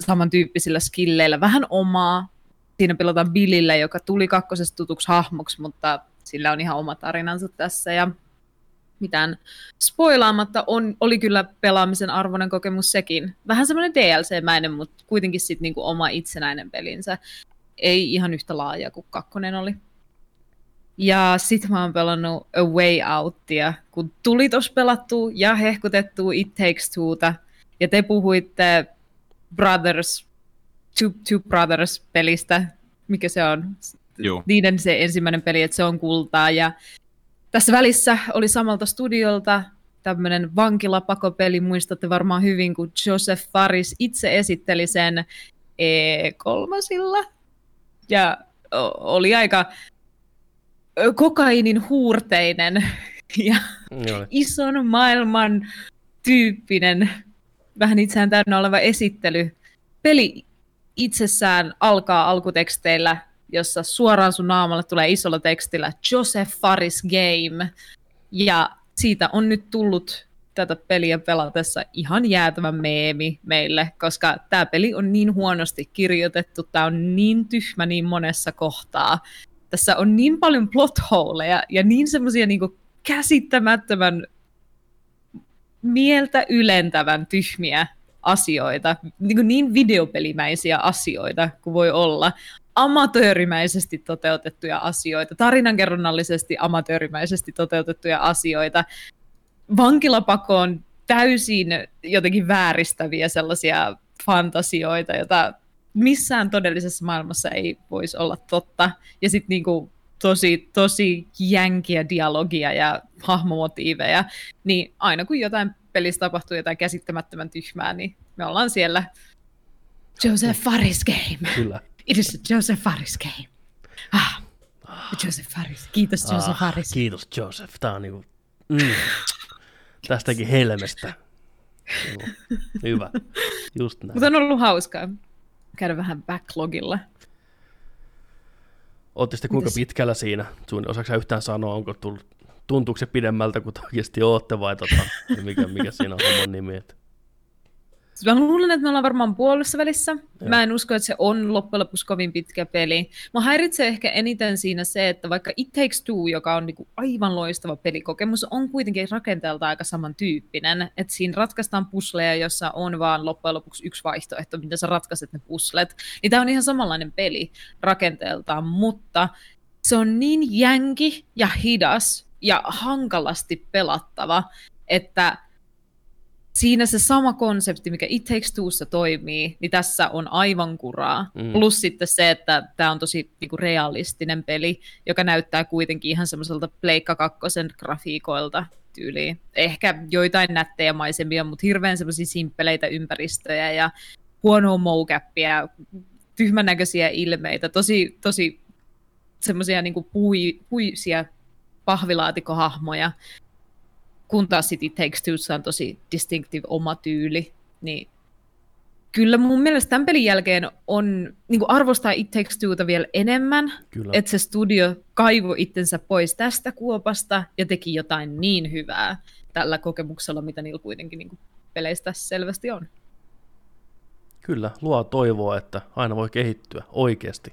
Speaker 3: samantyyppisillä skilleillä, vähän omaa. Siinä pelataan Billillä, joka tuli kakkosesta tutuksi hahmoksi, mutta sillä on ihan oma tarinansa tässä ja mitään spoilaamatta on, oli kyllä pelaamisen arvoinen kokemus sekin. Vähän semmoinen DLC-mäinen, mutta kuitenkin sitten niinku oma itsenäinen pelinsä. Ei ihan yhtä laaja kuin kakkonen oli. Ja sit mä oon pelannut A Way Outia, kun tuli tos pelattu ja hehkutettu It Takes Two'ta. Ja te puhuitte Brothers, Two, Two Brothers-pelistä, mikä se on?
Speaker 2: Joo.
Speaker 3: Niiden se ensimmäinen peli, että se on kultaa. Ja tässä välissä oli samalta studiolta tämmöinen vankilapakopeli, muistatte varmaan hyvin, kun Joseph Faris itse esitteli sen E3. Ja oli aika kokainin huurteinen ja Joo. ison maailman tyyppinen, vähän itseään täynnä oleva esittely. Peli itsessään alkaa alkuteksteillä, jossa suoraan sun naamalle tulee isolla tekstillä Joseph Faris Game. Ja siitä on nyt tullut tätä peliä pelatessa ihan jäätävä meemi meille, koska tämä peli on niin huonosti kirjoitettu, tämä on niin tyhmä niin monessa kohtaa, tässä on niin paljon plot holeja ja niin semmoisia niin käsittämättömän mieltä ylentävän tyhmiä asioita, niin, niin videopelimäisiä asioita kuin voi olla, amatöörimäisesti toteutettuja asioita, tarinankerronnallisesti amatöörimäisesti toteutettuja asioita, vankilapakoon täysin jotenkin vääristäviä sellaisia fantasioita, joita missään todellisessa maailmassa ei voisi olla totta. Ja sitten niinku tosi, tosi jänkiä dialogia ja hahmomotiiveja, niin aina kun jotain pelissä tapahtuu jotain käsittämättömän tyhmää, niin me ollaan siellä Joseph Faris game.
Speaker 1: Kyllä.
Speaker 3: It is a Joseph Faris game. Ah, Joseph Faris. Kiitos Joseph ah, Faris.
Speaker 1: Kiitos Joseph. Tämä on niinku, mm, tästäkin helmestä. Hyvä. Just näin.
Speaker 3: Mutta on ollut hauskaa käydä vähän backlogilla.
Speaker 1: Olette sitten kuinka Mites? pitkällä siinä? Sun, osaako yhtään sanoa, onko tullut, tuntuuko se pidemmältä kuin oikeasti ootte vai tota, mikä, mikä siinä on homman nimi? Että...
Speaker 3: Mä luulen, että me ollaan varmaan puolessa välissä. Joo. Mä en usko, että se on loppujen lopuksi kovin pitkä peli. Mä häiritsee ehkä eniten siinä se, että vaikka It Takes Two, joka on niinku aivan loistava pelikokemus, on kuitenkin rakenteelta aika samantyyppinen. Että siinä ratkaistaan pusleja, jossa on vaan loppujen lopuksi yksi vaihtoehto, miten sä ratkaiset ne puslet. Niin tää on ihan samanlainen peli rakenteeltaan, mutta se on niin jänki ja hidas ja hankalasti pelattava, että siinä se sama konsepti, mikä It Takes Twossa toimii, niin tässä on aivan kuraa. Mm. Plus sitten se, että tämä on tosi niinku, realistinen peli, joka näyttää kuitenkin ihan semmoiselta Pleikka kakkosen grafiikoilta tyyliin. Ehkä joitain nättejä maisemia, mutta hirveän semmoisia simppeleitä ympäristöjä ja huonoa mocappia, tyhmän näköisiä ilmeitä, tosi, tosi semmoisia niinku pui, puisia pahvilaatikohahmoja, kun taas City Takes Two on tosi distinctive oma tyyli, niin kyllä mun mielestä tämän pelin jälkeen on niin kuin arvostaa It Takes Twoota vielä enemmän, kyllä. että se studio kaivo itsensä pois tästä kuopasta ja teki jotain niin hyvää tällä kokemuksella, mitä niillä kuitenkin niin kuin peleistä selvästi on.
Speaker 1: Kyllä, luo toivoa, että aina voi kehittyä oikeasti.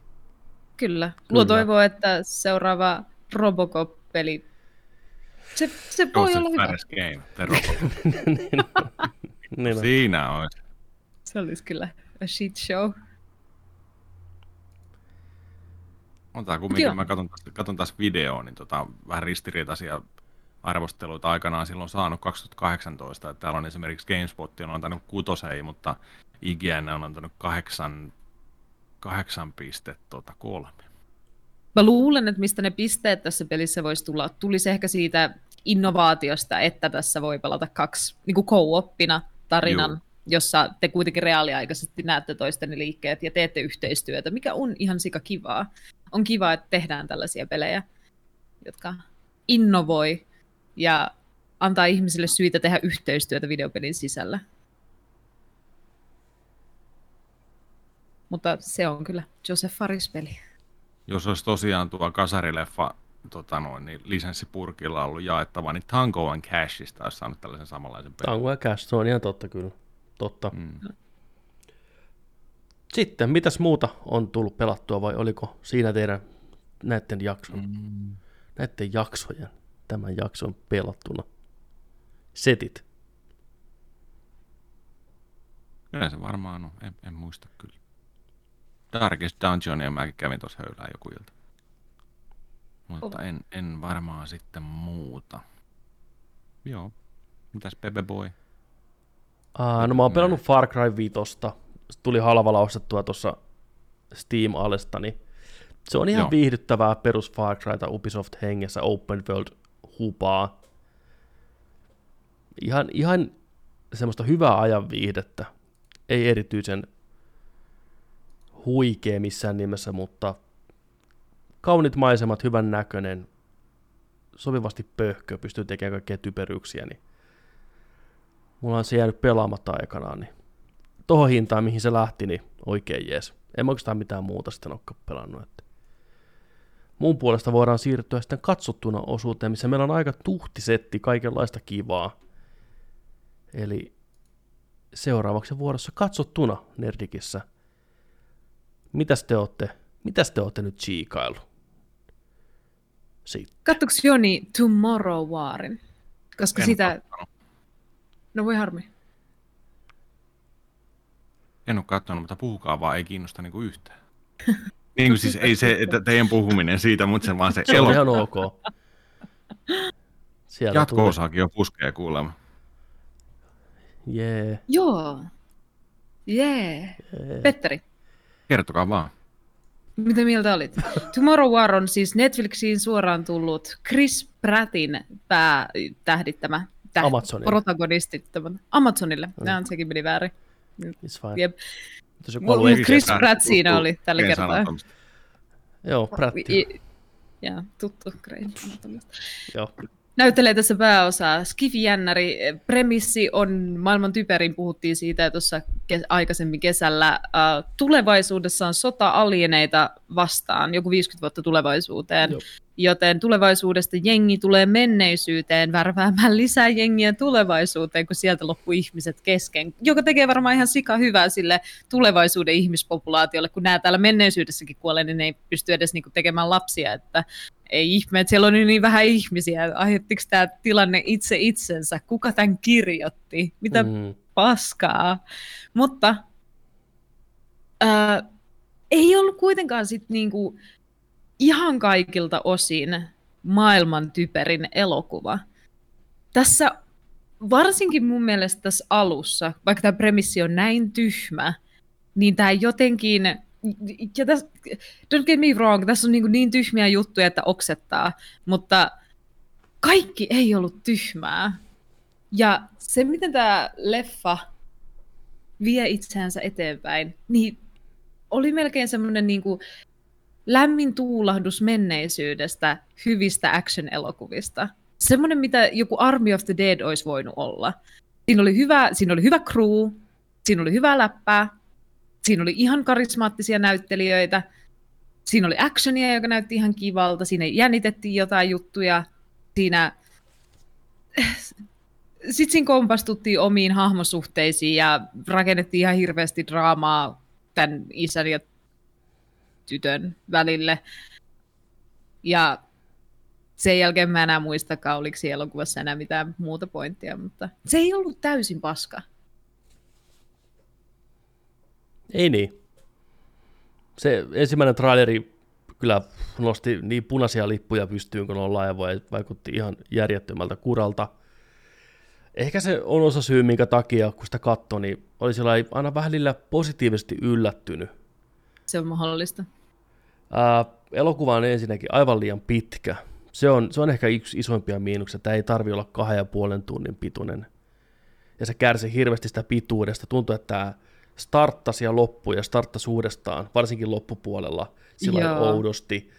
Speaker 3: Kyllä, luo Kyllä. toivoa, että seuraava Robocop-peli se, se voi olla hyvä.
Speaker 2: Game, niin, niin Siinä olisi.
Speaker 3: Se olisi kyllä a shit show.
Speaker 2: On tämä kumminkin, mä katson, katson taas videoa, niin tota, vähän ristiriitaisia arvosteluita aikanaan silloin saanut 2018. Että täällä on esimerkiksi GameSpot on antanut kutosei, mutta IGN on antanut kahdeksan, kahdeksan pistettä tuota, kolme.
Speaker 3: Mä luulen, että mistä ne pisteet tässä pelissä voisi tulla, tulisi ehkä siitä innovaatiosta, että tässä voi pelata kaksi niin kuin co-oppina tarinan, Juu. jossa te kuitenkin reaaliaikaisesti näette toistenne liikkeet ja teette yhteistyötä, mikä on ihan sika kivaa. On kiva, että tehdään tällaisia pelejä, jotka innovoi ja antaa ihmisille syitä tehdä yhteistyötä videopelin sisällä. Mutta se on kyllä Joseph Faris-peli.
Speaker 2: Jos olisi tosiaan tuo kasarileffa tota noin, niin lisenssipurkilla ollut jaettava, niin Tango and Cashista olisi saanut tällaisen samanlaisen pelin.
Speaker 1: Tango and Cash, se on ihan totta kyllä. Totta. Mm. Sitten, mitäs muuta on tullut pelattua vai oliko siinä teidän näiden jakson, mm. näiden jaksojen, tämän jakson pelattuna setit?
Speaker 2: Kyllä se varmaan on, en, en muista kyllä. Darkest Dungeonia mäkin kävin tuossa höylää joku ilta. Mutta en, en varmaan sitten muuta. Joo. Mitäs Pepe Boy?
Speaker 1: Uh, no mä oon pelannut Far Cry 5. Tuli halvalla ostettua tuossa Steam-alesta, niin se on ihan Joo. viihdyttävää perus Far Cryta Ubisoft hengessä open world hupaa. Ihan, ihan semmoista hyvää ajan viihdettä. Ei erityisen huikea missään nimessä, mutta kaunit maisemat, hyvän näköinen, sopivasti pöhkö, pystyy tekemään kaikkea typeryyksiä, niin mulla on se jäänyt pelaamatta aikanaan, niin tohon hintaan, mihin se lähti, niin oikein jees. En mä oikeastaan mitään muuta sitten olekaan pelannut. Että. Mun puolesta voidaan siirtyä sitten katsottuna osuuteen, missä meillä on aika tuhtisetti kaikenlaista kivaa. Eli seuraavaksi vuorossa katsottuna Nerdikissä. Mitäs te olette, mitäs te olette nyt chiikailu?
Speaker 3: Sitten. Joni Tomorrow Warin? Koska en sitä... Kattonut. No voi harmi.
Speaker 2: En ole katsonut, mutta puhukaa vaan, ei kiinnosta niinku yhtään. niin kuin siis ei se, että teidän puhuminen siitä, mutta se vaan se,
Speaker 1: se on ihan ok.
Speaker 2: Jatko-osaakin jo puskee kuulemma.
Speaker 1: Jee. Yeah.
Speaker 3: Joo. Jee. Yeah. Yeah. Petteri.
Speaker 2: Kertokaa vaan.
Speaker 3: Mitä mieltä olit? Tomorrow War on siis Netflixiin suoraan tullut Chris Prattin päätähdittämä täht, Amazonille. protagonisti Amazonille. Mm. Nämä on sekin meni väärin.
Speaker 1: It's fine. Jep.
Speaker 3: Chris Pratt siinä oli tällä kertaa.
Speaker 1: Joo, Pratt.
Speaker 3: Ja, tuttu Joo näyttelee tässä pääosaa. Skifi-jännäri. Premissi on maailman typerin, puhuttiin siitä tuossa ke- aikaisemmin kesällä. Uh, tulevaisuudessa on sota alieneita vastaan, joku 50 vuotta tulevaisuuteen. Joo. Joten tulevaisuudesta jengi tulee menneisyyteen värväämään lisää jengiä tulevaisuuteen, kun sieltä loppuu ihmiset kesken. Joka tekee varmaan ihan sika hyvää sille tulevaisuuden ihmispopulaatiolle, kun nämä täällä menneisyydessäkin kuolee, niin ne ei pysty edes niinku tekemään lapsia. Että ei ihme, että siellä on niin vähän ihmisiä. Aiheuttiko tämä tilanne itse itsensä? Kuka tämän kirjoitti? Mitä mm. paskaa? Mutta äh, ei ollut kuitenkaan sit niinku ihan kaikilta osin maailman typerin elokuva. Tässä varsinkin mun mielestä tässä alussa, vaikka tämä premissi on näin tyhmä, niin tämä jotenkin ja täs, don't get me wrong, tässä on niin, niin tyhmiä juttuja, että oksettaa, mutta kaikki ei ollut tyhmää. Ja se, miten tämä leffa vie itseänsä eteenpäin, niin oli melkein semmoinen niin kuin lämmin tuulahdus menneisyydestä hyvistä action-elokuvista. Semmoinen, mitä joku Army of the Dead olisi voinut olla. Siinä oli hyvä, siinä oli hyvä crew, siinä oli hyvä läppää, Siinä oli ihan karismaattisia näyttelijöitä. Siinä oli actionia, joka näytti ihan kivalta. Siinä jännitettiin jotain juttuja. Siinä sitten siinä kompastuttiin omiin hahmosuhteisiin ja rakennettiin ihan hirveästi draamaa tämän isän ja tytön välille. Ja sen jälkeen mä enää muistakaan, oliko siellä elokuvassa enää mitään muuta pointtia, mutta se ei ollut täysin paska.
Speaker 1: Ei niin. Se ensimmäinen traileri kyllä nosti niin punaisia lippuja pystyyn, kun ollaan ja voi, vaikutti ihan järjettömältä kuralta. Ehkä se on osa syy, minkä takia, kun sitä katsoi, niin oli aina vähän positiivisesti yllättynyt.
Speaker 3: Se on mahdollista.
Speaker 1: Ää, elokuva on ensinnäkin aivan liian pitkä. Se on, se on ehkä yksi isoimpia miinuksia. Tämä ei tarvi olla kahden ja puolen tunnin pituinen. Ja se kärsi hirveästi sitä pituudesta. Tuntuu, että tämä starttasi ja loppui ja starttasi uudestaan, varsinkin loppupuolella, sillä oudosti.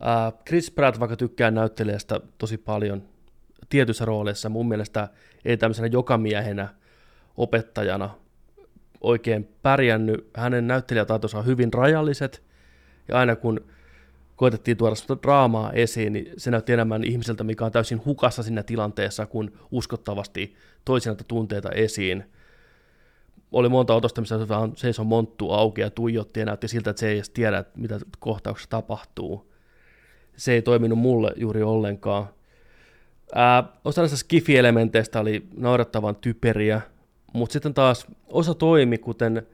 Speaker 1: Uh, Chris Pratt, vaikka tykkää näyttelijästä tosi paljon tietyissä rooleissa, mun mielestä ei tämmöisenä jokamiehenä opettajana oikein pärjännyt. Hänen näyttelijätaitonsa on hyvin rajalliset, ja aina kun koetettiin tuoda sitä draamaa esiin, niin se näytti enemmän ihmiseltä, mikä on täysin hukassa siinä tilanteessa, kun uskottavasti toisin tunteita esiin oli monta otosta, missä se vaan seisoi monttu auki ja tuijotti ja näytti siltä, että se ei edes tiedä, mitä kohtauksessa tapahtuu. Se ei toiminut mulle juuri ollenkaan. Ää, osa näistä skifi-elementeistä oli naurettavan typeriä, mutta sitten taas osa toimi, kuten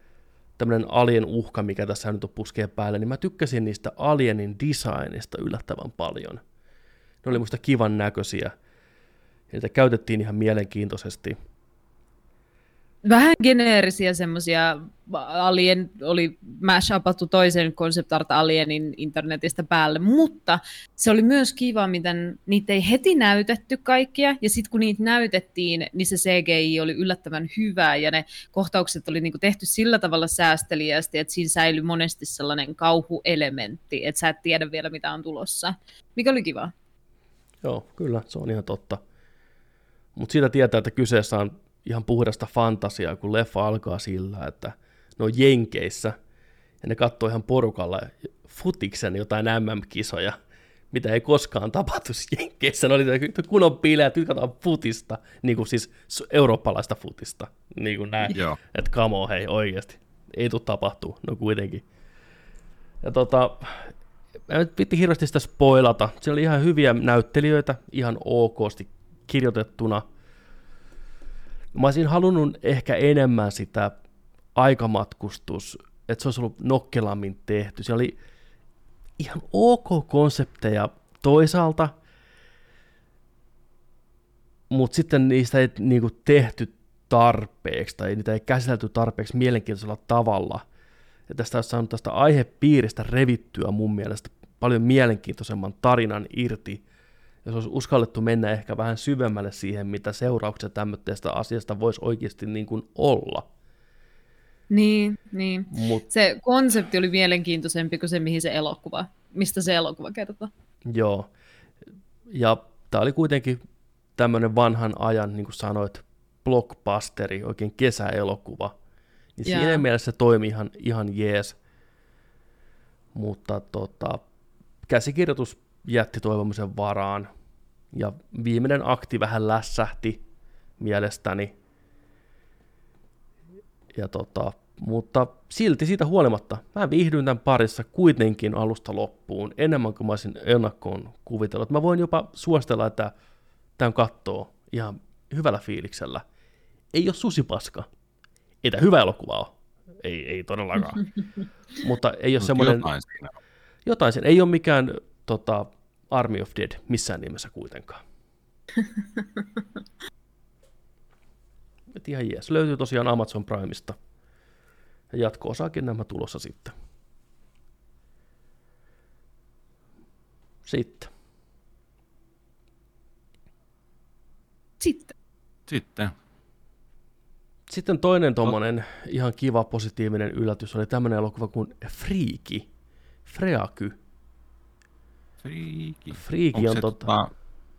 Speaker 1: tämmöinen alien uhka, mikä tässä nyt on puskeen päällä, niin mä tykkäsin niistä alienin designista yllättävän paljon. Ne oli musta kivan näköisiä. Niitä käytettiin ihan mielenkiintoisesti
Speaker 3: vähän geneerisiä semmoisia, Alien oli mashupattu toisen concept art Alienin internetistä päälle, mutta se oli myös kiva, miten niitä ei heti näytetty kaikkia, ja sitten kun niitä näytettiin, niin se CGI oli yllättävän hyvä, ja ne kohtaukset oli niinku tehty sillä tavalla säästeliästi, että siinä säilyi monesti sellainen kauhuelementti, että sä et tiedä vielä mitä on tulossa, mikä oli kiva.
Speaker 1: Joo, kyllä, se on ihan totta. Mutta siitä tietää, että kyseessä on ihan puhdasta fantasiaa, kun leffa alkaa sillä, että ne on Jenkeissä, ja ne katsoo ihan porukalla futiksen jotain MM-kisoja, mitä ei koskaan tapahtuisi Jenkeissä. Ne oli kunnon bileet, tykätään futista, niin kuin siis eurooppalaista futista, niin kuin näin. Että kamo, hei, oikeasti. Ei tule tapahtuu, no kuitenkin. Ja tota, mä nyt pitti hirveästi sitä spoilata. Siellä oli ihan hyviä näyttelijöitä, ihan okosti kirjoitettuna – Mä olisin halunnut ehkä enemmän sitä aikamatkustus, että se olisi ollut nokkelammin tehty. Se oli ihan ok konsepteja toisaalta, mutta sitten niistä ei niinku tehty tarpeeksi tai niitä ei käsitelty tarpeeksi mielenkiintoisella tavalla. Ja tästä olisi saanut tästä aihepiiristä revittyä mun mielestä paljon mielenkiintoisemman tarinan irti, jos olisi uskallettu mennä ehkä vähän syvemmälle siihen, mitä seurauksia tämmöistä asiasta voisi oikeasti niin kuin olla.
Speaker 3: Niin, niin. Mut, se konsepti oli mielenkiintoisempi kuin se, mihin se elokuva, mistä se elokuva kertoo.
Speaker 1: Joo, ja tämä oli kuitenkin tämmöinen vanhan ajan, niin kuin sanoit, blockbusteri, oikein kesäelokuva. Niin yeah. siinä mielessä se toimi ihan, ihan jees. Mutta tota, käsikirjoitus jätti toivomisen varaan. Ja viimeinen akti vähän lässähti mielestäni. Ja tota, mutta silti siitä huolimatta mä viihdyin tämän parissa kuitenkin alusta loppuun enemmän kuin mä olisin ennakkoon kuvitellut. Mä voin jopa suostella, että tämän kattoo ihan hyvällä fiiliksellä. Ei ole susipaska. Ei tämä hyvä elokuva ole. Ei, ei todellakaan. Mutta ei ole semmoinen... Jotain siinä. Jotain siinä. Ei ole mikään tota, Army of Dead missään nimessä kuitenkaan. Et ihan jees. Löytyy tosiaan Amazon Primeista. Ja jatko-osaakin nämä tulossa sitten. Sitten.
Speaker 3: Sitten.
Speaker 2: Sitten.
Speaker 1: Sitten toinen tuommoinen ihan kiva positiivinen yllätys oli tämmöinen elokuva kuin Freaky. Freaky.
Speaker 2: Friiki.
Speaker 1: Friiki on tota... tota...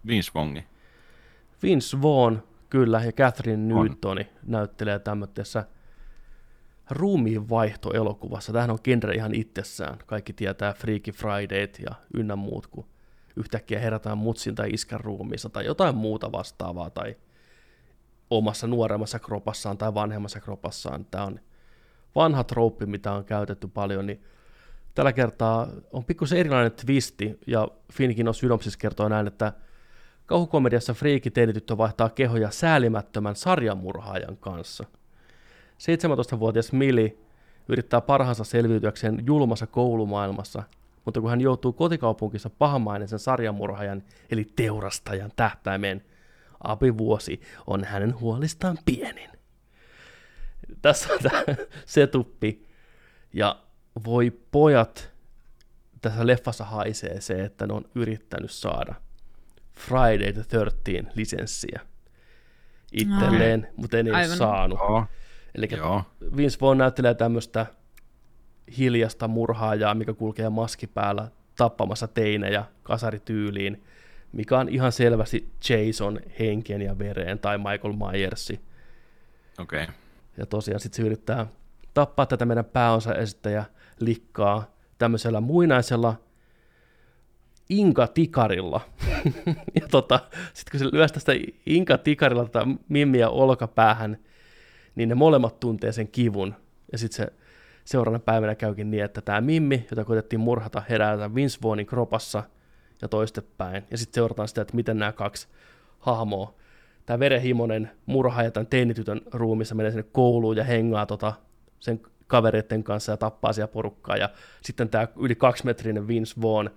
Speaker 2: Vince Vongi?
Speaker 1: Vince Vaughn, kyllä, ja Catherine Newtoni näyttelee tämmöisessä ruumiinvaihtoelokuvassa. Tämähän on genre ihan itsessään. Kaikki tietää Freaky Fridayt ja ynnä muut, kun yhtäkkiä herätään mutsin tai iskän ruumiissa tai jotain muuta vastaavaa tai omassa nuoremmassa kropassaan tai vanhemmassa kropassaan. Tämä on vanha trouppi, mitä on käytetty paljon, niin tällä kertaa on pikkusen erilainen twisti, ja Finkin on synopsis kertoo näin, että kauhukomediassa friiki teinityttö vaihtaa kehoja säälimättömän sarjamurhaajan kanssa. 17-vuotias Mili yrittää parhaansa selviytyäkseen julmassa koulumaailmassa, mutta kun hän joutuu kotikaupunkissa pahamainen sarjamurhaajan, eli teurastajan tähtäimeen, apivuosi on hänen huolistaan pienin. Tässä on tämä setuppi, ja voi pojat, tässä leffassa haisee se, että ne on yrittänyt saada Friday the 13 lisenssiä itselleen, no. mutta ei ole saanut.
Speaker 2: Joo.
Speaker 1: Eli Vince Vaughn näyttelee tämmöistä hiljasta murhaajaa, mikä kulkee maski päällä tappamassa teinejä kasarityyliin, mikä on ihan selvästi Jason henken ja vereen tai Michael Myersi.
Speaker 2: Okei. Okay.
Speaker 1: Ja tosiaan sitten se yrittää tappaa tätä meidän pääosa esittäjä likkaa tämmöisellä muinaisella Inka-tikarilla. ja tota, sitten kun se lyö tästä Inka-tikarilla tätä mimmiä olkapäähän, niin ne molemmat tuntee sen kivun. Ja sitten se seuraavana päivänä käykin niin, että tämä Mimmi, jota koitettiin murhata, herää Vince Vaughnin kropassa ja toistepäin. Ja sitten seurataan sitä, että miten nämä kaksi hahmoa, tämä verenhimoinen murhaaja tämän teinitytön ruumissa menee sinne kouluun ja hengaa tota sen kavereiden kanssa ja tappaa siellä porukkaa. Ja sitten tämä yli kaksimetrinen Vince Vaughn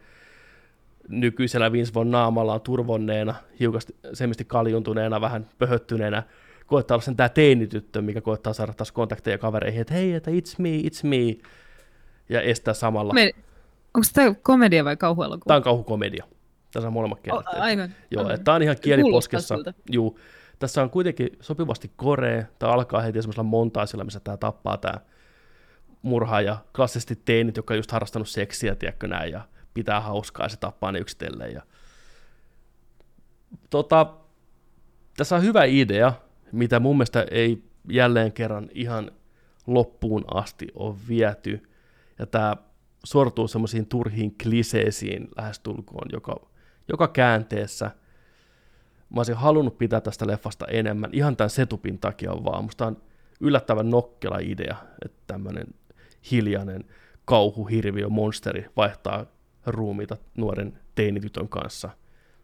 Speaker 1: nykyisellä Vince Vaughn naamalla on turvonneena, hiukasti semisti kaljuntuneena, vähän pöhöttyneenä, koettaa olla sen tämä teinityttö, mikä koettaa saada taas kontakteja kavereihin, että hei, että it's me, it's me, ja estää samalla. Me,
Speaker 3: onko tämä komedia vai kauhuelokuva?
Speaker 1: Tämä on kauhukomedia. Tässä on molemmat kerrat.
Speaker 3: Oh, aivan.
Speaker 1: Joo, aivan. tämä on ihan kieliposkessa. Juu, tässä on kuitenkin sopivasti korea, tämä alkaa heti semmoisella montaisilla, missä tämä tappaa tämä murhaaja, klassisesti teinit, jotka on just harrastanut seksiä, tiedätkö näin, ja pitää hauskaa, ja se tappaa ne yksitellen. Ja... Tota, tässä on hyvä idea, mitä mun mielestä ei jälleen kerran ihan loppuun asti ole viety. Ja tämä sortuu semmoisiin turhiin kliseisiin lähestulkoon joka, joka käänteessä. Mä olisin halunnut pitää tästä leffasta enemmän, ihan tämän setupin takia vaan. Musta on yllättävän nokkela idea, että tämmöinen hiljainen kauhuhirviö monsteri vaihtaa ruumiita nuoren teinitytön kanssa.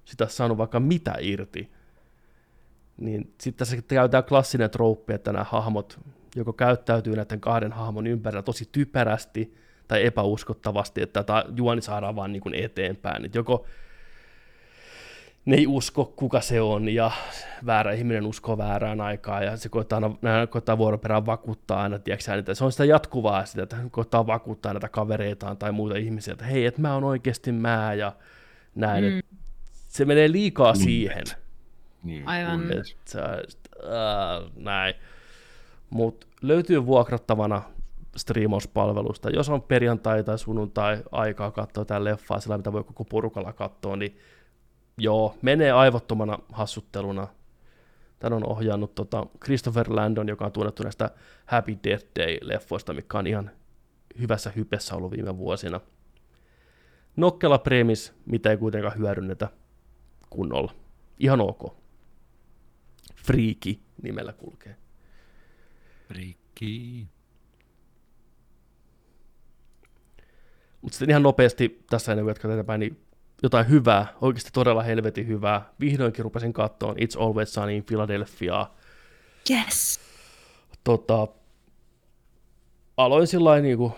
Speaker 1: Sitä saanut vaikka mitä irti niin sitten tässä käy tämä klassinen trouppi, että nämä hahmot joko käyttäytyy näiden kahden hahmon ympärillä tosi typerästi tai epäuskottavasti, että tämä juoni saadaan vaan niin kuin eteenpäin. Että joko ne ei usko, kuka se on, ja väärä ihminen uskoo väärään aikaan, ja se koittaa, aina, koittaa vuoroperään vakuuttaa aina, tiedätkö, että se on sitä jatkuvaa sitä, että koittaa vakuuttaa näitä kavereitaan tai muita ihmisiä, että hei, että mä oon oikeasti mä, ja näin. Mm. Se menee liikaa mm. siihen.
Speaker 3: Niin, Aivan.
Speaker 1: Että, äh, näin. Mutta löytyy vuokrattavana striimauspalvelusta. Jos on perjantai tai sunnuntai aikaa katsoa tämän leffaa, sillä mitä voi koko porukalla katsoa, niin joo, menee aivottomana hassutteluna. Tän on ohjannut tota Christopher Landon, joka on tunnettu näistä Happy Death Day-leffoista, mikä on ihan hyvässä hypessä ollut viime vuosina. Nokkela premis, mitä ei kuitenkaan hyödynnetä kunnolla. Ihan ok. Friiki nimellä kulkee.
Speaker 2: Friiki.
Speaker 1: Mutta sitten ihan nopeasti tässä ennen kuin jatkaa eteenpäin, niin jotain hyvää, oikeasti todella helvetin hyvää. Vihdoinkin rupesin katsoa It's Always Sunny in Philadelphia.
Speaker 3: Yes.
Speaker 1: Tota, aloin sillä niin kuin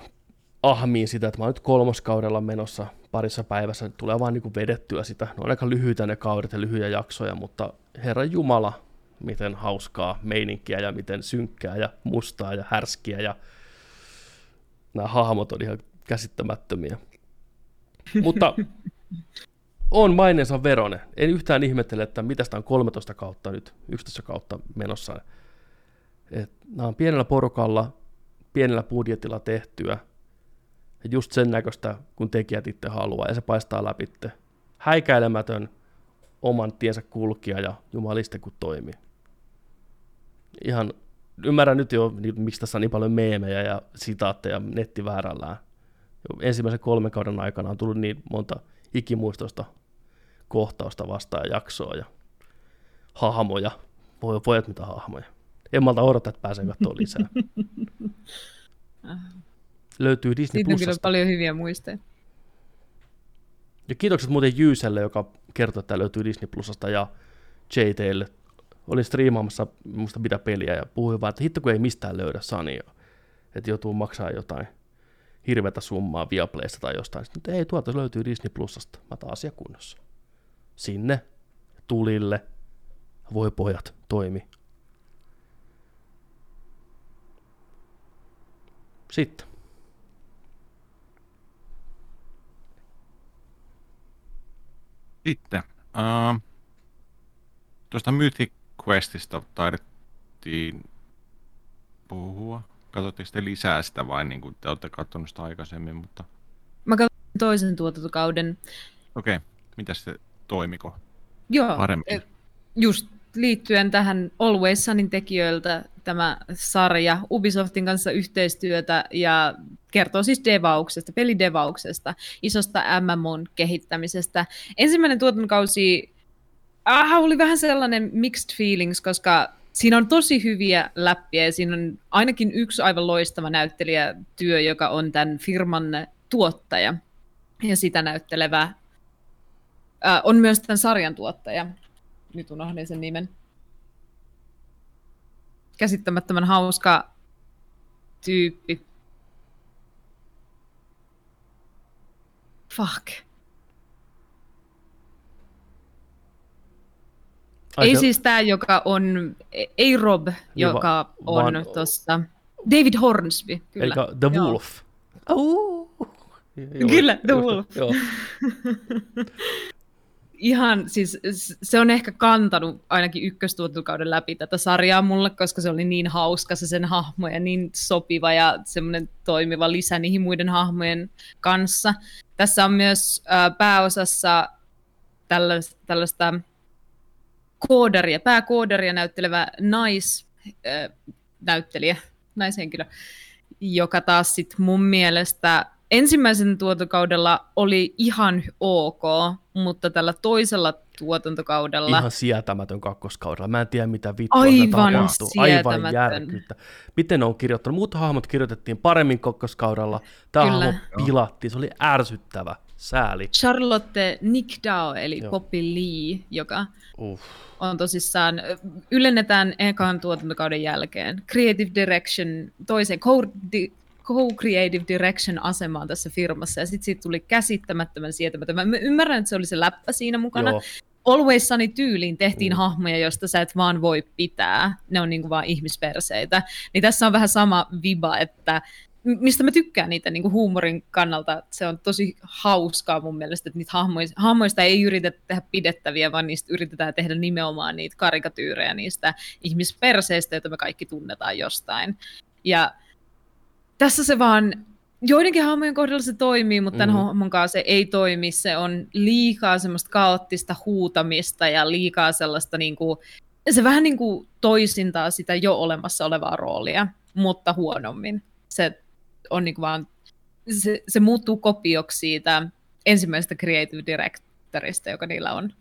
Speaker 1: ahmiin sitä, että mä oon nyt kolmoskaudella menossa parissa päivässä, tulee vaan niin kuin vedettyä sitä. Ne on aika lyhyitä ne kaudet ja lyhyjä jaksoja, mutta Herra Jumala, miten hauskaa meininkiä ja miten synkkää ja mustaa ja härskiä ja nämä hahmot on ihan käsittämättömiä. Mutta on maineensa verone. En yhtään ihmettele, että mitä sitä on 13 kautta nyt, 11 kautta menossa. Et nämä on pienellä porukalla, pienellä budjetilla tehtyä, ja just sen näköistä, kun tekijät itse haluaa, ja se paistaa läpi. Häikäilemätön, oman tiensä kulkija ja jumaliste kun toimii ihan ymmärrän nyt jo, niin, miksi tässä on niin paljon meemejä ja sitaatteja nettiväärällään. Ensimmäisen kolmen kauden aikana on tullut niin monta ikimuistoista kohtausta vastaan jaksoa ja hahmoja. Voi, pojat mitä hahmoja. En malta odottaa, että pääsen katsoa lisää. Löytyy Disney Siitä
Speaker 3: on kyllä paljon hyviä muisteja.
Speaker 1: Ja kiitokset muuten Jyyselle, joka kertoi, että löytyy Disney Plusasta ja JTlle olin striimaamassa musta mitä peliä ja puhuin vaan, että hitto kun ei mistään löydä Sania, että joutuu maksaa jotain hirveätä summaa Viaplaysta tai jostain. Sitten, ei, tuolta löytyy Disney Plusasta. Mä taas asia kunnossa. Sinne, tulille, voi pojat, toimi. Sitten.
Speaker 2: Sitten. Uh, tuosta Mythic Questista taidettiin puhua. Katsottiin sitten lisää sitä vai niin kuin te olette katsonut sitä aikaisemmin, mutta...
Speaker 3: Mä katsoin toisen tuotantokauden.
Speaker 2: Okei, okay. mitäs se toimiko
Speaker 3: Joo,
Speaker 2: paremmin?
Speaker 3: e- just liittyen tähän Always Sunin tekijöiltä tämä sarja Ubisoftin kanssa yhteistyötä ja kertoo siis devauksesta, pelidevauksesta, isosta MMOn kehittämisestä. Ensimmäinen tuotantokausi äh, oli vähän sellainen mixed feelings, koska siinä on tosi hyviä läppiä ja siinä on ainakin yksi aivan loistava näyttelijätyö, joka on tämän firman tuottaja ja sitä näyttelevä äh, on myös tämän sarjan tuottaja. Nyt unohdin sen nimen. Käsittämättömän hauska tyyppi. Fuck.
Speaker 1: Ai
Speaker 3: ei
Speaker 1: se-
Speaker 3: siis tämä, joka on, ei Rob,
Speaker 1: Niin,
Speaker 3: joka
Speaker 1: va-
Speaker 3: on
Speaker 1: vaan-
Speaker 3: tuossa. David Hornsby, kyllä.
Speaker 1: Eikä The
Speaker 3: Joo.
Speaker 1: Wolf. Au. Joo,
Speaker 3: Kyllä, The
Speaker 1: just-
Speaker 3: Wolf.
Speaker 1: Joo.
Speaker 3: Ihan, siis se on ehkä kantanut ainakin ykköstuotantokauden läpi tätä sarjaa mulle, koska se oli niin hauska se sen hahmo ja niin sopiva ja semmoinen toimiva lisä niihin muiden hahmojen kanssa. Tässä on myös äh, pääosassa tällaista, tällaista koodaria, pääkoodaria näyttelevä naisnäyttelijä, äh, näyttelijä, naishenkilö, joka taas sit mun mielestä ensimmäisen tuotantokaudella oli ihan ok, mutta tällä toisella tuotantokaudella
Speaker 1: Ihan sietämätön kakkoskaudella. Mä en tiedä, mitä vittua
Speaker 3: Aivan
Speaker 1: tapahtuu. Aivan järkyttä. Miten ne on kirjoittanut? Muut hahmot kirjoitettiin paremmin kakkoskaudella. Tämä hahmo pilattiin. Se oli ärsyttävä. Sääli.
Speaker 3: Charlotte Nickdao, eli
Speaker 1: Joo.
Speaker 3: Poppy Lee, joka
Speaker 1: Uff.
Speaker 3: on tosissaan, ylennetään ekan tuotantokauden jälkeen Creative Direction, toisen co- co-creative direction asemaan tässä firmassa, ja sitten siitä tuli käsittämättömän sietämätön. Mä ymmärrän, että se oli se läppä siinä mukana.
Speaker 1: Joo.
Speaker 3: Always Sunny tyyliin tehtiin
Speaker 1: Mm.
Speaker 3: hahmoja, joista sä et vaan voi pitää. Ne on niinku vaan ihmisperseitä. Niin tässä on vähän sama viba, että mistä mä tykkään niitä niin huumorin kannalta. Se on tosi hauskaa mun mielestä, että niitä hahmoista, hahmoista ei yritetä tehdä pidettäviä, vaan niistä yritetään tehdä nimenomaan niitä karikatyyrejä niistä ihmisperseistä, joita me kaikki tunnetaan jostain. Ja tässä se vaan, joidenkin hahmojen kohdalla se toimii, mutta tämän
Speaker 1: Mhm.
Speaker 3: hahmon kanssa se ei toimi. Se on liikaa semmoista kaoottista huutamista ja liikaa sellaista niin kuin, se vähän niin kuin toisintaa sitä jo olemassa olevaa roolia, mutta huonommin. Se on niin kuin vaan, se, se muuttuu kopioksi siitä ensimmäisestä creative directorista, joka niillä on.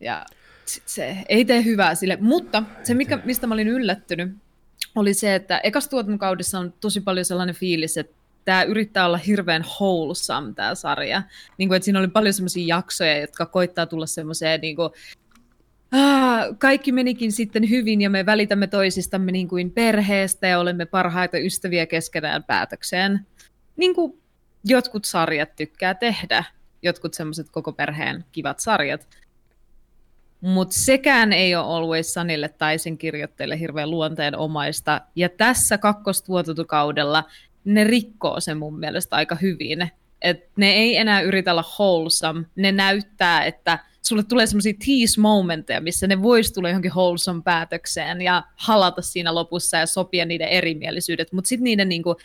Speaker 3: Ja sit se ei tee hyvää sille, mutta se, mikä, mistä mä olin yllättynyt, oli se, että ekas tuotantokaudessa on tosi paljon sellainen fiilis, että tämä yrittää olla hirveän wholesome, tämä sarja. Niin kuin, että siinä oli paljon semmoisia jaksoja, jotka koittaa tulla semmoiseen niin kuin, kaikki menikin sitten hyvin ja me välitämme toisistamme niin kuin perheestä ja olemme parhaita ystäviä keskenään päätökseen. Niin kuin jotkut sarjat tykkää tehdä, jotkut semmoiset koko perheen kivat sarjat. Mutta sekään ei ole Always Sunille tai sen kirjoittajille hirveän luonteenomaista. Ja tässä kakkostuotantokaudella ne rikkoo sen mun mielestä aika hyvin. Et ne ei enää yritä olla wholesome. Ne näyttää, että sulle tulee semmoisia tease-momentteja, missä ne vois tulla johonkin wholesome päätökseen ja halata siinä lopussa ja sopia niiden erimielisyydet. Mutta sitten niiden niinku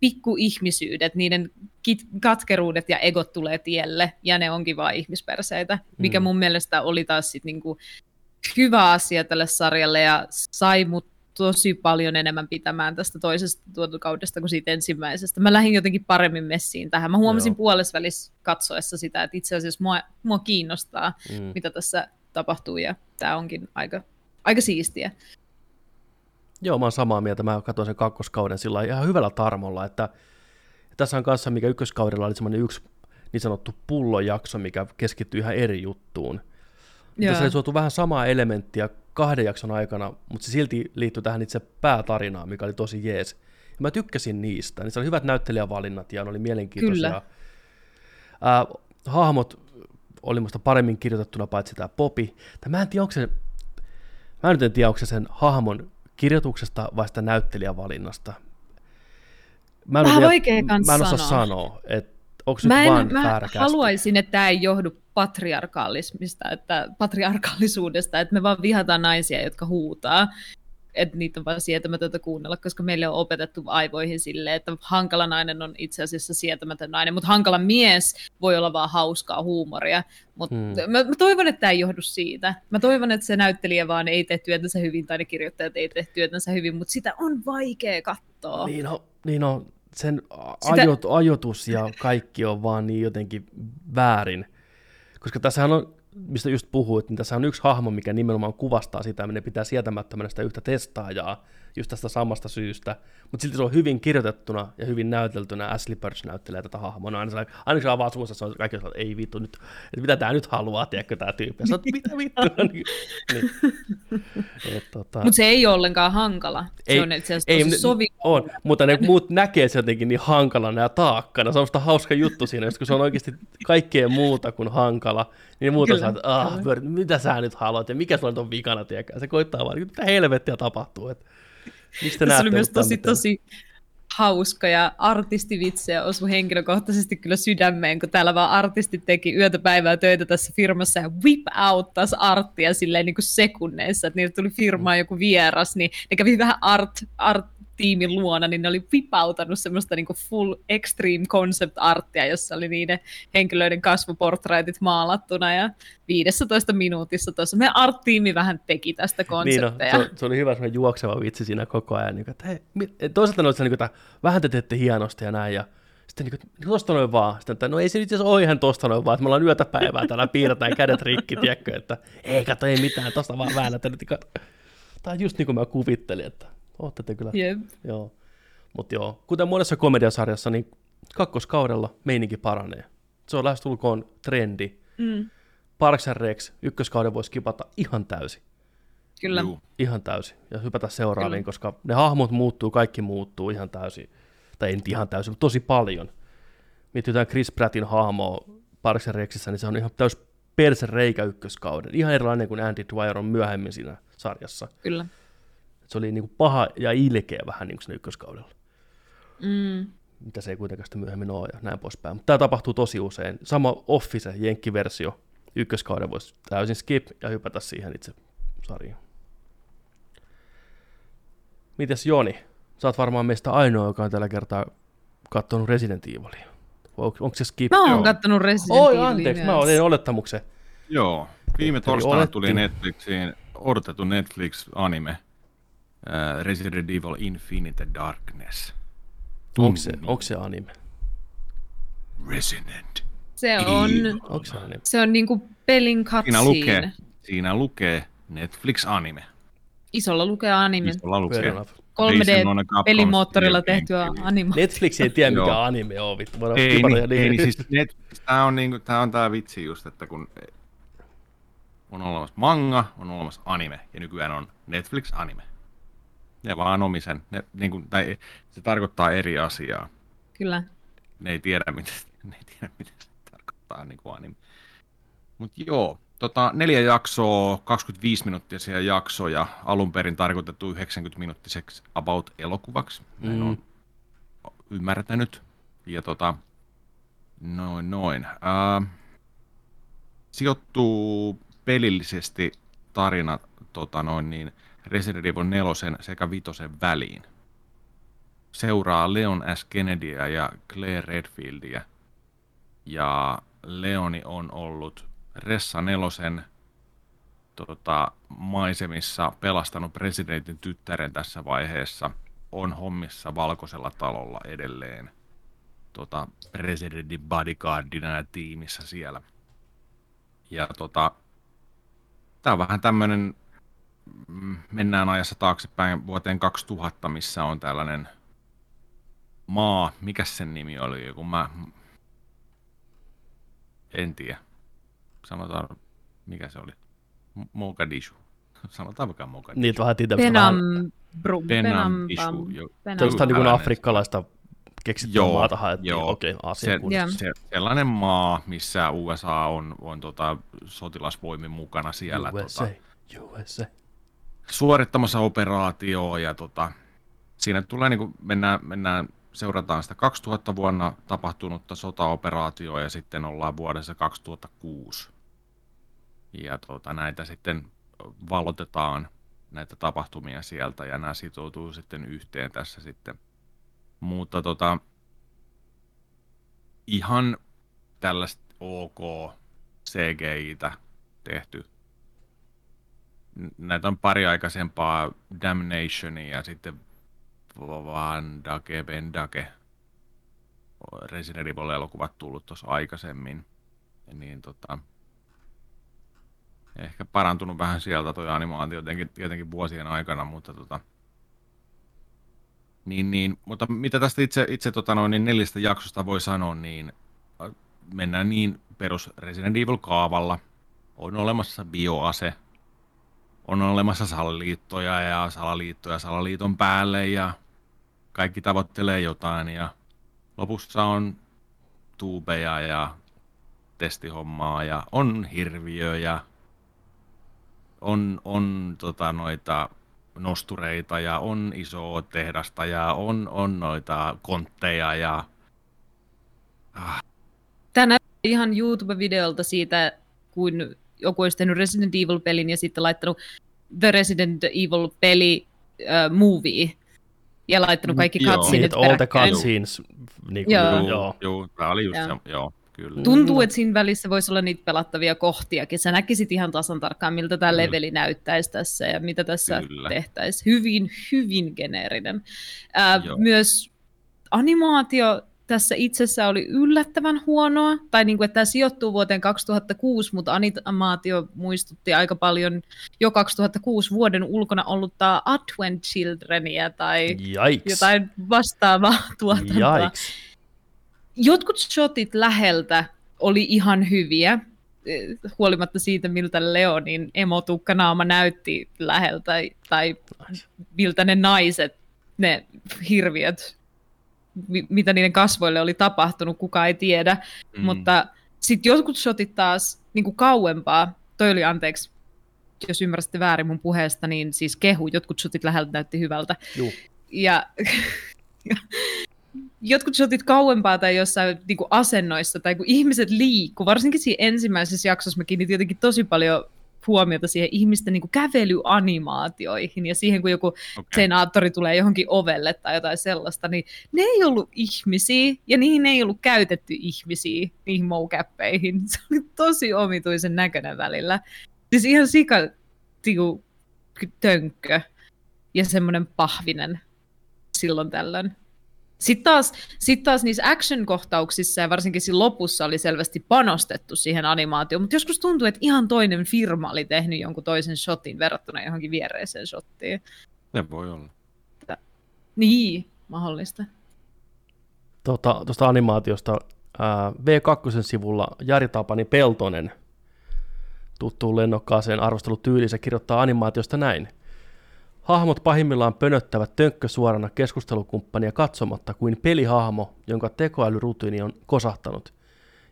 Speaker 3: pikkuihmisyydet, niiden kit- katkeruudet ja egot tulee tielle, ja ne onkin vaan ihmisperseitä, mikä
Speaker 1: Mm.
Speaker 3: mun mielestä oli taas sit niinku hyvä asia tälle sarjalle, ja sai mut tosi paljon enemmän pitämään tästä toisesta tuotantokaudesta kuin siitä ensimmäisestä. Mä lähdin jotenkin paremmin messiin tähän. Mä huomasin
Speaker 1: Joo.
Speaker 3: puolesvälissä katsoessa sitä, että itse asiassa mua, mua kiinnostaa,
Speaker 1: Mm.
Speaker 3: mitä tässä tapahtuu, ja tämä onkin aika, aika siistiä.
Speaker 1: Joo, mä oon samaa mieltä. Mä katsoin sen kakkoskauden sillä ihan hyvällä tarmolla, että tässä on kanssa, mikä ykköskaudella oli semmoinen yksi niin sanottu pullojakso, mikä keskittyy ihan eri juttuun.
Speaker 3: Joo.
Speaker 1: Tässä oli suotu vähän samaa elementtiä kahden jakson aikana, mutta se silti liittyi tähän itse päätarinaan, mikä oli tosi jees. Ja mä tykkäsin niistä. Niissä oli hyvät näyttelijävalinnat ja ne oli mielenkiintoisia.
Speaker 3: Kyllä.
Speaker 1: Ää, hahmot oli musta paremmin kirjoitettuna paitsi tämä Popi. Tai mä en tiedä, onko se, mä nyt en tiedä, onko se sen hahmon kirjoituksesta vai sitä näyttelijävalinnasta. Mä en,
Speaker 3: Vähän
Speaker 1: tiedä- mä en osaa
Speaker 3: sanoa.
Speaker 1: sanoa, että onko
Speaker 3: Mä,
Speaker 1: nyt vaan
Speaker 3: en, mä haluaisin, että tämä ei johdu patriarkaalismista, että patriarkaalisuudesta, että me vaan vihataan naisia, jotka huutaa. Että niitä on vaan sietämätöntä kuunnella, koska meille on opetettu aivoihin silleen, että hankala nainen on itse asiassa sietämätön nainen, mutta hankala mies voi olla vaan hauskaa huumoria. Mutta
Speaker 1: Hmm.
Speaker 3: hmm. mä, mä, toivon, että tämä ei johdu siitä. Mä toivon, että se näyttelijä vaan ei tee työtänsä hyvin, tai ne kirjoittajat ei tee työtänsä hyvin, mutta sitä on vaikea katsoa.
Speaker 1: Niin on, niin on. Sen
Speaker 3: Sitä-
Speaker 1: ajot, ajoitus ja kaikki on vaan niin jotenkin väärin. Koska tässähän on, mistä just puhuit, niin tässä on yksi hahmo, mikä nimenomaan kuvastaa sitä, että ne pitää sietämättömänä sitä yhtä testaajaa just tästä samasta syystä. Mutta silti se on hyvin kirjoitettuna ja hyvin näyteltynä. Ashley Burch näyttelee tätä hahmoa. No aina sellainen, aina se avaa suussa, se on kaikki että ei vittu nyt, että mitä tämä nyt haluaa, tiedätkö tämä tyyppi. Ja sä oot, mitä vittua? niin, niin. Et, tota,
Speaker 3: Mutta se ei ole ollenkaan hankala.
Speaker 1: Ei-
Speaker 3: se on itse asiassa
Speaker 1: ei,
Speaker 3: tosi sovi.
Speaker 1: On, mutta ne muut näkee se jotenkin niin hankalana ja taakkana. Se on hauska juttu siinä, kun se on oikeasti kaikkea muuta kuin hankala. Niin muuta että ah, mitä sä nyt haluat ja mikä sulla nyt on vikana, tiedäkään. Se koittaa vaan, mitä helvettiä tapahtuu. Et,
Speaker 3: Tässä
Speaker 1: näette
Speaker 3: oli myös tosi, tosi hauska ja artistivitsejä osui henkilökohtaisesti kyllä sydämeen, kun täällä vaan artistit teki yötä päivää töitä tässä firmassa ja whip out taas arttia silleen niin kuin sekunneissa, että niille tuli firmaan joku vieras, niin ne kävi vähän art, art tiimin luona, niin ne oli vipautannut semmoista niin full extreme concept arttia, jossa oli niiden henkilöiden kasvuportraitit maalattuna ja 15 minuutissa tuossa. Meidän art-tiimi vähän teki tästä
Speaker 1: Niin
Speaker 3: konsepteja.
Speaker 1: no, se, se, oli hyvä semmoinen juokseva vitsi siinä koko ajan, niin kuin, että hei, toisaalta ne oli niin kuin, että vähän te teette hienosti ja näin, ja sitten niin kuin, tosta noin vaan, sitten, että no ei se nyt ole ihan tosta noin vaan, että me ollaan yötä päivää, täällä piirretään kädet rikki, tiedätkö, että ei kato, ei mitään, tosta vaan väännätte nyt, tämä on just niin kuin mä kuvittelin, että ootte te kyllä,
Speaker 3: Jep.
Speaker 1: joo, mutta joo, kuten monessa komediasarjassa, niin kakkoskaudella meininki paranee, se on lähestulkoon trendi,
Speaker 3: Mm,
Speaker 1: Parks and Recs ykköskauden voisi kipata ihan täysin
Speaker 3: kyllä.
Speaker 2: Juu.
Speaker 1: ihan täysin ja hypätä seuraaviin,
Speaker 3: Kyllä.
Speaker 1: koska ne hahmot muuttuu, kaikki muuttuu ihan täysin. Tai ei nyt ihan täysin, mutta tosi paljon. Mietitään Chris Prattin hahmoa Parks and Rexissä, niin se on ihan täys perse reikä ykköskauden. Ihan erilainen kuin Andy Dwyer on myöhemmin siinä sarjassa.
Speaker 3: Kyllä.
Speaker 1: Se oli niin kuin paha ja ilkeä vähän niin kuin siinä ykköskaudella.
Speaker 3: Mm.
Speaker 1: Mitä se ei kuitenkaan sitten myöhemmin ole ja näin poispäin. Mutta tämä tapahtuu tosi usein. Sama Office, jenkkiversio, ykköskauden voisi täysin skip ja hypätä siihen itse sarjaan. Mites Joni? Sä oot varmaan meistä ainoa, joka on tällä kertaa katsonut Resident Evilia. Onko, se skip?
Speaker 3: Mä oon
Speaker 2: Joo.
Speaker 3: kattonut Resident
Speaker 1: Oi,
Speaker 3: Evilia
Speaker 1: anteeksi, mä olin olettamuksen.
Speaker 2: Joo. Viime torstaina tuli Netflixiin odotettu Netflix-anime äh, Resident Evil Infinite Darkness.
Speaker 1: Onko se, onko se anime?
Speaker 2: Resident.
Speaker 3: Se on,
Speaker 1: Onko se anime?
Speaker 3: se on niinku pelin
Speaker 2: Siinä
Speaker 3: cutscene.
Speaker 2: lukee, siinä lukee Netflix anime.
Speaker 3: Isolla lukee anime.
Speaker 2: Isolla lukee.
Speaker 1: Fair enough.
Speaker 2: Based on a Capcom
Speaker 3: 3D-pelimoottorilla
Speaker 2: Studio
Speaker 3: tehtyä
Speaker 2: Game.
Speaker 3: anime.
Speaker 1: Netflix ei tiedä, mikä
Speaker 2: Joo.
Speaker 1: anime on. Vittu. Voidaan
Speaker 2: Ei,
Speaker 1: kipata
Speaker 2: niin, ei, niin siis Netflix, tää on, niinku, tää on tää vitsi just, että kun on olemassa manga, on olemassa anime, ja nykyään on Netflix anime. Ne vaan omisen, ne, niinku, tai se tarkoittaa eri asiaa.
Speaker 3: Kyllä.
Speaker 2: Ne ei tiedä, mitä, ne ei tiedä, mitä se tarkoittaa niinku anime. Mut joo, tota, neljä jaksoa, 25 minuuttisia jaksoja, alun perin tarkoitettu 90 minuuttiseksi about elokuvaksi. Näin
Speaker 1: Mm.
Speaker 2: on ymmärtänyt. Ja tota, noin noin. Ää, sijoittuu pelillisesti tarina tota noin niin, Resident Evil 4 sekä 5 väliin. Seuraa Leon S. Kennedyä ja Claire Redfieldia. Ja Leoni on ollut Ressa nelosen tota, maisemissa pelastanut presidentin tyttären tässä vaiheessa. On hommissa valkoisella talolla edelleen tota, presidentin bodyguardina ja tiimissä siellä. Ja tota, tää on vähän tämmönen, mm, mennään ajassa taaksepäin vuoteen 2000, missä on tällainen maa, mikä sen nimi oli, joku mä, en tiedä. Sanotaan, mikä se oli. Mogadishu. sanotaan vaikka Mogadishu.
Speaker 1: Niitä vähän tämmöistä
Speaker 3: Penam,
Speaker 2: Penam,
Speaker 3: penam, penam.
Speaker 1: tämmöistä niin kuin afrikkalaista keksittyä
Speaker 2: Joo,
Speaker 1: maata haettiin.
Speaker 2: joo.
Speaker 1: Okay,
Speaker 2: se,
Speaker 1: asia kunnossa.
Speaker 2: se, sellainen maa, missä USA on, on tota, sotilasvoimin mukana siellä
Speaker 1: USA,
Speaker 2: tota,
Speaker 1: USA.
Speaker 2: Suorittamassa operaatioa ja tota, siinä tulee niin kuin, mennään, mennään, seurataan sitä 2000 vuonna tapahtunutta sotaoperaatioa ja sitten ollaan vuodessa 2006. Ja tota, näitä sitten valotetaan näitä tapahtumia sieltä ja nämä sitoutuu sitten yhteen tässä sitten. Mutta tota, ihan tällaista ok CGI-tä tehty näitä on pari aikaisempaa Damnationia ja sitten Van Dake, Bendake, Resident Evil-elokuvat tullut tuossa aikaisemmin. Niin tota, ehkä parantunut vähän sieltä toi animaatio jotenkin, jotenkin vuosien aikana, mutta tota, niin, niin, mutta mitä tästä itse, itse tota noin, niin neljästä jaksosta voi sanoa, niin äh, mennään niin perus Resident Evil-kaavalla. On olemassa bioase, on olemassa salaliittoja ja salaliittoja salaliiton päälle ja kaikki tavoittelee jotain ja lopussa on tuubeja ja testihommaa ja on hirviö ja on, on tota, noita nostureita ja on iso tehdasta ja on, on noita kontteja ja
Speaker 3: Tämä näyttää ihan YouTube-videolta siitä, kun joku olisi tehnyt Resident Evil-pelin ja sitten laittanut The Resident Evil-peli uh, movie ja laittanut kaikki
Speaker 2: Joo.
Speaker 3: cutscenet
Speaker 1: Niin, all the cutscenes. Niin kuin,
Speaker 3: Joo.
Speaker 1: joo.
Speaker 2: Joo,
Speaker 1: joo.
Speaker 2: joo tämä oli just
Speaker 3: Joo.
Speaker 2: se, joo, kyllä.
Speaker 3: Tuntuu, että siinä välissä voisi olla niitä pelattavia kohtiakin. Sä näkisit ihan tasan tarkkaan, miltä tämä
Speaker 2: Mm.
Speaker 3: leveli näyttäisi tässä ja mitä tässä
Speaker 2: Kyllä.
Speaker 3: tehtäisiin. Hyvin, hyvin geneerinen. Ää,
Speaker 2: Joo.
Speaker 3: myös animaatio tässä itsessä oli yllättävän huonoa, tai niin kuin, että tämä sijoittuu vuoteen 2006, mutta animaatio muistutti aika paljon jo 2006 vuoden ulkona ollutta Advent Childrenia tai
Speaker 1: Jaiks.
Speaker 3: jotain vastaavaa tuotantoa. Jotkut shotit läheltä oli ihan hyviä, huolimatta siitä, miltä Leonin emotukkanaama näytti läheltä, tai miltä ne naiset, ne hirviöt, mitä niiden kasvoille oli tapahtunut, kuka ei tiedä. Mm. Mutta sitten jotkut shotit taas niin kuin kauempaa, toi oli anteeksi, jos ymmärsitte väärin mun puheesta, niin siis kehu, jotkut shotit läheltä näytti hyvältä.
Speaker 1: Juu.
Speaker 3: Ja jotkut shotit kauempaa tai jossain niin kuin asennoissa, tai kun ihmiset liikkuu, varsinkin siinä ensimmäisessä jaksossa mä kiinnitin jotenkin tosi paljon huomiota siihen ihmisten niin kuin kävelyanimaatioihin ja siihen, kun joku
Speaker 2: okay.
Speaker 3: senaattori tulee johonkin ovelle tai jotain sellaista, niin ne ei ollut ihmisiä ja niihin ei ollut käytetty ihmisiä niihin moukäppeihin. Se oli tosi omituisen näköinen välillä. Siis ihan sika tiu, tönkkö ja semmoinen pahvinen silloin tällöin. Sitten taas, sit taas niissä action-kohtauksissa ja varsinkin siinä lopussa oli selvästi panostettu siihen animaatioon, mutta joskus tuntuu, että ihan toinen firma oli tehnyt jonkun toisen shotin verrattuna johonkin viereiseen shottiin.
Speaker 2: Se voi olla.
Speaker 3: Niin, mahdollista.
Speaker 1: Tuosta tota, animaatiosta ää, V2 sivulla Jari Tapani Peltonen tuttuun lennokkaaseen arvostelutyyliin kirjoittaa animaatiosta näin. Hahmot pahimmillaan pönöttävät tönkkösuorana keskustelukumppania katsomatta kuin pelihahmo, jonka tekoälyrutiini on kosahtanut.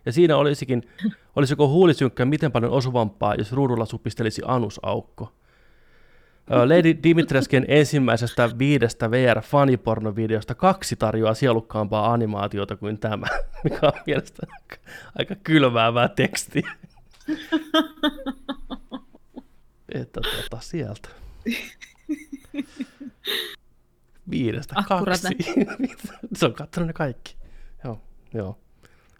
Speaker 1: Ja siinä olisikin, olisiko huulisynkkä miten paljon osuvampaa, jos ruudulla supistelisi anusaukko. Lady Dimitresken ensimmäisestä viidestä VR-fanipornovideosta kaksi tarjoaa sielukkaampaa animaatiota kuin tämä, mikä on mielestäni aika, aika kylmäävää tekstiä. Että tota, sieltä. Viidestä
Speaker 3: Akkurate.
Speaker 1: kaksi. Se on kattonut ne kaikki. Joo, joo.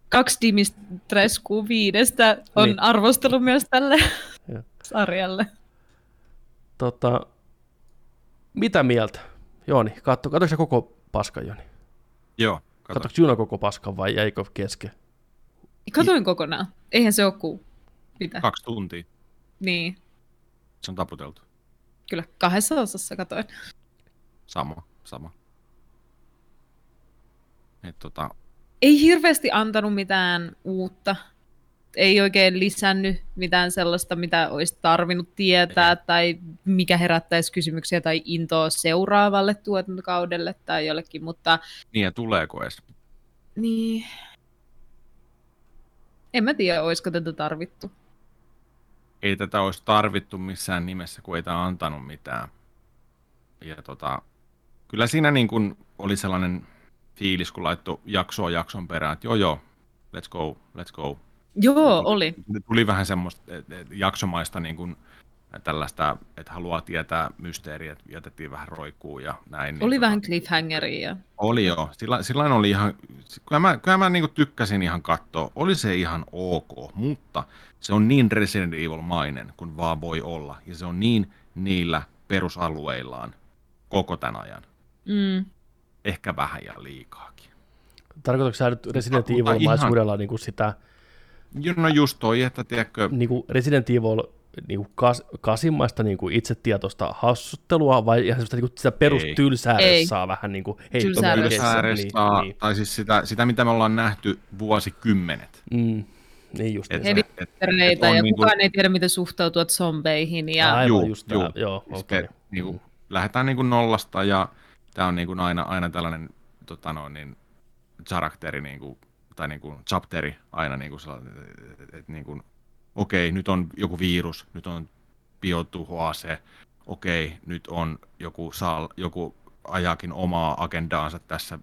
Speaker 3: Kaksi Dimistresku viidestä on
Speaker 1: Niin.
Speaker 3: arvostelu myös tälle
Speaker 1: Joo.
Speaker 3: sarjalle.
Speaker 1: Tota, mitä mieltä? Jooni, katso, katsoiko koko paskan, Joni?
Speaker 2: Joo, kato.
Speaker 1: Katsoiko Juno koko paskan vai jäikö kesken?
Speaker 3: Katoin kokonaan. Eihän se ole kuin mitä.
Speaker 2: Kaksi tuntia.
Speaker 3: Niin,
Speaker 2: Se on taputeltu.
Speaker 3: Kyllä. Kahdessa osassa katoin.
Speaker 2: Sama, sama. Et tota,
Speaker 3: Ei hirveästi antanut mitään uutta. ei oikein lisännyt mitään sellaista, mitä olisi tarvinnut tietää, ei. tai mikä herättäisi kysymyksiä tai intoa seuraavalle tuotantokaudelle tai jollekin, mutta...
Speaker 2: Niin, ja tuleeko edes?
Speaker 3: Niin. En mä tiedä, olisiko tätä tarvittu.
Speaker 2: Ei tätä olisi tarvittu missään nimessä, kun ei tämä antanut mitään. Ja tota, kyllä siinä niin kuin oli sellainen fiilis, kun laittoi jaksoa jakson perään, että joo joo, let's go, let's go.
Speaker 3: Joo, oli.
Speaker 2: Tuli vähän semmoista jaksomaista niin kuin, tällaista, että haluaa tietää mysteeriä, että jätettiin vähän roikkuu ja näin.
Speaker 3: Niin oli niin, vähän tota, cliffhangeria.
Speaker 2: Oli joo. Sillä, silloin oli ihan, kyllä mä, kyllä mä niin tykkäsin ihan katsoa. Oli se ihan ok, mutta se on niin Resident Evil-mainen kuin vaan voi olla. Ja se on niin niillä perusalueillaan koko tämän ajan.
Speaker 3: Mm.
Speaker 2: Ehkä vähän ja liikaakin.
Speaker 1: Tarkoitatko sä nyt Resident Evil-maisuudella ihan... niin kuin sitä...
Speaker 2: No just toi, että tiedätkö...
Speaker 1: Niin kuin Resident Evil niin kuin kas, kasimmaista niin kuin itsetietoista hassuttelua vai ihan sellaista niin kuin sitä perustylsäädessä vähän niin kuin
Speaker 3: heittomerkeissä.
Speaker 2: Niin, niin. Tai siis sitä, sitä, mitä me ollaan nähty vuosikymmenet.
Speaker 1: Mm. Niin just
Speaker 3: et, Eli et, et, ja niin kukaan ei tiedä, miten suhtautua zombeihin. Ja...
Speaker 1: Aivan juu, just juu. Joo, okay.
Speaker 2: niin kuin, mm. Lähdetään niin kuin nollasta ja tämä on niin kuin aina, aina tällainen tota noin, niin, karakteri niin kuin, tai niin kuin chapteri aina niin kuin, että, että niin kuin, okei, nyt on joku virus, nyt on biotuhoase, okei, nyt on joku, sal, joku ajakin omaa agendaansa tässä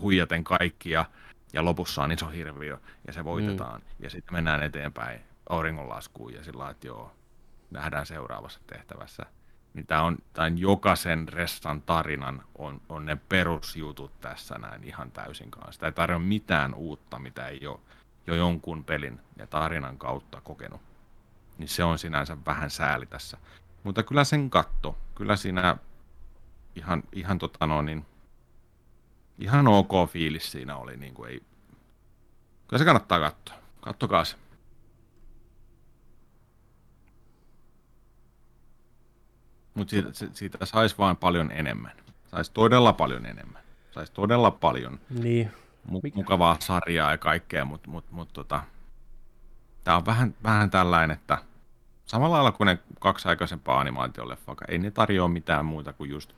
Speaker 2: huijaten kaikkia, ja lopussa on iso hirviö, ja se voitetaan, mm. ja sitten mennään eteenpäin auringonlaskuun, ja sillä että joo, nähdään seuraavassa tehtävässä. Niin tämä on, tämän jokaisen ressan tarinan on, on ne perusjutut tässä näin ihan täysin kanssa. Sitä ei tarjoa mitään uutta, mitä ei ole jo jonkun pelin ja tarinan kautta kokenut, niin se on sinänsä vähän sääli tässä. Mutta kyllä sen katto, kyllä siinä ihan, ihan, tota no, niin, ihan ok fiilis siinä oli. Niin kuin ei... Kyllä se kannattaa katsoa. Kattokaa se. Mutta siitä, siitä saisi vaan paljon enemmän. Saisi todella paljon enemmän. Saisi todella paljon.
Speaker 1: Niin
Speaker 2: Mikä? mukavaa sarjaa ja kaikkea, mutta mut, mut, tota, tämä on vähän, vähän tällainen, että samalla lailla kuin ne kaksi aikaisempaa animaatioleffa, ei ne tarjoa mitään muuta kuin just,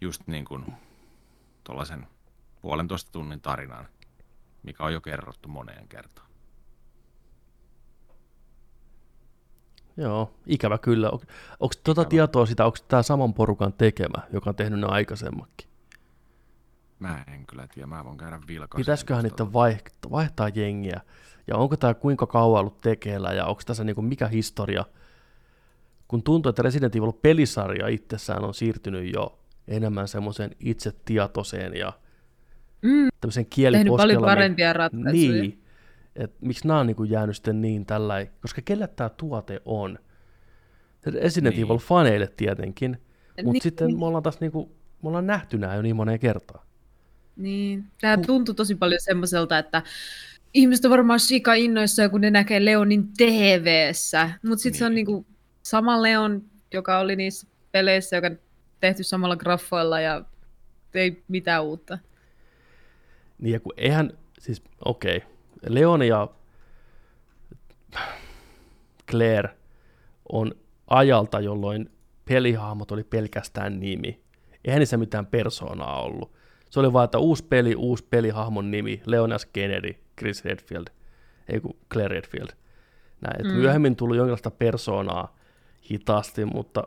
Speaker 2: just niin kuin tuollaisen puolentoista tunnin tarinan, mikä on jo kerrottu moneen kertaan.
Speaker 1: Joo, ikävä kyllä. Onko tuota tietoa sitä, onko tämä saman porukan tekemä, joka on tehnyt ne aikaisemmakin?
Speaker 2: Mä en kyllä tiedä, mä voin käydä vilkaisemaan.
Speaker 1: Pitäisiköhän niitä vaihtaa, vaihtaa jengiä? Ja onko tämä kuinka kauan ollut tekeillä ja onko tässä niinku mikä historia? Kun tuntuu, että Resident Evil pelisarja itsessään on siirtynyt jo enemmän semmoiseen itsetietoiseen ja mm. tämmöisen kieliposkella.
Speaker 3: paljon parempia ratkaisuja.
Speaker 1: Niin, että miksi nämä on niinku jäänyt sitten niin tällä, koska kelle tämä tuote on? Resident niin. Evil-faneille tietenkin, mutta niin. sitten me ollaan taas niinku, me ollaan nähty nämä jo niin moneen kertaan.
Speaker 3: Niin, tämä tuntui tosi paljon semmoiselta, että ihmiset on varmaan sika innoissaan, kun ne näkee Leonin TV-ssä, mutta sitten niin. se on niin. niinku sama Leon, joka oli niissä peleissä, joka tehty samalla graffoilla ja ei mitään uutta.
Speaker 1: Niin ja kun eihän, siis okei, okay. Leon ja Claire on ajalta, jolloin pelihahmot oli pelkästään nimi. Eihän niissä mitään persoonaa ollut. Se oli vaan, että uusi peli, uusi pelihahmon nimi, Leonas Kennedy, Chris Redfield, ei kun Claire Redfield. Näin, mm. myöhemmin tuli jonkinlaista persoonaa hitaasti, mutta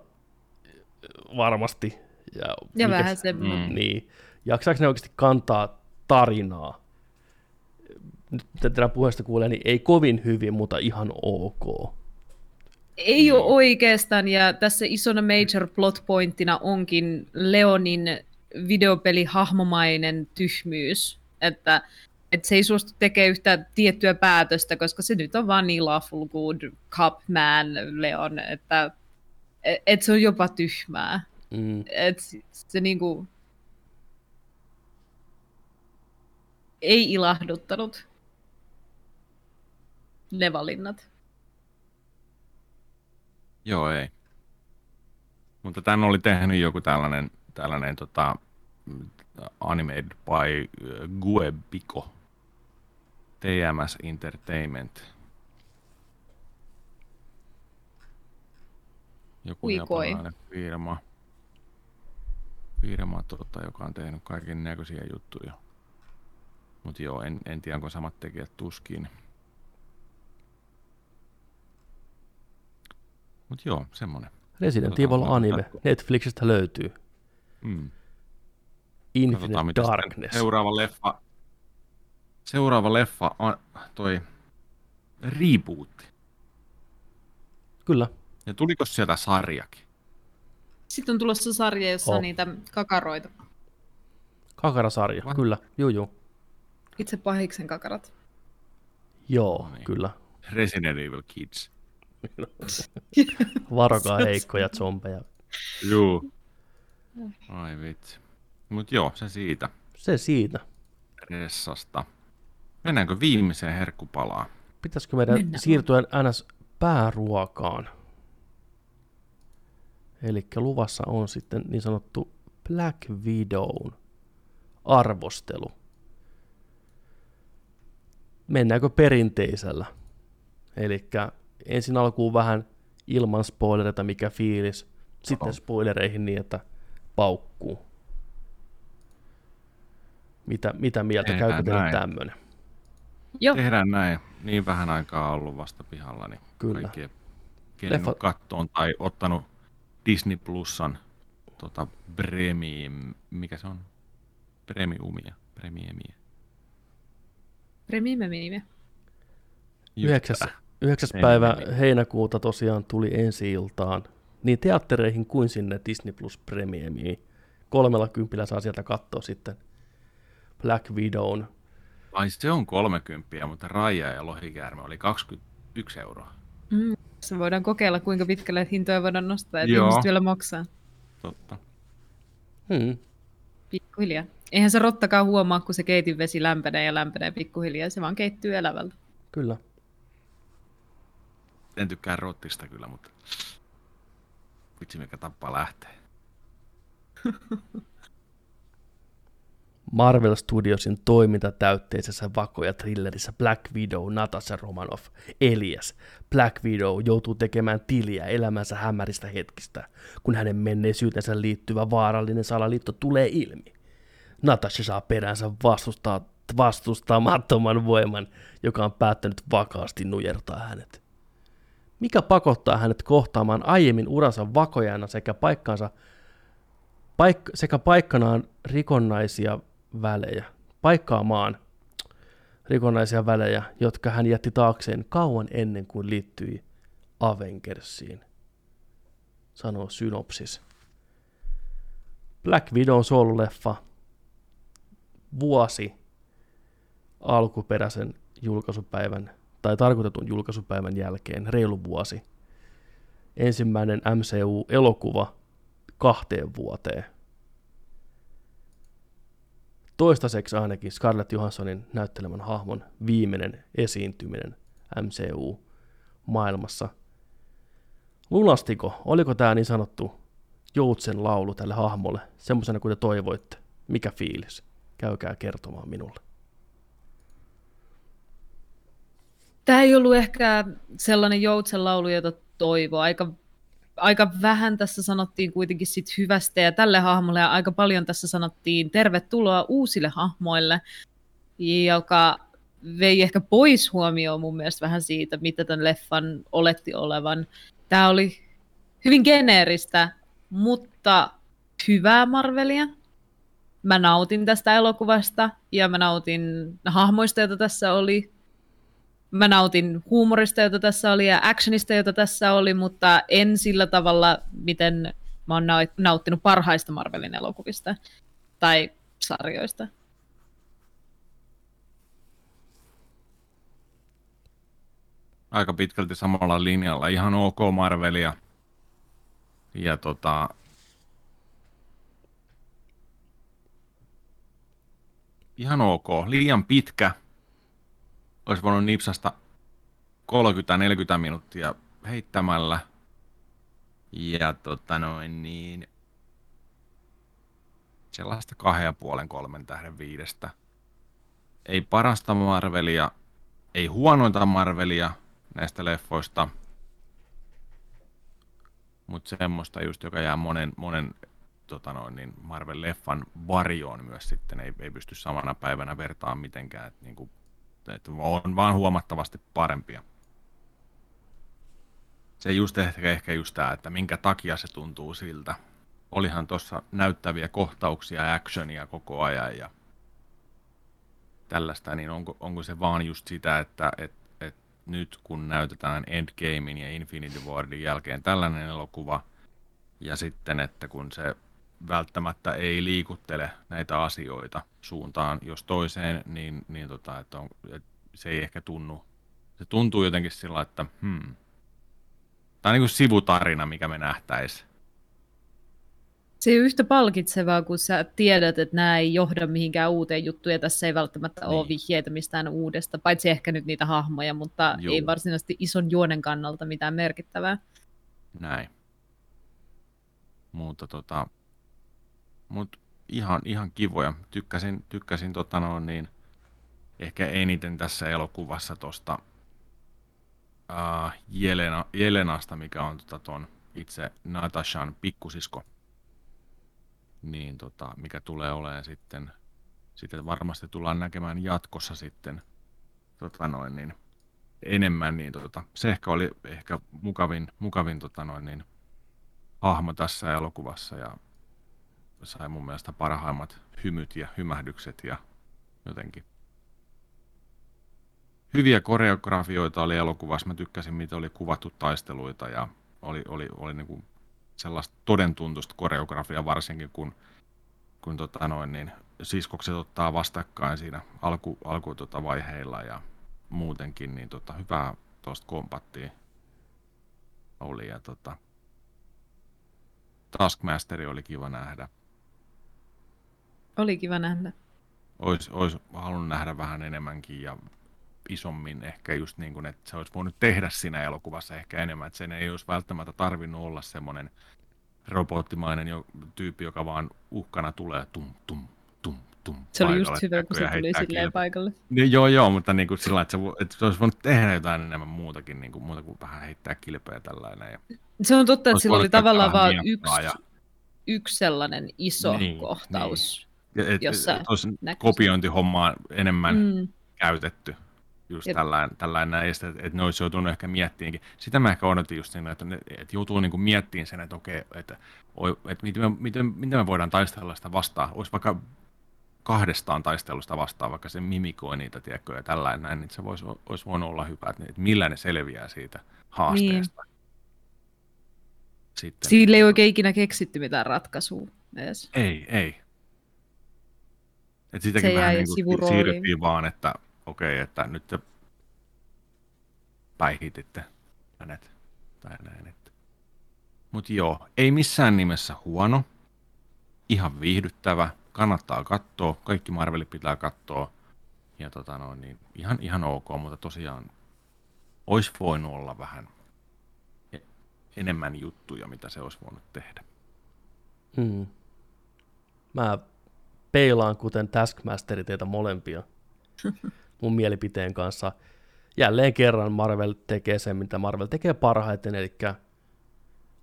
Speaker 1: varmasti.
Speaker 3: Ja, ja vähän se.
Speaker 1: Mm. Niin. Jaksaako ne oikeasti kantaa tarinaa? Nyt tätä puheesta kuulee, niin ei kovin hyvin, mutta ihan ok.
Speaker 3: Ei ole oikeastaan, ja tässä isona major plot pointtina onkin Leonin videopelihahmomainen tyhmyys, että, että se ei suostu tekemään yhtään tiettyä päätöstä, koska se nyt on vaan niin lawful good cup man Leon, että et se on jopa tyhmää. Mm. Et se niinku ei ilahduttanut ne valinnat.
Speaker 2: Joo, ei. Mutta tämän oli tehnyt joku tällainen, tällainen tota, Animated by äh, Guebiko, TMS Entertainment. Joku Uikoi. firma, firma tota, joka on tehnyt kaiken näköisiä juttuja. Mutta joo, en, en tiedä, onko samat tekijät tuskin. Mutta joo, semmonen.
Speaker 1: Resident Evil anime. Netflixistä löytyy.
Speaker 2: Mm.
Speaker 1: Infinite
Speaker 2: Katsotaan,
Speaker 1: Darkness.
Speaker 2: seuraava leffa. Seuraava leffa on toi rebootti.
Speaker 1: Kyllä.
Speaker 2: Ja tuliko sieltä sarjakin?
Speaker 3: Sitten on tulossa sarja, jossa
Speaker 1: Oh.
Speaker 3: on niitä kakaroita.
Speaker 1: Kakarasarja.
Speaker 2: Vai?
Speaker 1: Kyllä. Juu, juu.
Speaker 3: Itse pahiksen kakarat.
Speaker 1: Joo,
Speaker 2: No niin.
Speaker 1: kyllä.
Speaker 2: Resident Evil Kids.
Speaker 1: Varokaa heikkoja zombeja.
Speaker 2: Juu. Ai vitsi. Mut joo, se siitä.
Speaker 1: Se siitä.
Speaker 2: Ressasta. Mennäänkö viimeiseen herkkupalaan?
Speaker 1: Pitäisikö meidän
Speaker 3: Mennään.
Speaker 1: siirtyä ns. pääruokaan? Eli luvassa on sitten niin sanottu Black Widown arvostelu. Mennäänkö perinteisellä? Eli ensin alkuun vähän ilman spoilereita, mikä fiilis. Sitten spoilereihin niin, että paukkuu. Mitä, mitä mieltä?
Speaker 2: Tehdään
Speaker 1: Käykö teille tämmöinen?
Speaker 3: Joo,
Speaker 2: Tehdään näin. Niin vähän aikaa ollut vasta pihalla, niin
Speaker 1: Kyllä.
Speaker 2: kaikki
Speaker 1: Leffa-
Speaker 2: kattoon tai ottanut Disney Plusan tota, premium, mikä se on? Premiumia. Premiumia.
Speaker 3: premiumia.
Speaker 2: Just
Speaker 1: 9.
Speaker 2: tätä.
Speaker 1: 9.
Speaker 2: Ei
Speaker 1: päivä heinäkuuta tosiaan tuli ensi iltaan niin teattereihin kuin sinne Disney Plus Premiumiin. Kolmella kympillä saa sieltä katsoa sitten Black Widown.
Speaker 2: Ai se on 30, mutta Raija ja Lohikäärme oli 21 euroa.
Speaker 3: Mm. Se voidaan kokeilla, kuinka pitkälle hintoja voidaan nostaa, että
Speaker 2: Joo.
Speaker 3: ihmiset vielä maksaa.
Speaker 2: Totta.
Speaker 1: Hmm.
Speaker 3: Pikkuhiljaa. Eihän se rottakaan huomaa, kun se keitin vesi lämpenee ja lämpenee pikkuhiljaa. Se vaan keittyy elävältä.
Speaker 1: Kyllä.
Speaker 2: En tykkää rottista kyllä, mutta vitsi mikä tappaa lähtee.
Speaker 1: Marvel Studiosin toimintatäytteisessä vako- ja thrillerissä Black Widow Natasha Romanoff Elias. Black Widow joutuu tekemään tiliä elämänsä hämäristä hetkistä, kun hänen menneisyytensä liittyvä vaarallinen salaliitto tulee ilmi. Natasha saa peränsä vastustaa, vastustamattoman voiman, joka on päättänyt vakaasti nujertaa hänet. Mikä pakottaa hänet kohtaamaan aiemmin uransa vakojana sekä paikkansa paik- sekä paikkanaan rikonnaisia välejä, paikkaamaan rikonnaisia välejä, jotka hän jätti taakseen kauan ennen kuin liittyi Avengersiin, sanoo synopsis. Black Widow sooluleffa vuosi alkuperäisen julkaisupäivän tai tarkoitetun julkaisupäivän jälkeen, reilu vuosi. Ensimmäinen MCU-elokuva kahteen vuoteen. Toistaiseksi ainakin Scarlett Johanssonin näyttelemän hahmon viimeinen esiintyminen MCU-maailmassa. Lunastiko, oliko tämä niin sanottu joutsen laulu tälle hahmolle, semmoisena kuin te toivoitte? Mikä fiilis? Käykää kertomaan minulle.
Speaker 3: Tämä ei ollut ehkä sellainen joutsen laulu, jota toivoo. Aika, aika vähän tässä sanottiin kuitenkin sit hyvästä ja tälle hahmolle ja aika paljon tässä sanottiin tervetuloa uusille hahmoille, joka vei ehkä pois huomioon mun mielestä vähän siitä, mitä tämän leffan oletti olevan. Tämä oli hyvin geneeristä, mutta hyvää Marvelia. Mä nautin tästä elokuvasta ja mä nautin hahmoista, joita tässä oli mä nautin huumorista, jota tässä oli, ja actionista, jota tässä oli, mutta en sillä tavalla, miten mä oon nau- nauttinut parhaista Marvelin elokuvista tai sarjoista.
Speaker 2: Aika pitkälti samalla linjalla. Ihan ok Marvelia. Ja tota... Ihan ok. Liian pitkä. Olisi voinut nipsasta 30-40 minuuttia heittämällä. Ja tota noin niin... Sellaista kahden ja puolen kolmen tähden viidestä. Ei parasta Marvelia, ei huonointa Marvelia näistä leffoista. mutta semmoista just, joka jää monen, monen tota noin, niin Marvel-leffan varjoon myös sitten, ei, ei pysty samana päivänä vertaan mitenkään, että, niin kuin, että on vaan huomattavasti parempia. Se just ehkä, ehkä just tämä, että minkä takia se tuntuu siltä. Olihan tuossa näyttäviä kohtauksia ja actionia koko ajan ja tällaista, niin onko, onko se vaan just sitä, että et, et nyt kun näytetään Endgamein ja Infinity Warin jälkeen tällainen elokuva, ja sitten, että kun se välttämättä ei liikuttele näitä asioita suuntaan jos toiseen, niin, niin tota, että, on, että se ei ehkä tunnu. Se tuntuu jotenkin sillä, että hmm. Tämä on niin kuin sivutarina, mikä me nähtäisiin.
Speaker 3: Se ei ole yhtä palkitsevaa, kun sä tiedät, että nämä ei johda mihinkään uuteen juttuun, ja tässä ei välttämättä niin. ole vihjeitä mistään uudesta, paitsi ehkä nyt niitä hahmoja, mutta Juu. ei varsinaisesti ison juonen kannalta mitään merkittävää.
Speaker 2: Näin. Mutta tota, mut ihan, ihan kivoja. Tykkäsin, tykkäsin tota no, niin, ehkä eniten tässä elokuvassa tuosta uh, Jelena, Jelenasta, mikä on tota, ton itse Natashan pikkusisko niin tota, mikä tulee olemaan sitten, sitten varmasti tullaan näkemään jatkossa sitten tota noin, niin, enemmän, niin tota, se ehkä oli ehkä mukavin, mukavin tota noin, niin, hahmo tässä elokuvassa ja sai mun mielestä parhaimmat hymyt ja hymähdykset ja jotenkin hyviä koreografioita oli elokuvassa. Mä tykkäsin, miten oli kuvattu taisteluita ja oli, oli, oli niin kuin sellaista todentuntuista koreografia varsinkin, kun, kun tota noin, niin siskokset ottaa vastakkain siinä alku, alku tota vaiheilla ja muutenkin, niin tota, hyvää tuosta kompattia oli. Ja tota, Taskmasteri oli kiva nähdä.
Speaker 3: Oli kiva nähdä.
Speaker 2: Ois, ois halunnut nähdä vähän enemmänkin ja isommin ehkä just niin kuin, että se olisi voinut tehdä siinä elokuvassa ehkä enemmän, että sen ei olisi välttämättä tarvinnut olla semmoinen robottimainen jo, tyyppi, joka vaan uhkana tulee tum, tum, tum, tum.
Speaker 3: Se oli just hyvä, kun se tuli silleen paikalle.
Speaker 2: Niin, joo, joo, mutta niin kuin sillä että se, että se olisi voinut tehdä jotain enemmän muutakin, niin kuin, muuta kuin vähän heittää kilpeä tällainen. Ja
Speaker 3: se on totta, että sillä oli tavallaan vain yksi, ja... yksi sellainen iso niin, kohtaus,
Speaker 2: niin. Et, jossa et, kopiointihommaa enemmän mm. käytetty just Jep. tällainen, tällainen näistä, että, että ne olisi joutunut ehkä miettiinkin. Sitä mä ehkä odotin just siinä, että, ne, että joutuu niin miettimään sen, että okei, että, että miten, me, miten, miten me voidaan taistella sitä vastaan. Olisi vaikka kahdestaan taistelusta vastaan, vaikka se mimikoi niitä, tiedätkö, ja tällainen näin, niin se voisi, olisi voinut olla hyvä, että, että millä ne selviää siitä haasteesta. Niin.
Speaker 3: Sitten. Sille ei oikein ikinä keksitty mitään ratkaisua edes.
Speaker 2: Ei, ei. Et sitäkin se vähän niin kuin siirryttiin vaan, että okei, okay, että nyt te päihititte hänet tai näin. Että. Mutta joo, ei missään nimessä huono, ihan viihdyttävä, kannattaa katsoa, kaikki Marvelit pitää katsoa, ja tota no, niin ihan, ihan ok, mutta tosiaan olisi voinut olla vähän e- enemmän juttuja, mitä se olisi voinut tehdä.
Speaker 1: Hmm. Mä peilaan kuten Taskmasteri teitä molempia. mun mielipiteen kanssa. Jälleen kerran Marvel tekee sen, mitä Marvel tekee parhaiten, eli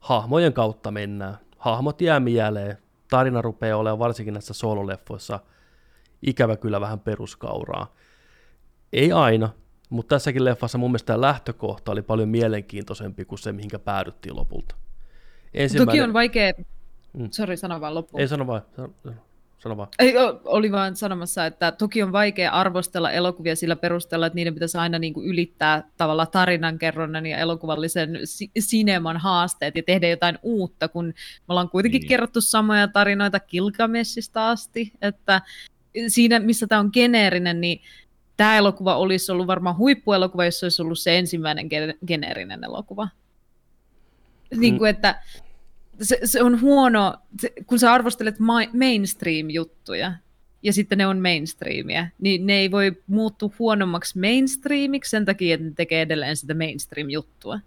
Speaker 1: hahmojen kautta mennään. Hahmot jää mieleen, tarina rupeaa olemaan varsinkin näissä sololeffoissa ikävä kyllä vähän peruskauraa. Ei aina, mutta tässäkin leffassa mun mielestä lähtökohta oli paljon mielenkiintoisempi kuin se, mihinkä päädyttiin lopulta.
Speaker 3: Ensimmäinen... Toki on vaikea... Mm. Sori, sano vaan loppuun.
Speaker 1: Ei sano vaan. Sano, sano. Sano vaan.
Speaker 3: Ei, oli vaan sanomassa, että toki on vaikea arvostella elokuvia sillä perusteella, että niiden pitäisi aina niin kuin ylittää tavalla tarinankerronnan ja elokuvallisen sineman haasteet ja tehdä jotain uutta, kun me ollaan kuitenkin niin. kerrottu samoja tarinoita Kilgameshista asti, että siinä, missä tämä on geneerinen, niin tämä elokuva olisi ollut varmaan huippuelokuva, jos se olisi ollut se ensimmäinen geneerinen elokuva. Mm. Niin kuin, että se, se on huono, se, kun sä arvostelet ma- mainstream-juttuja, ja sitten ne on mainstreamia, niin ne ei voi muuttua huonommaksi mainstreamiksi sen takia, että ne tekee edelleen sitä mainstream-juttua.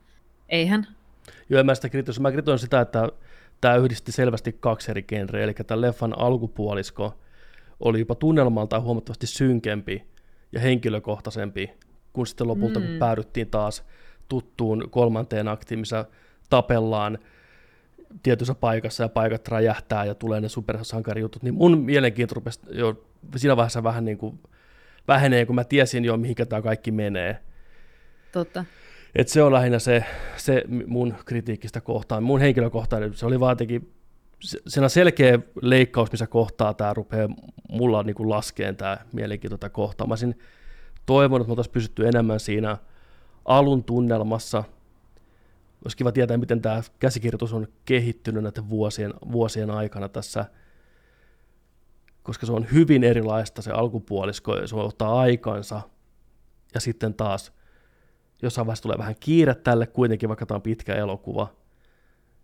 Speaker 3: Eihän?
Speaker 1: Joo, mä sitä kritoin. Mä kritoin sitä, että tämä yhdisti selvästi kaksi eri genreä, eli tämän leffan alkupuolisko oli jopa tunnelmaltaan huomattavasti synkempi ja henkilökohtaisempi, kun sitten lopulta mm. kun päädyttiin taas tuttuun kolmanteen aktiin, missä tapellaan tietyssä paikassa ja paikat räjähtää ja tulee ne supersankarijutut, niin mun mielenkiinto rupesi jo siinä vaiheessa vähän niin kuin vähenee, kun mä tiesin jo, mihinkä tämä kaikki menee.
Speaker 3: Totta.
Speaker 1: Et se on lähinnä se, se mun kritiikistä kohtaan. Mun henkilökohtainen, se oli vaan se on selkeä leikkaus, missä kohtaa tämä rupeaa mulla niin kuin laskeen tämä mielenkiinto tätä kohtaa. Mä olisin toivonut, että me oltaisiin pysytty enemmän siinä alun tunnelmassa. Olisi kiva tietää, miten tämä käsikirjoitus on kehittynyt näiden vuosien, vuosien aikana tässä, koska se on hyvin erilaista se alkupuolisko, se ottaa aikansa, ja sitten taas jossain vaiheessa tulee vähän kiire tälle kuitenkin, vaikka tämä on pitkä elokuva.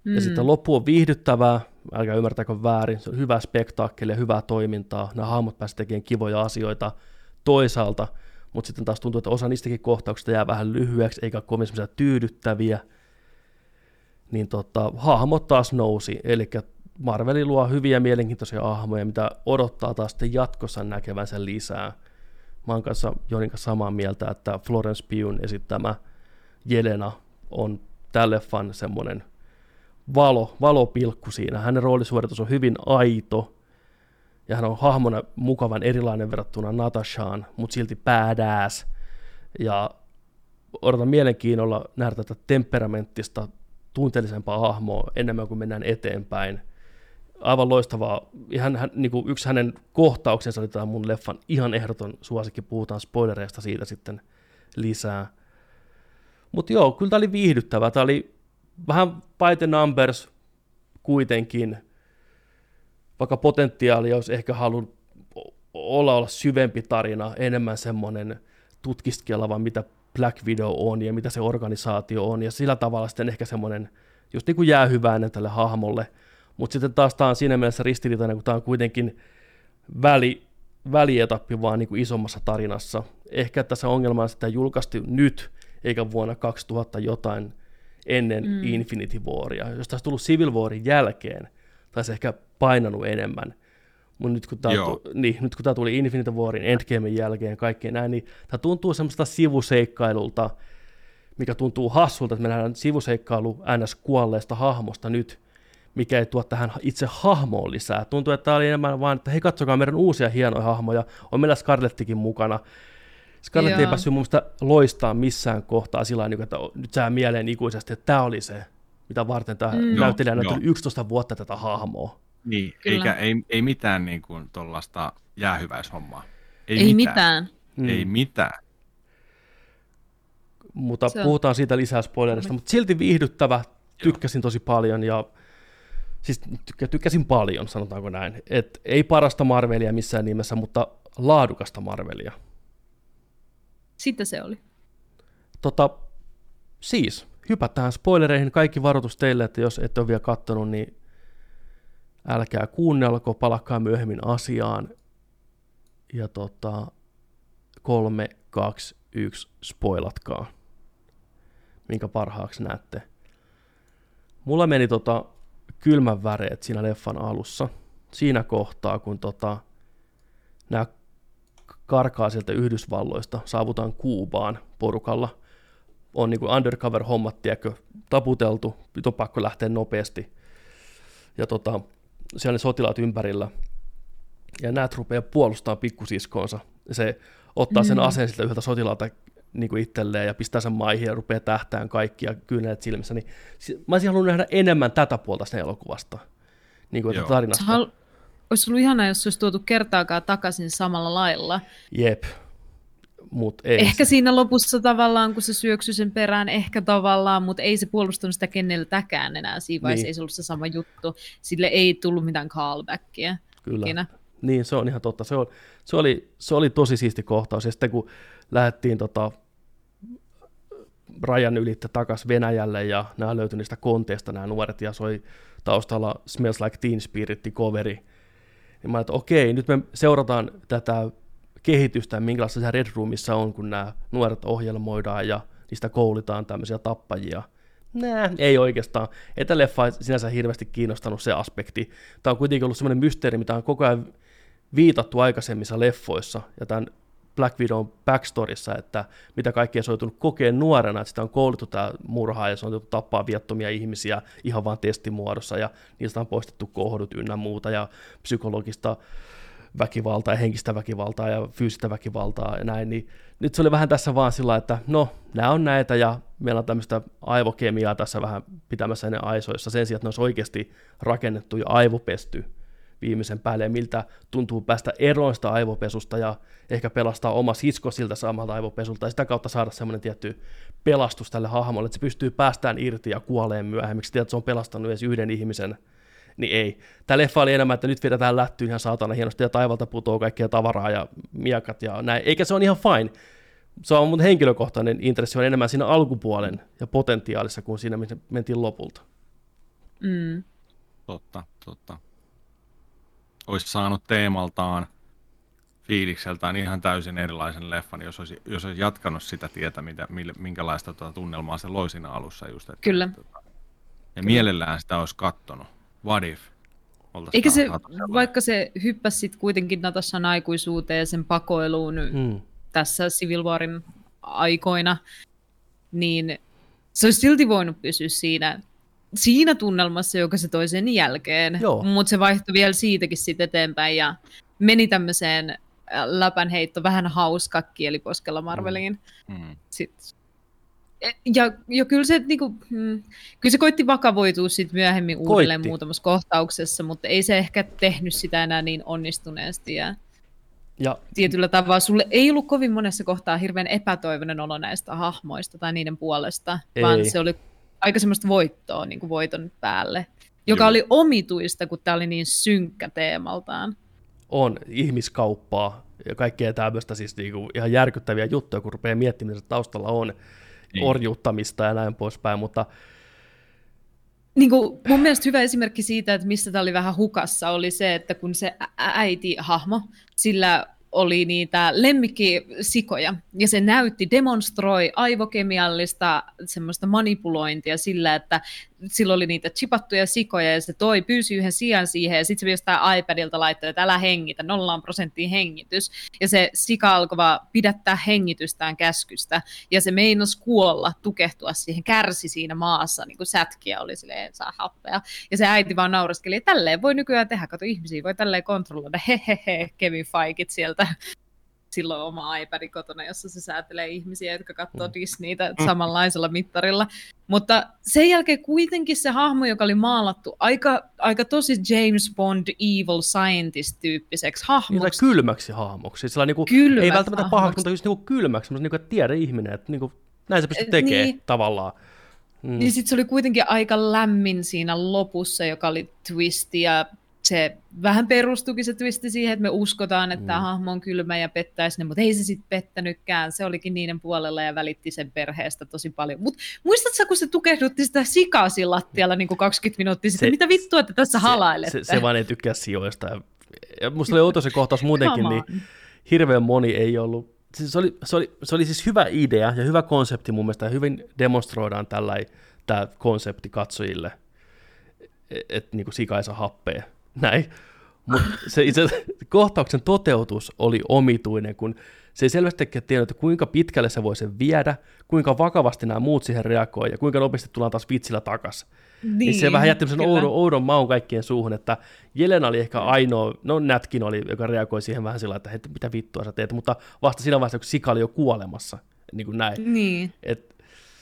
Speaker 1: Mm. Ja sitten loppu on viihdyttävää, älkää ymmärtäkö väärin, se on hyvää spektaakkelia, hyvää toimintaa, nämä hahmot pääsevät tekemään kivoja asioita toisaalta, mutta sitten taas tuntuu, että osa niistäkin kohtauksista jää vähän lyhyeksi, eikä kovin semmoisia tyydyttäviä, niin tota, hahmot taas nousi, eli Marveli luo hyviä mielenkiintoisia hahmoja, mitä odottaa taas sitten jatkossa näkevänsä lisää. Mä oon kanssa Jonin kanssa samaa mieltä, että Florence Pugh esittämä Jelena on tälle fan semmoinen valo, valopilkku siinä. Hänen roolisuoritus on hyvin aito, ja hän on hahmona mukavan erilainen verrattuna Natashaan, mutta silti badass. Ja odotan mielenkiinnolla nähdä tätä temperamenttista, tunteellisempaa hahmoa enemmän kuin mennään eteenpäin. Aivan loistavaa. Ihan, hän, niin kuin yksi hänen kohtauksensa oli tämä mun leffan ihan ehdoton suosikki. Puhutaan spoilereista siitä sitten lisää. Mutta joo, kyllä tämä oli viihdyttävä. Tämä oli vähän by the numbers kuitenkin, vaikka potentiaali olisi ehkä halunnut olla, olla syvempi tarina, enemmän semmoinen tutkiskeleva, mitä Black Widow on ja mitä se organisaatio on, ja sillä tavalla sitten ehkä semmoinen just niin kuin jäähyväinen tälle hahmolle, mutta sitten taas tämä on siinä mielessä ristiriitainen, kun tämä on kuitenkin väli, välietappi vaan niin kuin isommassa tarinassa. Ehkä tässä ongelma on sitä julkaistu nyt, eikä vuonna 2000 jotain ennen mm. Infinity Waria. Jos tässä tullut Civil Warin jälkeen, taisi ehkä painanut enemmän. Mutta nyt, kun tämä, niin, nyt kun tämä tuli Infinity Warin Endgamein jälkeen kaikkeen näin, niin tämä tuntuu semmoista sivuseikkailulta, mikä tuntuu hassulta, että me nähdään sivuseikkailu ns. kuolleesta hahmosta nyt, mikä ei tuo tähän itse hahmoon lisää. Tuntuu, että tämä oli enemmän vain, että hei katsokaa meidän uusia hienoja hahmoja, on meillä Scarlettikin mukana, Scarlett ei päässyt mun mielestä loistaa missään kohtaa sillä tavalla, että nyt sää mieleen ikuisesti, että tämä oli se, mitä varten tämä mm. näyttelijä näytteli 11 vuotta tätä hahmoa.
Speaker 2: Niin, eikä, ei, ei mitään niin kuin tuollaista jäähyväishommaa.
Speaker 3: Ei, ei mitään.
Speaker 2: mitään. Ei mm. mitään.
Speaker 1: Mutta se puhutaan siitä lisää spoilerista, mutta silti viihdyttävä, tykkäsin tosi paljon ja siis tykkä, tykkäsin paljon, sanotaanko näin. Et ei parasta Marvelia missään nimessä, mutta laadukasta Marvelia.
Speaker 3: Sitten se oli.
Speaker 1: Tota, siis, hypätään spoilereihin. Kaikki varoitus teille, että jos ette ole vielä katsonut, niin älkää kuunnelko, palakkaa myöhemmin asiaan. Ja tota, kolme, kaksi, yksi, spoilatkaa, minkä parhaaksi näette. Mulla meni tota kylmän väreet siinä leffan alussa. Siinä kohtaa, kun tota, nämä karkaa sieltä Yhdysvalloista, saavutaan Kuubaan porukalla. On niin kuin undercover-hommat, tiedätkö, taputeltu, nyt on pakko lähteä nopeasti. Ja tota, siellä ne sotilaat ympärillä. Ja näet rupeaa puolustamaan pikkusiskoonsa. Se ottaa sen mm. aseen siltä yhdeltä sotilaalta niin kuin itselleen ja pistää sen maihin ja rupeaa tähtään kaikki ja kyyneleet silmissä. Niin, mä olisin halunnut nähdä enemmän tätä puolta sen elokuvasta. Niin kuin tarinasta. Hal-
Speaker 3: olisi ollut ihanaa, jos se olisi tuotu kertaakaan takaisin samalla lailla.
Speaker 1: Jep. Mut ei
Speaker 3: ehkä se. siinä lopussa tavallaan, kun se syöksyi sen perään, ehkä tavallaan, mutta ei se puolustanut sitä keneltäkään enää siinä vaiheessa, niin. ei se ollut se sama juttu. Sille ei tullut mitään callbackia.
Speaker 1: Kyllä. Ikinä. Niin, se on ihan totta. Se, on, se, oli, se oli tosi siisti kohtaus. Ja sitten kun lähdettiin tota, rajan ylittä takaisin Venäjälle ja nämä löytyi niistä konteista nämä nuoret ja soi taustalla Smells Like Teen Spirit coveri, niin mä että okei, nyt me seurataan tätä kehitystä, minkälaista se Red Roomissa on, kun nämä nuoret ohjelmoidaan ja niistä koulitaan tämmöisiä tappajia. Nää, ei oikeastaan. Etä leffa sinänsä hirveästi kiinnostanut se aspekti. Tämä on kuitenkin ollut semmoinen mysteeri, mitä on koko ajan viitattu aikaisemmissa leffoissa, ja tämän Black Widown backstorissa, että mitä kaikkea se on joutunut kokeen nuorena, että sitä on kouluttu tämä murhaa ja se on tappaa viattomia ihmisiä ihan vain testimuodossa ja niistä on poistettu kohdut ynnä muuta ja psykologista väkivaltaa ja henkistä väkivaltaa ja fyysistä väkivaltaa ja näin, niin nyt se oli vähän tässä vaan sillä, että no, nämä on näitä ja meillä on tämmöistä aivokemiaa tässä vähän pitämässä ne aisoissa sen sijaan, että ne olisi oikeasti rakennettu ja aivopesty viimeisen päälle. Ja miltä tuntuu päästä eroon sitä aivopesusta ja ehkä pelastaa oma sisko siltä samalta aivopesulta ja sitä kautta saada semmoinen tietty pelastus tälle hahmolle, että se pystyy päästään irti ja kuoleen myöhemmin, tiedät, että se on pelastanut edes yhden ihmisen niin ei. Tämä leffa oli enemmän, että nyt vedetään lättyyn ihan saatana hienosti ja taivalta putoo kaikkea tavaraa ja miekat ja näin. Eikä se on ihan fine. Se on mun henkilökohtainen intressi on enemmän siinä alkupuolen ja potentiaalissa kuin siinä, missä mentiin lopulta.
Speaker 3: Mm.
Speaker 2: Totta, totta. Olisi saanut teemaltaan, fiilikseltään ihan täysin erilaisen leffan, jos olisi, jos olisi jatkanut sitä tietä, mitä, minkälaista tuota tunnelmaa se loi siinä alussa just. Että,
Speaker 3: Kyllä.
Speaker 2: Tota, ja mielellään sitä olisi kattonut. What if?
Speaker 3: Eikä se, vaikka se hyppäsi sit kuitenkin Natassan aikuisuuteen ja sen pakoiluun hmm. tässä Civil Warin aikoina, niin se olisi silti voinut pysyä siinä, siinä tunnelmassa, joka se toi sen jälkeen. Mutta se vaihtui vielä siitäkin sitten eteenpäin ja meni tämmöiseen äh, läpänheitto, vähän hauska kieliposkella Marveliin. Mm. Mm. Sitten ja, ja kyllä, se, niin kuin, mm, kyllä se koitti vakavoitua sit myöhemmin koitti. uudelleen muutamassa kohtauksessa, mutta ei se ehkä tehnyt sitä enää niin onnistuneesti. Ja, ja tietyllä tavalla sulle ei ollut kovin monessa kohtaa hirveän epätoivoinen olo näistä hahmoista tai niiden puolesta, ei. vaan se oli aika semmoista voittoa niin kuin voiton päälle, joka Joo. oli omituista, kun tämä oli niin synkkä teemaltaan.
Speaker 1: On ihmiskauppaa ja kaikkea tämmöistä siis niinku ihan järkyttäviä juttuja, kun rupeaa miettimään, että taustalla on niin. orjuuttamista ja näin poispäin, mutta
Speaker 3: niin kuin mun mielestä hyvä esimerkki siitä, että missä tämä oli vähän hukassa, oli se, että kun se äiti-hahmo, sillä oli niitä lemmikkisikoja, ja se näytti, demonstroi aivokemiallista semmoista manipulointia sillä, että sillä oli niitä chipattuja sikoja, ja se toi, pyysi yhden sijan siihen, ja sitten se jostain iPadilta laittoi, että älä hengitä, nollaan prosenttia hengitys, ja se sika alkoi pidättää hengitystään käskystä, ja se meinasi kuolla, tukehtua siihen, kärsi siinä maassa, niin kuin sätkiä oli silleen, saa happea, ja se äiti vaan nauraskeli, että tälleen voi nykyään tehdä, kato ihmisiä voi tälleen kontrolloida, hehehe, Kevin Feigit sieltä silloin oma iPad kotona, jossa se säätelee ihmisiä, jotka katsoo mm. Disneytä mm. samanlaisella mittarilla. Mutta sen jälkeen kuitenkin se hahmo, joka oli maalattu aika, aika tosi James Bond evil scientist-tyyppiseksi hahmoksi.
Speaker 1: Niin, kylmäksi hahmoksi. Sillä niinku, Kylmät ei välttämättä pahaksi, mutta just niinku kylmäksi, mutta niinku, että tiedä ihminen, että niinku, näin se pystyy tekemään niin. tavallaan.
Speaker 3: Mm. Niin sitten se oli kuitenkin aika lämmin siinä lopussa, joka oli twisti ja se vähän perustukin se twisti siihen, että me uskotaan, että mm. hahmo on kylmä ja pettäisi ne, mutta ei se sitten pettänytkään. Se olikin niiden puolella ja välitti sen perheestä tosi paljon. Mutta muistatko, kun se tukehdutti sitä sikaa siinä lattialla niin kuin 20 minuuttia sitten, se, mitä vittua, että tässä se, halailette?
Speaker 1: Se, se, vaan ei tykkää sijoista. Ja, ja musta oli outo se kohtaus muutenkin, niin hirveän moni ei ollut siis se, oli, se, oli, se oli siis hyvä idea ja hyvä konsepti mun mielestä, ja hyvin demonstroidaan tällä tämä konsepti katsojille, että et, niin sika ei saa happea näin. Mutta se itse kohtauksen toteutus oli omituinen, kun se ei selvästikään tiennyt, että kuinka pitkälle se voi sen viedä, kuinka vakavasti nämä muut siihen reagoi ja kuinka nopeasti tullaan taas vitsillä takaisin. Niin, niin se vähän jätti sen oudon, oudon maun kaikkien suuhun, että Jelena oli ehkä ainoa, no Nätkin oli, joka reagoi siihen vähän sillä, että mitä vittua sä teet, mutta vasta siinä vaiheessa, kun Sika oli jo kuolemassa, niin kuin näin.
Speaker 3: Niin. Et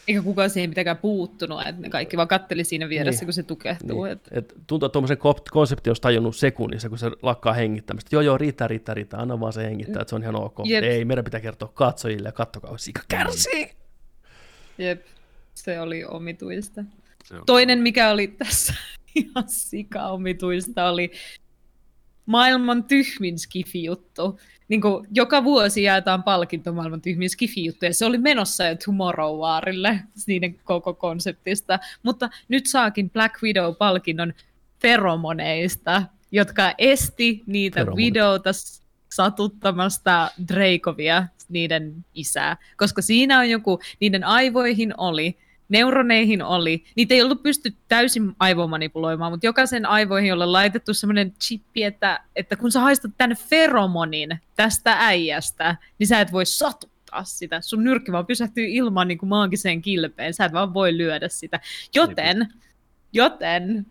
Speaker 3: eikä kukaan siihen mitenkään puuttunut, että ne kaikki vaan katteli siinä vieressä, niin. kun se tukehtuu. Niin.
Speaker 1: Et... Et tuntuu, että tuommoisen konsepti olisi tajunnut sekunnissa, kun se lakkaa hengittämistä. Joo, joo, riittää, riittää, riittää, anna vaan se hengittää, että se on ihan ok. Jep. Ei, meidän pitää kertoa katsojille ja kattokaa, sika kärsii.
Speaker 3: Jep, se oli omituista. Se on... Toinen, mikä oli tässä ihan sika omituista, oli maailman tyhmin skifi-juttu niin kuin, joka vuosi jaetaan palkinto maailman tyhmiä skifi-juttuja. Se oli menossa jo Tomorrow Warille niiden koko konseptista, mutta nyt saakin Black Widow-palkinnon feromoneista, jotka esti niitä Feromonit. videota satuttamasta Drakovia, niiden isää. Koska siinä on joku, niiden aivoihin oli neuroneihin oli, niitä ei ollut pysty täysin aivomanipuloimaan, mutta jokaisen aivoihin oli laitettu semmoinen chippi, että, että kun sä haistat tämän feromonin tästä äijästä, niin sä et voi satuttaa sitä. Sun nyrkki vaan pysähtyy ilman niin kuin maagiseen kilpeen, sä et vaan voi lyödä sitä. Joten, joten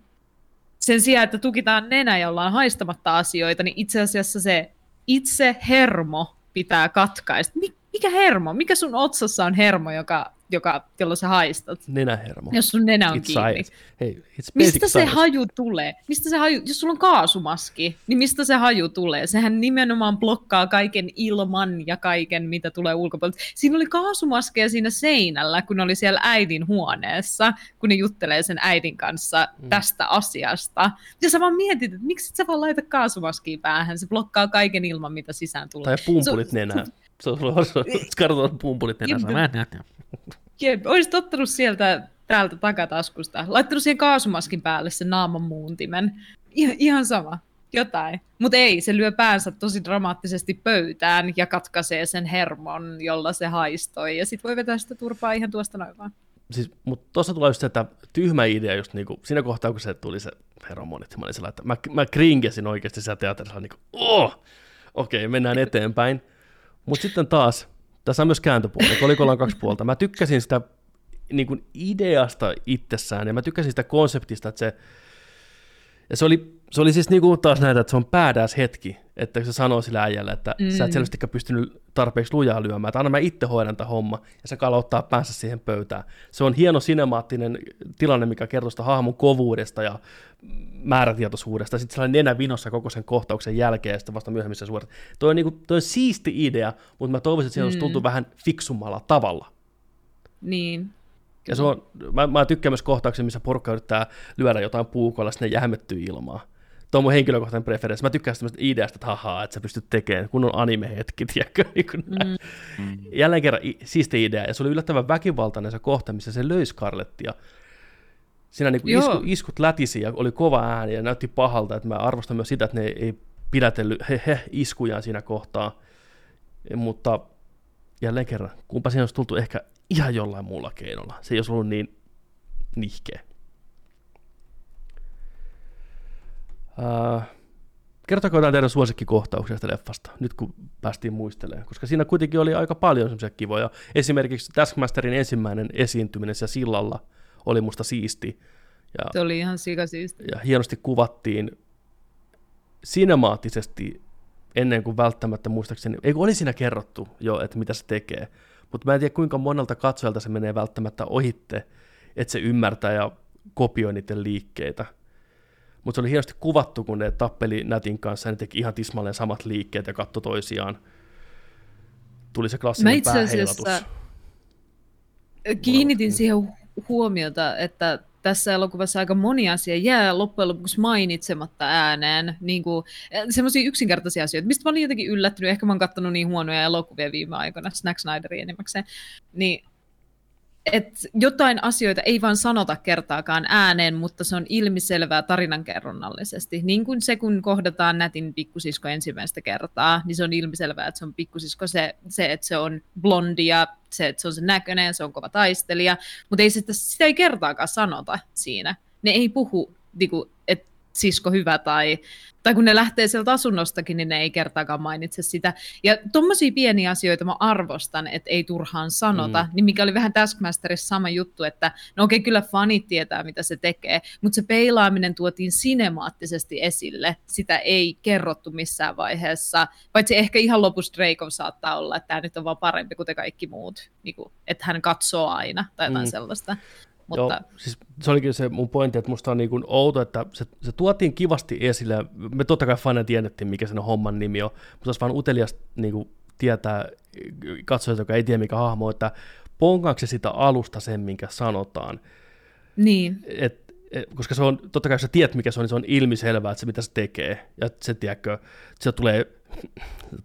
Speaker 3: sen sijaan, että tukitaan nenä ja ollaan haistamatta asioita, niin itse asiassa se itse hermo pitää katkaista. Mikä hermo? Mikä sun otsassa on hermo, joka joka, jolloin sä haistat.
Speaker 1: Nenähermo.
Speaker 3: Jos sun nenä on
Speaker 1: It's
Speaker 3: kiinni.
Speaker 1: science. Hey, it's
Speaker 3: Mistä se
Speaker 1: science.
Speaker 3: haju tulee? Mistä se haju, jos sulla on kaasumaski, niin mistä se haju tulee? Sehän nimenomaan blokkaa kaiken ilman ja kaiken, mitä tulee ulkopuolelta. Siinä oli kaasumaskeja siinä seinällä, kun oli siellä äidin huoneessa, kun ne juttelee sen äidin kanssa
Speaker 1: Mm.
Speaker 3: tästä asiasta. Ja sä vaan mietit, että miksi et sä vaan laita kaasumaskia päähän? Se blokkaa kaiken ilman, mitä sisään tulee.
Speaker 1: Tai pumpulit nenään. Se on sulla kartoon pumpulit nenässä.
Speaker 3: Jep. Jep, olisit ottanut sieltä täältä takataskusta, laittanut siihen kaasumaskin päälle sen naaman muuntimen. Ihan, ihan sama, jotain. Mutta ei, se lyö päänsä tosi dramaattisesti pöytään ja katkaisee sen hermon, jolla se haistoi. Ja sit voi vetää sitä turpaa ihan tuosta noin vaan.
Speaker 1: Siis, mutta tuossa tulee just se, että tyhmä idea just niinku, siinä kohtaa, kun se tuli se feromonit, mä olin sellainen, että mä, mä kringesin oikeasti siellä teatterissa, niin kuin, oh! okei, okay, mennään eteenpäin. Mutta sitten taas, tässä on myös kääntöpuoli, kolikolla on kaksi puolta. Mä tykkäsin sitä niin kuin ideasta itsessään, ja mä tykkäsin sitä konseptista, että se, ja se oli, se oli siis niin kuin taas näitä, että se on päädäs hetki, että se sanoo sillä äijällä, että mm. sä et
Speaker 3: Mm.
Speaker 1: selvästikään pystynyt tarpeeksi lujaa lyömään, että anna mä itse hoidan tämän homma, ja se kalauttaa päänsä siihen pöytään. Se on hieno sinemaattinen tilanne, mikä kertoo sitä hahmon kovuudesta ja määrätietoisuudesta, sitten sellainen nenä vinossa koko sen kohtauksen jälkeen, ja sitten vasta myöhemmin se suorat. Toi on, niin kuin, toi on siisti idea, mutta mä toivoisin, että siihen olisi
Speaker 3: Mm.
Speaker 1: tultu vähän fiksummalla tavalla.
Speaker 3: Niin.
Speaker 1: Ja se on, mä, mä tykkään myös kohtauksia, missä porukka yrittää lyödä jotain puukolla, sitten ne jähmettyy ilmaa. Tuo on mun henkilökohtainen preferenssi. Mä tykkään tämmöistä ideasta, että hahaa, että sä pystyt tekemään, kun on anime-hetki, tiedätkö? Niin mm.
Speaker 3: Mm.
Speaker 1: Jälleen kerran siisti idea, ja se oli yllättävän väkivaltainen se kohta, missä se löi Scarlettia. Siinä niin isku, iskut lätisi ja oli kova ääni ja näytti pahalta, että mä arvostan myös sitä, että ne ei pidätellyt he, he iskujaan siinä kohtaa. Mutta jälleen kerran, kumpa siinä olisi tultu ehkä ihan jollain muulla keinolla. Se ei olisi ollut niin nihkeä. Uh, kertokaa jotain teidän suosikkikohtauksia tästä leffasta, nyt kun päästiin muistelemaan, koska siinä kuitenkin oli aika paljon semmoisia kivoja. Esimerkiksi Taskmasterin ensimmäinen esiintyminen siellä sillalla oli musta siisti, ja,
Speaker 3: Se oli ihan sikasiisti.
Speaker 1: ja hienosti kuvattiin sinemaattisesti ennen kuin välttämättä muistaakseni, ei kun oli siinä kerrottu jo, että mitä se tekee, mutta mä en tiedä kuinka monelta katsojalta se menee välttämättä ohitte, että se ymmärtää ja kopioi niiden liikkeitä. Mutta se oli hienosti kuvattu, kun ne tappeli Nätin kanssa ja ne teki ihan tismalleen samat liikkeet ja katto toisiaan. Tuli se
Speaker 3: Mä
Speaker 1: klassinen
Speaker 3: itse asiassa kiinnitin siihen hu- huomiota, että tässä elokuvassa aika moni asia jää loppujen lopuksi mainitsematta ääneen. Niin kuin, semmoisia yksinkertaisia asioita, mistä mä olin jotenkin yllättynyt. Ehkä mä oon kattonut niin huonoja elokuvia viime aikoina, Snack Snyderin enimmäkseen. Niin, et jotain asioita ei vaan sanota kertaakaan ääneen, mutta se on ilmiselvää tarinankerronnallisesti. Niin kuin se, kun kohdataan nätin pikkusisko ensimmäistä kertaa, niin se on ilmiselvää, että se on pikkusisko. Se, se että se on blondi ja se, että se on se näköinen se on kova taistelija, mutta ei sitä, sitä ei kertaakaan sanota siinä. Ne ei puhu, niinku, että sisko hyvä tai, tai kun ne lähtee sieltä asunnostakin, niin ne ei kertaakaan mainitse sitä. Ja tommosia pieniä asioita mä arvostan, että ei turhaan sanota,
Speaker 1: Mm.
Speaker 3: niin mikä oli vähän Taskmasterissa sama juttu, että no okei, kyllä fanit tietää, mitä se tekee, mutta se peilaaminen tuotiin sinemaattisesti esille, sitä ei kerrottu missään vaiheessa, paitsi ehkä ihan lopussa Draco saattaa olla, että tämä nyt on vaan parempi kuin te kaikki muut, niin kuin, että hän katsoo aina tai jotain
Speaker 1: Mm.
Speaker 3: mm. Sellaista.
Speaker 1: Joo,
Speaker 3: Mutta
Speaker 1: siis se olikin se mun pointti, että musta on niin kuin outo, että se, se tuotiin kivasti esille. Me totta kai fanen tiedettiin, mikä sen homman nimi on, mutta olisi vaan utelias niin kuin tietää katsojat, joka ei tiedä mikä hahmo, että ponkaako se sitä alusta sen, minkä sanotaan.
Speaker 3: niin,
Speaker 1: Et, et, koska se on, totta kai jos sä tiedät mikä se on, niin se on ilmiselvää, että se mitä se tekee. Ja se, tiedätkö, se tulee,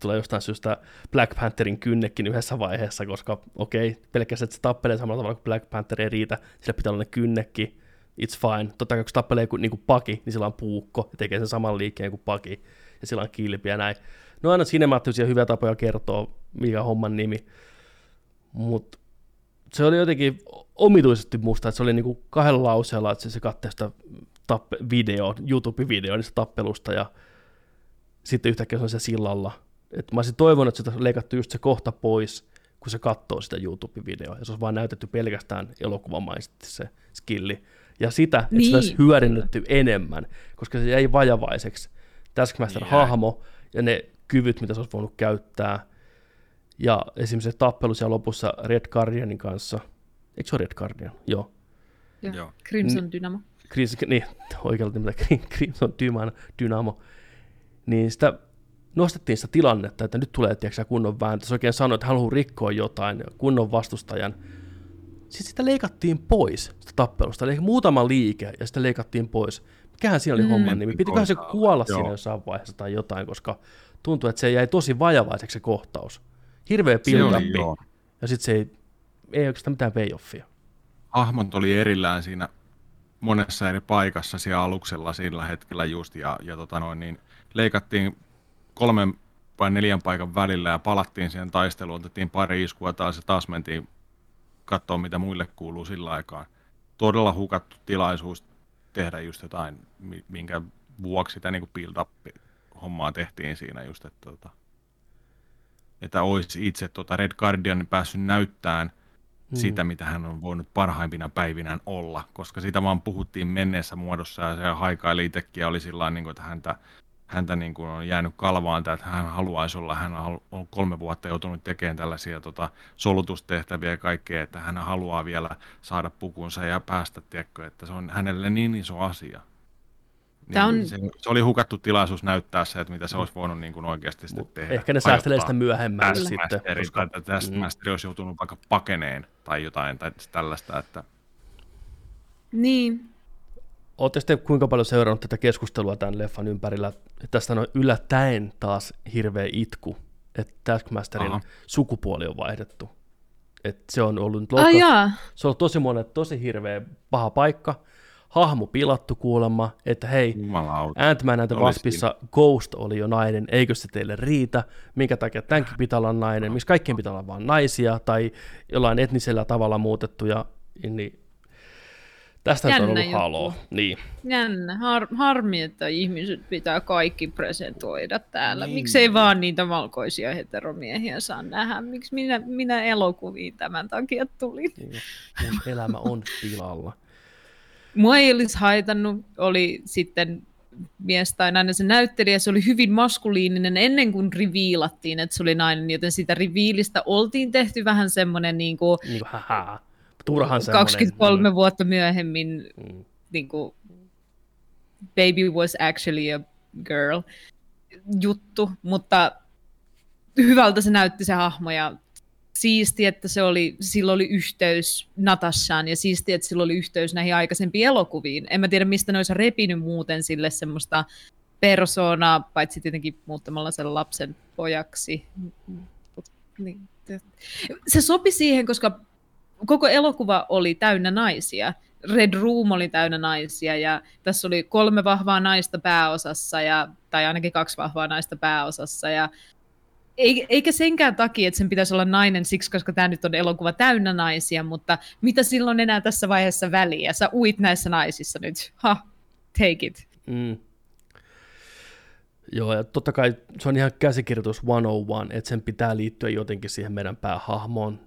Speaker 1: tulee jostain syystä Black Pantherin kynnekin yhdessä vaiheessa, koska okei, okay, pelkästään, että se tappelee samalla tavalla kuin Black Panther ei riitä, sillä pitää olla ne kynnekki, it's fine. Totta kai kun se tappelee kuin, niin kuin paki, niin sillä on puukko ja tekee sen saman liikkeen kuin paki, ja sillä on kilpi ja näin. No aina sinemaattisia hyviä tapoja kertoa, mikä on homman nimi, mutta se oli jotenkin omituisesti musta, että se oli niinku kahdella lauseella, että se, se katsoi sitä tappe, video, YouTube-video niistä tappelusta ja sitten yhtäkkiä se on se sillalla. Et mä olisin toivonut, että sitä leikattu just se kohta pois, kun se katsoo sitä YouTube-videoa, ja se olisi vaan näytetty pelkästään elokuvamaisesti se skilli. Ja sitä, että niin. sitä olisi hyödynnetty enemmän, koska se jäi vajavaiseksi. Taskmaster-hahmo ja ne kyvyt, mitä se olisi voinut käyttää. Ja esimerkiksi se tappelu siellä lopussa Red Guardianin kanssa. Eikö se ole Red Guardian? Joo.
Speaker 3: Joo. Crimson Dynamo.
Speaker 1: Crimson, niin, oikealta mitä Crimson Dynamo. Niin sitä nostettiin sitä tilannetta, että nyt tulee tiedätkö, kunnon vääntö. Se oikein sanoi, että haluaa rikkoa jotain kunnon vastustajan. Sitten sitä leikattiin pois, sitä tappelusta. Eli muutama liike ja sitten leikattiin pois. Mikähän siinä oli mm. homman nimi? Pitiköhän se kuolla Joo. siinä jossain vaiheessa tai jotain, koska tuntui, että se jäi tosi vajavaiseksi se kohtaus. Hirveä build ja sitten se ei, ei oikeastaan mitään payoffia.
Speaker 2: Ahmont oli erillään siinä monessa eri paikassa siellä aluksella sillä hetkellä just, ja, ja tota noin, niin leikattiin kolmen vai neljän paikan välillä ja palattiin siihen taisteluun, otettiin pari iskua taas ja taas mentiin katsoa, mitä muille kuuluu sillä aikaa. Todella hukattu tilaisuus tehdä just jotain, minkä vuoksi sitä niin build up hommaa tehtiin siinä just, että, tota, että olisi itse tuota Red Guardian päässyt näyttämään hmm. sitä, mitä hän on voinut parhaimpina päivinään olla, koska sitä vaan puhuttiin menneessä muodossa ja se haikaili itsekin ja oli sillä niin kuin, että häntä häntä niin kuin on jäänyt kalvaan, että hän haluaisi olla, hän on kolme vuotta joutunut tekemään tällaisia tota, solutustehtäviä ja kaikkea, että hän haluaa vielä saada pukunsa ja päästä, tiedätkö, että se on hänelle niin iso asia. Niin on... se, se, oli hukattu tilaisuus näyttää se, että mitä se olisi voinut niin kuin oikeasti sitten tehdä.
Speaker 1: Ehkä ne säästelee sitä myöhemmin sitten.
Speaker 2: Koska... Tästä mm. olisi joutunut vaikka pakeneen tai jotain tai tällaista. Että...
Speaker 3: Niin,
Speaker 1: Olette sitten kuinka paljon seurannut tätä keskustelua tämän leffan ympärillä? Tästä on yllättäen taas hirveä itku, että Taskmasterin Aha. sukupuoli on vaihdettu. Et se on ollut
Speaker 3: lohka,
Speaker 1: se on ollut tosi monet tosi hirveä paha paikka. Hahmo pilattu kuulemma, että hei, Ant-Man näitä Waspissa Ghost oli jo nainen, eikö se teille riitä? Minkä takia tämänkin pitää olla nainen? Miksi kaikkien pitää olla vain naisia tai jollain etnisellä tavalla muutettuja? Niin Tästä Jännä on ollut juttu. haloo. Niin.
Speaker 3: Jännä. Har- harmi, että ihmiset pitää kaikki presentoida täällä. Niin. Miksei vaan niitä valkoisia heteromiehiä saa nähdä? Miksi minä, minä elokuviin tämän takia tulin? Niin.
Speaker 1: Mun elämä on pilalla.
Speaker 3: Mua ei olisi haitannut, oli sitten mies tai nainen se näyttelijä, se oli hyvin maskuliininen ennen kuin riviilattiin, että se oli nainen, joten sitä riviilistä oltiin tehty vähän semmoinen niin kuin,
Speaker 1: niin kuin turhan
Speaker 3: 23 mm. vuotta myöhemmin mm. niin kuin, Baby was actually a girl juttu, mutta hyvältä se näytti se hahmo ja siisti, että se oli, sillä oli yhteys Natashaan ja siisti, että sillä oli yhteys näihin aikaisempiin elokuviin. En mä tiedä, mistä ne olisi repinyt muuten sille semmoista persoonaa, paitsi tietenkin muuttamalla sen lapsen pojaksi. Niin, se sopi siihen, koska koko elokuva oli täynnä naisia. Red Room oli täynnä naisia ja tässä oli kolme vahvaa naista pääosassa, ja, tai ainakin kaksi vahvaa naista pääosassa. Ja eikä senkään takia, että sen pitäisi olla nainen siksi, koska tämä nyt on elokuva täynnä naisia, mutta mitä silloin enää tässä vaiheessa väliä? Sä uit näissä naisissa nyt. Ha, take it. Mm.
Speaker 1: Joo, ja totta kai se on ihan käsikirjoitus 101, että sen pitää liittyä jotenkin siihen meidän päähahmoon,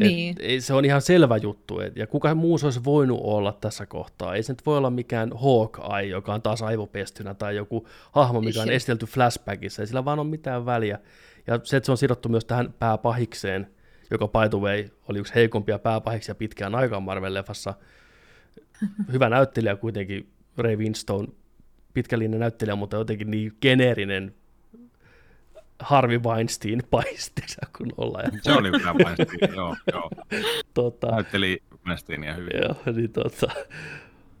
Speaker 1: niin. Et, se on ihan selvä juttu, et, ja kuka muu se olisi voinut olla tässä kohtaa. Ei se nyt voi olla mikään Hawkeye, joka on taas aivopestynä, tai joku hahmo, mikä on estelty flashbackissa, ei sillä vaan ole mitään väliä. Ja se, että se on sidottu myös tähän pääpahikseen, joka by the way oli yksi heikompia pääpahiksia pitkään aikaan Marvel-leffassa. Hyvä näyttelijä kuitenkin, Ray Winstone, pitkällinen näyttelijä, mutta jotenkin niin geneerinen Harvey Weinstein paistissa, kun ollaan.
Speaker 2: Se oli hyvä Weinstein, joo, joo.
Speaker 1: Tota,
Speaker 2: Näytteli Weinsteinia hyvin.
Speaker 1: Joo, niin tota.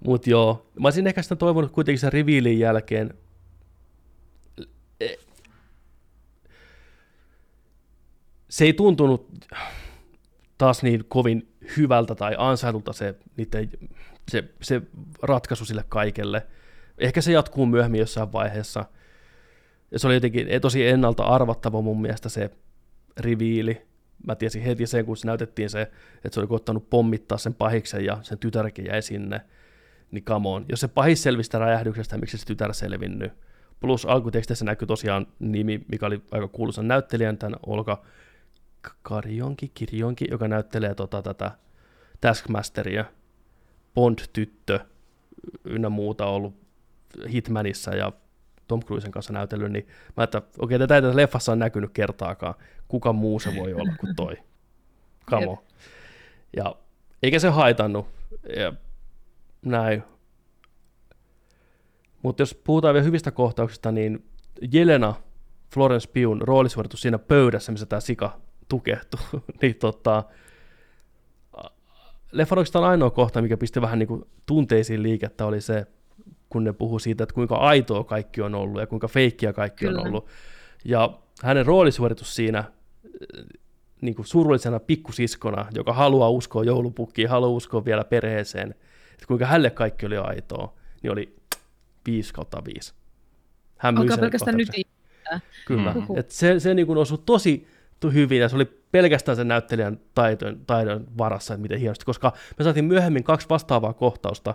Speaker 1: Mut joo, mä olisin ehkä sitä toivonut kuitenkin sen riviilin jälkeen, se ei tuntunut taas niin kovin hyvältä tai ansaitulta se, niiden, se, se ratkaisu sille kaikelle. Ehkä se jatkuu myöhemmin jossain vaiheessa – se oli jotenkin tosi ennalta arvattava mun mielestä se riviili, mä tiesin heti sen, kun se näytettiin se, että se oli koittanut pommittaa sen pahiksen ja sen tytärkin jäi sinne, niin come on. Jos se pahis selvistä räjähdyksestä, miksi se tytär selvinnyt? Plus alkutekstissä näkyy tosiaan nimi, mikä oli aika kuuluisan näyttelijän, tämän Olka Karjonki, Kirjonki, joka näyttelee tota, tätä Taskmasteria, Bond-tyttö ynnä muuta ollut Hitmanissa ja Tom Cruisen kanssa näytellyt, niin mä että okei, okay, tätä ei tässä leffassa on näkynyt kertaakaan. Kuka muu se voi olla kuin toi? Kamo. Ja eikä se haitannut. Ja näin. Mutta jos puhutaan vielä hyvistä kohtauksista, niin Jelena Florence Pugh roolisuoritus siinä pöydässä, missä tämä sika tukehtuu, niin tota, leffan oikeastaan ainoa kohta, mikä pisti vähän niin kuin tunteisiin liikettä, oli se, kun ne puhuu siitä, että kuinka aitoa kaikki on ollut ja kuinka feikkiä kaikki Kyllä. on ollut. Ja hänen roolisuoritus siinä niin kuin surullisena pikkusiskona, joka haluaa uskoa joulupukkiin, haluaa uskoa vielä perheeseen, että kuinka hänelle kaikki oli aitoa, niin oli 5 kautta 5.
Speaker 3: Hän Alkaa pelkästään nyt
Speaker 1: Kyllä, mm. Et se, se niin kuin osui tosi hyvin ja se oli pelkästään sen näyttelijän taidon, taidon varassa, että miten hienosti, koska me saatiin myöhemmin kaksi vastaavaa kohtausta,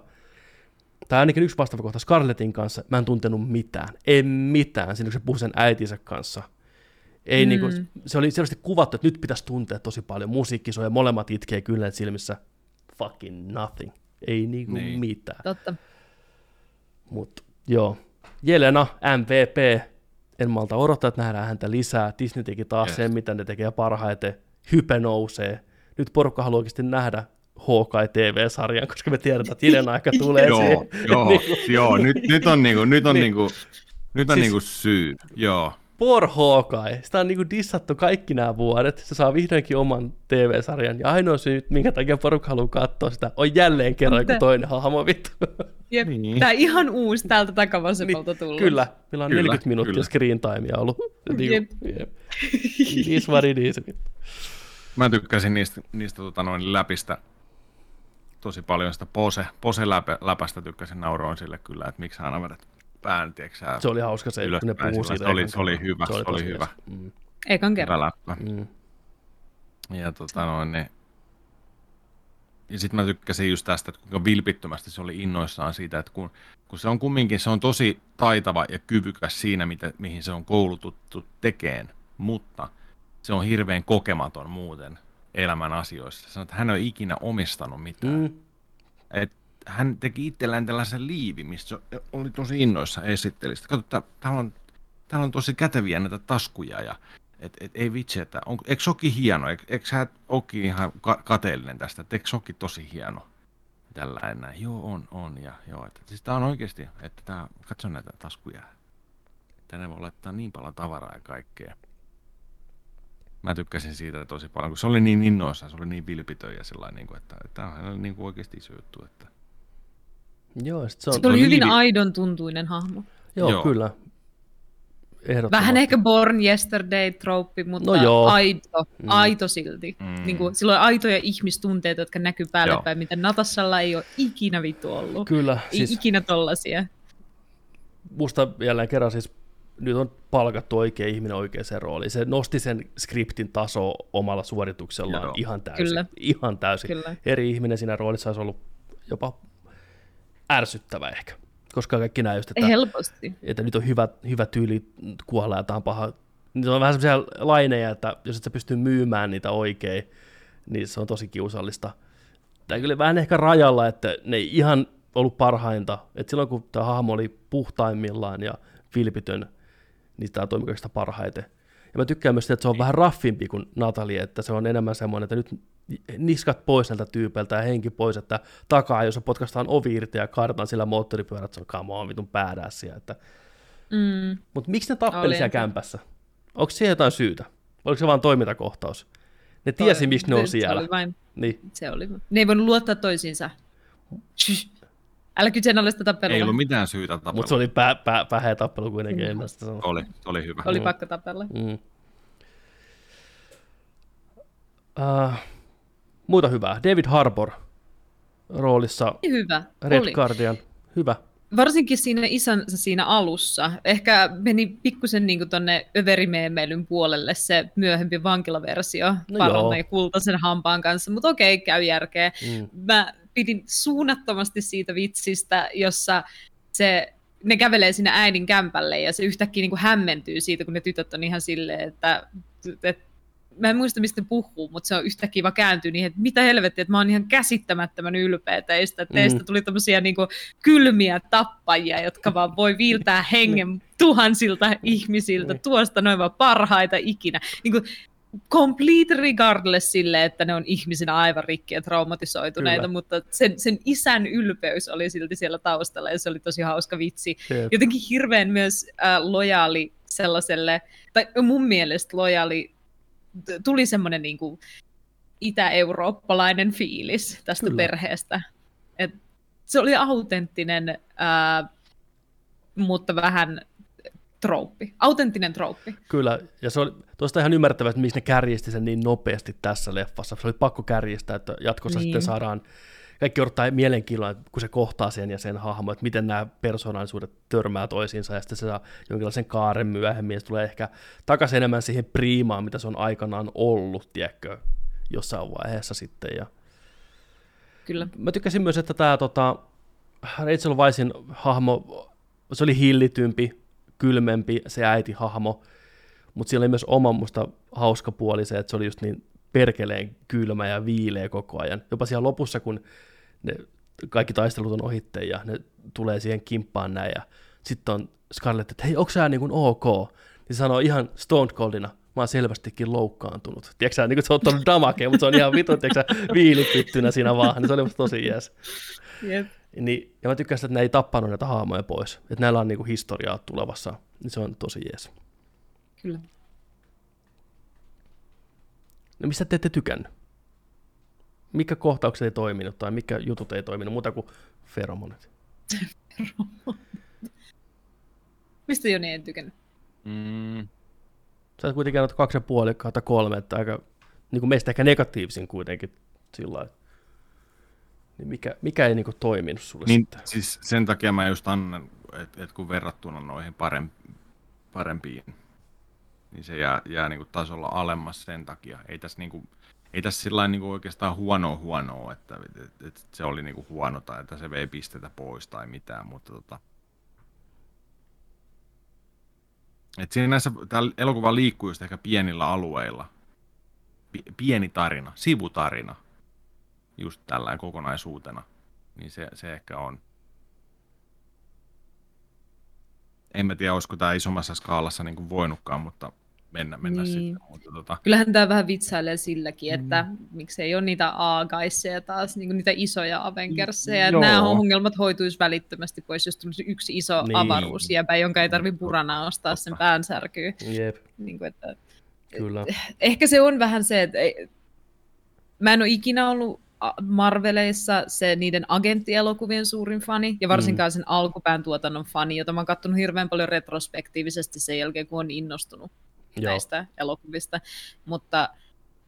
Speaker 1: tai ainakin yksi vastaava kohta Scarlettin kanssa, mä en tuntenut mitään, en mitään, siinä kun se puhui sen äitinsä kanssa. Ei mm. niinku, se oli selvästi kuvattu, että nyt pitäisi tuntea tosi paljon, musiikki soi ja molemmat itkee kyllä silmissä, fucking nothing, ei niinku niin. mitään.
Speaker 3: Totta.
Speaker 1: Mut joo, Jelena, MVP, en malta odottaa, että nähdään häntä lisää. Disney teki taas yes. sen, mitä ne tekee parhaiten. Hype nousee. Nyt porukka haluaa oikeasti nähdä Hawkeye TV-sarjan, koska me tiedetään, että Jelena aika tulee
Speaker 2: joo, joo, niin joo, nyt, nyt on, niinku, nyt on, niin. niinku, nyt on siis, niinku syy, joo.
Speaker 1: Poor Hawkeye. Sitä on niinku dissattu kaikki nämä vuodet. Se saa vihdoinkin oman TV-sarjan. Ja ainoa syy, minkä takia porukka haluaa katsoa sitä, on jälleen kerran kuin toinen hahmo vittu.
Speaker 3: Jep. Niin. Tämä ihan uusi täältä takavasemmalta niin, tullut.
Speaker 1: Kyllä, meillä on kyllä, 40 minuuttia kyllä. screen timea ollut. Niin, jep. jep. Is what it is.
Speaker 2: Mä tykkäsin niistä, niistä tota noin läpistä tosi paljon sitä pose, pose läpä, läpästä tykkäsin nauroin sille kyllä, että miksi aina vedät pään, tiiäksä,
Speaker 1: Se oli hauska se, kun ne puhuu siitä.
Speaker 2: Se oli, se oli hyvä, se oli, se oli hyvä. Mm.
Speaker 3: Ekan kerran.
Speaker 2: Mm. Ja tota noin, niin ja sitten mä tykkäsin just tästä, että kuinka vilpittömästi se oli innoissaan siitä, että kun, kun se on kumminkin, se on tosi taitava ja kyvykäs siinä, mitä, mihin se on koulututtu tekeen, mutta se on hirveän kokematon muuten elämän asioissa. Sanoi, että hän ei ole ikinä omistanut mitään. Mm. Et hän teki itsellään tällaisen liivi, mistä oli tosi innoissa esittelistä. Kato, täällä on, täällä on tosi käteviä näitä taskuja ja et, et, ei vitsi, että on, eikö soki hieno, eikö, eikö sä ookin ihan ka- kateellinen tästä, että eikö soki tosi hieno? Tällainen näin, joo on, on ja joo, että siis tää on oikeasti, että tää, katso näitä taskuja, tänne voi laittaa niin paljon tavaraa ja kaikkea. Mä tykkäsin siitä tosi paljon, kun se oli niin innoissa, se oli niin vilpitön ja sellainen, niin kuin, että tämä on niin kuin oikeasti iso juttu. Että...
Speaker 1: Joo, se, on,
Speaker 3: se oli hyvin aidon tuntuinen hahmo.
Speaker 1: Joo, Joo. kyllä.
Speaker 3: Vähän ehkä Born Yesterday-trouppi, mutta no joo. aito, mm. aito silti. Mm. Niin kuin, silloin aitoja ihmistunteita, jotka näkyy päälle joo. päin, mitä Natassalla ei ole ikinä vittu ollut.
Speaker 1: Kyllä.
Speaker 3: Ei siis... ikinä tollasia.
Speaker 1: Musta jälleen kerran siis nyt on palkattu oikea ihminen oikeaan rooliin. Se nosti sen skriptin taso omalla suorituksellaan Joo. ihan täysin. Kyllä. Ihan täysin. Kyllä. Eri ihminen siinä roolissa olisi ollut jopa ärsyttävä ehkä. Koska kaikki näin just, että,
Speaker 3: Helposti.
Speaker 1: että nyt on hyvä, hyvä tyyli kuolla ja tämä on paha. Niitä on vähän sellaisia laineja, että jos et sä pysty myymään niitä oikein, niin se on tosi kiusallista. Tämä kyllä vähän ehkä rajalla, että ne ei ihan ollut parhainta. että silloin kun tämä hahmo oli puhtaimmillaan ja vilpitön, niin tämä toimii kaikista parhaiten. Ja mä tykkään myös että se on vähän raffimpi kuin Natalie, että se on enemmän semmoinen, että nyt niskat pois näiltä tyypeiltä ja henki pois, että takaa, jos potkastaan ovi irti ja kaadetaan sillä moottoripyörät, se on come on, vitun päädässiä. Että... Mm. Mutta miksi ne tappeli siellä kämpässä? Onko siihen jotain syytä? Oliko se vain toimintakohtaus? Ne tiesi, Toi, miksi ne on siellä.
Speaker 3: Se oli vain. Niin. Se oli. Ne ei voinut luottaa toisiinsa. Shh. Älä kyseenalaista tappelua.
Speaker 2: Ei ollut mitään syytä tappelua.
Speaker 1: Mutta se oli pä, pä, päheä tappelu kuitenkin mm. ennästä.
Speaker 2: Oli, oli hyvä.
Speaker 3: Oli mm. pakko tapella.
Speaker 1: Mm. Uh, muuta hyvää. David Harbour roolissa
Speaker 3: hyvä.
Speaker 1: Red
Speaker 3: oli.
Speaker 1: Guardian. Hyvä.
Speaker 3: varsinkin siinä isänsä siinä alussa. Ehkä meni pikkusen niin tuonne överimeemeilyn puolelle se myöhempi vankilaversio
Speaker 1: No joo.
Speaker 3: kultaisen hampaan kanssa, mutta okei, käy järkeä.
Speaker 1: Mm.
Speaker 3: Mä pidin suunnattomasti siitä vitsistä, jossa se, ne kävelee sinne äidin kämpälle ja se yhtäkkiä niin kuin hämmentyy siitä, kun ne tytöt on ihan silleen, että, että mä en muista mistä puhuu, mutta se on yhtäkkiä vaan kääntyy niin, että mitä helvettiä, että mä oon ihan käsittämättömän ylpeä teistä, että teistä
Speaker 1: Mm.
Speaker 3: tuli tämmöisiä niin kylmiä tappajia, jotka vaan voi viiltää hengen tuhansilta ihmisiltä,
Speaker 1: Niin.
Speaker 3: tuosta noin vaan parhaita ikinä. Niin kuin, complete regardless sille, että ne on ihmisinä aivan rikki ja traumatisoituneita,
Speaker 1: Kyllä.
Speaker 3: mutta sen, sen isän ylpeys oli silti siellä taustalla ja se oli tosi hauska vitsi.
Speaker 1: Jep.
Speaker 3: Jotenkin hirveän myös äh, lojaali sellaiselle, tai mun mielestä lojaali, tuli semmoinen niin kuin itä-eurooppalainen fiilis tästä.
Speaker 1: Kyllä.
Speaker 3: perheestä. Et se oli autenttinen, äh, mutta vähän trouppi. Autenttinen trouppi.
Speaker 1: Kyllä, ja se oli tuosta ihan ymmärrettävää, että miksi ne kärjisti sen niin nopeasti tässä leffassa. Se oli pakko kärjistää, että jatkossa niin. Sitten saadaan, kaikki odottaa mielenkiinnolla, kun se kohtaa sen ja sen hahmo, että miten nämä persoonallisuudet törmää toisiinsa, ja sitten se saa jonkinlaisen kaaren myöhemmin, ja se tulee ehkä takaisin enemmän siihen priimaan, mitä se on aikanaan ollut, tiedätkö, jossain vaiheessa sitten, ja
Speaker 3: Kyllä.
Speaker 1: Mä tykkäsin myös, että tämä tota, Rachel Weisin hahmo, se oli hillitympi, kylmempi, se äiti-hahmo, mutta siellä oli myös oma musta hauska puoli se, että se oli just niin perkeleen kylmä ja viileä koko ajan. Jopa siellä lopussa, kun ne kaikki taistelut on ohitte ja ne tulee siihen kimppaan näin ja sitten on Scarlett, että hei, onko sä niin kuin ok? Niin se sanoo ihan Stone Coldina, mä oon selvästikin loukkaantunut. Tiedätkö niin kuin se on ottanut damakea, mutta se on ihan vitu, tiedätkö viilipittynä siinä vaan, niin se oli musta tosi jees.
Speaker 3: Jep.
Speaker 1: Niin, ja mä tykkäsin, että ne ei tappanut näitä haamoja pois, että näillä on niinku historiaa tulevassa, niin se on tosi jees.
Speaker 3: Kyllä.
Speaker 1: No mistä te ette tykännyt? Mikä kohtaukset ei toiminut tai mikä jutut ei toiminut muuta kuin feromonit?
Speaker 3: Mistä Joni en tykännyt?
Speaker 2: Mm,
Speaker 1: Sä oot kuitenkin annat kaksi ja puoli kautta kolme, että aika, niin kuin meistä ehkä negatiivisin kuitenkin sillä lailla. Niin mikä, mikä ei niinku toiminut sulle
Speaker 2: niin,
Speaker 1: sitten?
Speaker 2: siis sen takia mä just annan, että et kun verrattuna noihin parem, parempiin, niin se jää, jää niinku tasolla alemmas sen takia. Ei tässä, niinku, ei tässä sillä niinku oikeastaan huonoa huonoa, että et, et se oli niinku huono tai että se vei pistetä pois tai mitään, mutta tota, et sinänsä tämä elokuva liikkuu just ehkä pienillä alueilla. Pi- pieni tarina, sivutarina, just tällä kokonaisuutena. Niin se, se ehkä on. En mä tiedä, olisiko tämä isommassa skaalassa niin kuin voinutkaan, mutta mennä, mennä
Speaker 3: Niin.
Speaker 2: sitten. Mutta tota,
Speaker 3: Kyllähän tämä vähän vitsailee silläkin, että mm. miksei ole niitä aagaisseja taas, niin niitä isoja Avengerseja.
Speaker 2: Joo.
Speaker 3: Nämä ongelmat hoituisi välittömästi pois, jos tulisi yksi iso
Speaker 1: Niin.
Speaker 3: avaruusjäpä, jonka ei tarvitse purana ostaa sen päänsärkyyn.
Speaker 1: Jep,
Speaker 3: Niin kuin, että
Speaker 1: kyllä.
Speaker 3: ehkä se on vähän se, että ei, mä en ole ikinä ollut Marveleissa se niiden agenttielokuvien suurin fani, ja varsinkaan sen alkupään tuotannon fani, jota mä oon katsonut hirveän paljon retrospektiivisesti sen jälkeen, kun on innostunut
Speaker 1: Joo,
Speaker 3: näistä elokuvista. Mutta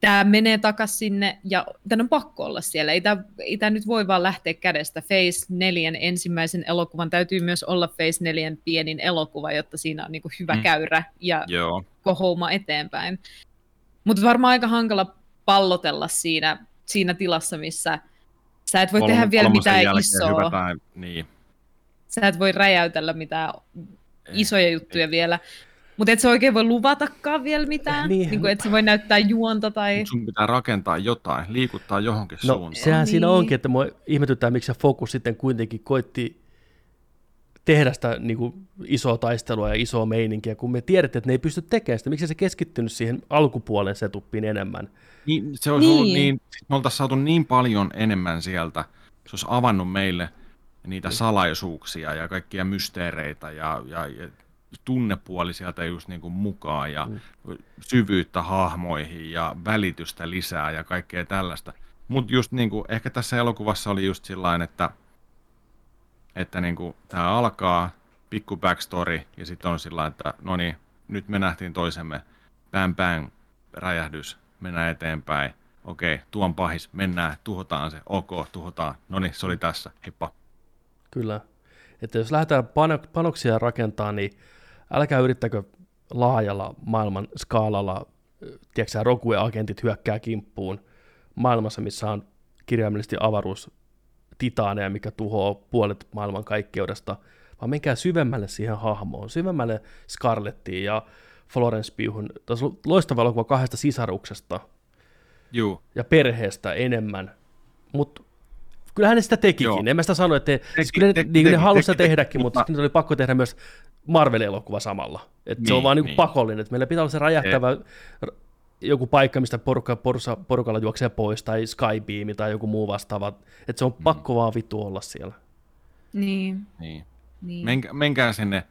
Speaker 3: tämä menee takaisin sinne, ja tämän on pakko olla siellä. Ei tämä, ei tämä nyt voi vaan lähteä kädestä. Phase 4 ensimmäisen elokuvan täytyy myös olla Phase 4 pienin elokuva, jotta siinä on niin kuin hyvä
Speaker 2: Mm.
Speaker 3: mm. käyrä ja
Speaker 2: joo,
Speaker 3: kohouma eteenpäin. Mutta varmaan aika hankala pallotella siinä, siinä tilassa, missä sä et voi
Speaker 2: kolme-
Speaker 3: tehdä vielä mitään isoa.
Speaker 2: hypätään, niin.
Speaker 3: Sä et voi räjäytellä mitään
Speaker 2: Ei,
Speaker 3: isoja juttuja vielä. Mutta et sä oikein voi luvatakaan vielä mitään.
Speaker 1: Niin.
Speaker 3: Niin. Niin kuin, et sä voi näyttää juonta tai...
Speaker 2: Mut sun pitää rakentaa jotain, liikuttaa johonkin
Speaker 1: No
Speaker 2: suuntaan.
Speaker 1: sehän siinä
Speaker 3: Niin.
Speaker 1: onkin, että mua ihmetyttää, miksi se Focus sitten kuitenkin koitti tehdä sitä niin kuin, isoa taistelua ja isoa meininkiä, kun me tiedettiin, että ne ei pysty tekemään sitä. Miksi se keskittynyt siihen alkupuolen setuppiin enemmän?
Speaker 2: Niin, se olisi niin. ollut
Speaker 3: Niin.
Speaker 2: niin, me oltaisiin saatu niin paljon enemmän sieltä, se olisi avannut meille niitä salaisuuksia ja kaikkia mysteereitä ja, ja, ja tunnepuoli sieltä just niin kuin mukaan ja mm. syvyyttä hahmoihin ja välitystä lisää ja kaikkea tällaista. Mutta just niin kuin, ehkä tässä elokuvassa oli just sillain, että, että niin kuin, tämä alkaa, pikku backstory ja sitten on sillä että no niin, nyt me nähtiin toisemme, bang bang, räjähdys, mennään eteenpäin. Okei, tuon pahis, mennään, tuhotaan se, ok, tuhotaan. No niin, se oli tässä, heippa.
Speaker 1: Kyllä. Että jos lähdetään pano- panoksia rakentaa, niin älkää yrittäkö laajalla maailman skaalalla, tiedätkö Rogue-agentit hyökkää kimppuun maailmassa, missä on kirjaimellisesti avaruus titaaneja, mikä tuhoaa puolet maailman kaikkeudesta, vaan menkää syvemmälle siihen hahmoon, syvemmälle Scarlettiin ja Florence Pughun. Tässä on loistava elokuva kahdesta sisaruksesta
Speaker 2: Juu.
Speaker 1: ja perheestä enemmän, mutta kyllähän ne sitä tekikin.
Speaker 2: Joo.
Speaker 1: En mä sitä sano, että
Speaker 2: Teki-
Speaker 1: siis kyllä ne,
Speaker 2: teki-
Speaker 1: niin, ne
Speaker 2: teki-
Speaker 1: halusi sitä
Speaker 2: teki-
Speaker 1: tehdäkin, mutta sitten oli pakko tehdä myös Marvel-elokuva samalla. Et se on
Speaker 2: Niin,
Speaker 1: vaan niinku
Speaker 2: niin.
Speaker 1: pakollinen, että meillä pitää olla se räjähtävä joku paikka, mistä porukka, porsa, porukalla juoksee pois, tai Skybeam tai joku muu vastaava. Että se on
Speaker 2: Mm.
Speaker 1: pakko vaan vittu olla siellä.
Speaker 3: Niin,
Speaker 2: Niin.
Speaker 3: niin.
Speaker 2: Menkä, menkää sinne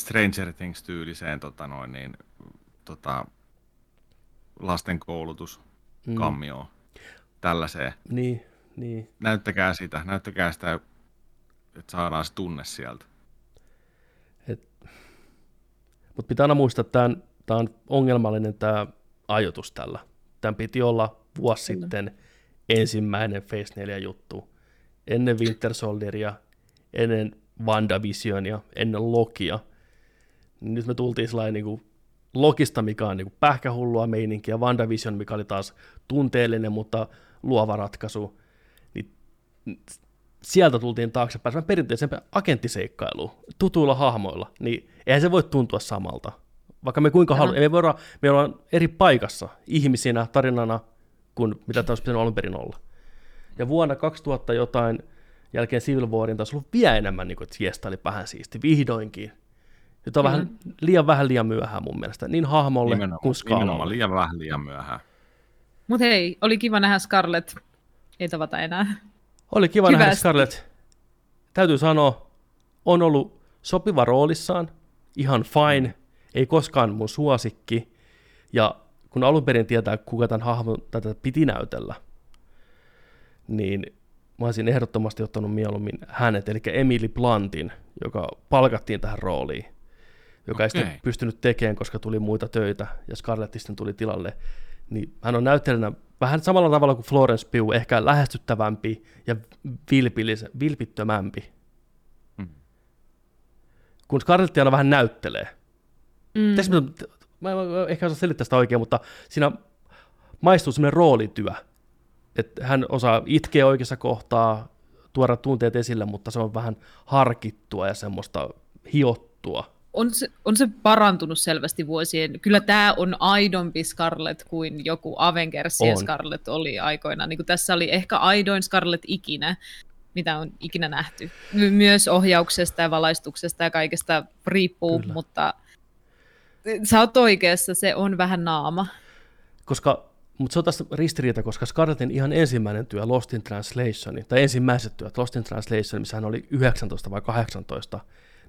Speaker 2: Stranger Things-tyyliseen tota noin, niin, tota, lasten koulutus
Speaker 1: Mm.
Speaker 2: kammioon. Tällaiseen.
Speaker 1: Niin, niin.
Speaker 2: Näyttäkää sitä, näyttäkää sitä, että saadaan se tunne sieltä.
Speaker 1: Mutta pitää aina muistaa, että tämä tämä on ongelmallinen tämä ajoitus tällä. Tämän piti olla vuosi
Speaker 3: Kyllä.
Speaker 1: sitten ensimmäinen Phase 4 juttu. Ennen Winter Soldieria, ennen WandaVisionia, ennen Lokia. Nyt me tultiin sellainen niin kuin Lokista, mikä on niin kuin pähkähullua meininkiä, WandaVision, mikä oli taas tunteellinen, mutta luova ratkaisu. Niin sieltä tultiin taaksepäin semmoinen perinteisempi agenttiseikkailu tutuilla hahmoilla, niin eihän se voi tuntua samalta. Vaikka me kuinka haluamme, me voidaan, me ollaan eri paikassa ihmisinä, tarinana, kuin mitä tämä olisi pitänyt alun perin olla. Ja vuonna 2000 jotain jälkeen Civil Warin taas ollut vielä enemmän, niin kuin, että tää oli vähän siisti, vihdoinkin. Nyt on
Speaker 3: Kyllä.
Speaker 1: vähän liian vähän liian myöhään mun mielestä, niin hahmolle
Speaker 2: Nimenomaan,
Speaker 1: kuin
Speaker 2: nimenomaan
Speaker 1: skaalalle.
Speaker 2: liian vähän, liian myöhään.
Speaker 3: Mut hei, oli kiva nähdä Scarlett. Ei tavata enää.
Speaker 1: Oli kiva nähdä
Speaker 3: Hyvästi.
Speaker 1: Scarlett. Täytyy sanoa, on ollut sopiva roolissaan, ihan fine, ei koskaan mun suosikki. Ja kun alun perin tietää, kuka tämän hahmon tätä piti näytellä, niin mä olisin ehdottomasti ottanut mieluummin hänet, eli Emily Blantin, joka palkattiin tähän rooliin, joka ei sitten pystynyt tekemään, koska tuli muita töitä, ja Scarlett sitten tuli tilalle. Niin hän on näyttelijänä vähän samalla tavalla kuin Florence Pugh, ehkä lähestyttävämpi ja vilpittömämpi.
Speaker 2: Mm.
Speaker 1: Kun Scarlett aina vähän näyttelee.
Speaker 3: Mm.
Speaker 1: Tässä mä, mä, mä, ehkä osaa selittää sitä oikein, mutta siinä maistuu semmoinen roolityö. Että hän osaa itkeä oikeassa kohtaa, tuoda tunteet esille, mutta se on vähän harkittua ja semmoista hiottua.
Speaker 3: on se, on se parantunut selvästi vuosien. Kyllä tämä on aidompi Scarlett kuin joku Avengers ja
Speaker 1: On.
Speaker 3: Scarlett oli aikoinaan. Niin tässä oli ehkä aidoin Scarlett ikinä, mitä on ikinä nähty. My- Myös ohjauksesta ja valaistuksesta ja kaikesta riippuu.
Speaker 1: Kyllä.
Speaker 3: mutta sä oot oikeassa, se on vähän naama.
Speaker 1: Koska, mutta se on tässä ristiriita, koska Scarlettin ihan ensimmäinen työ Lost in Translation, tai ensimmäiset työt Lost in Translation, missä hän oli 19 vai 18,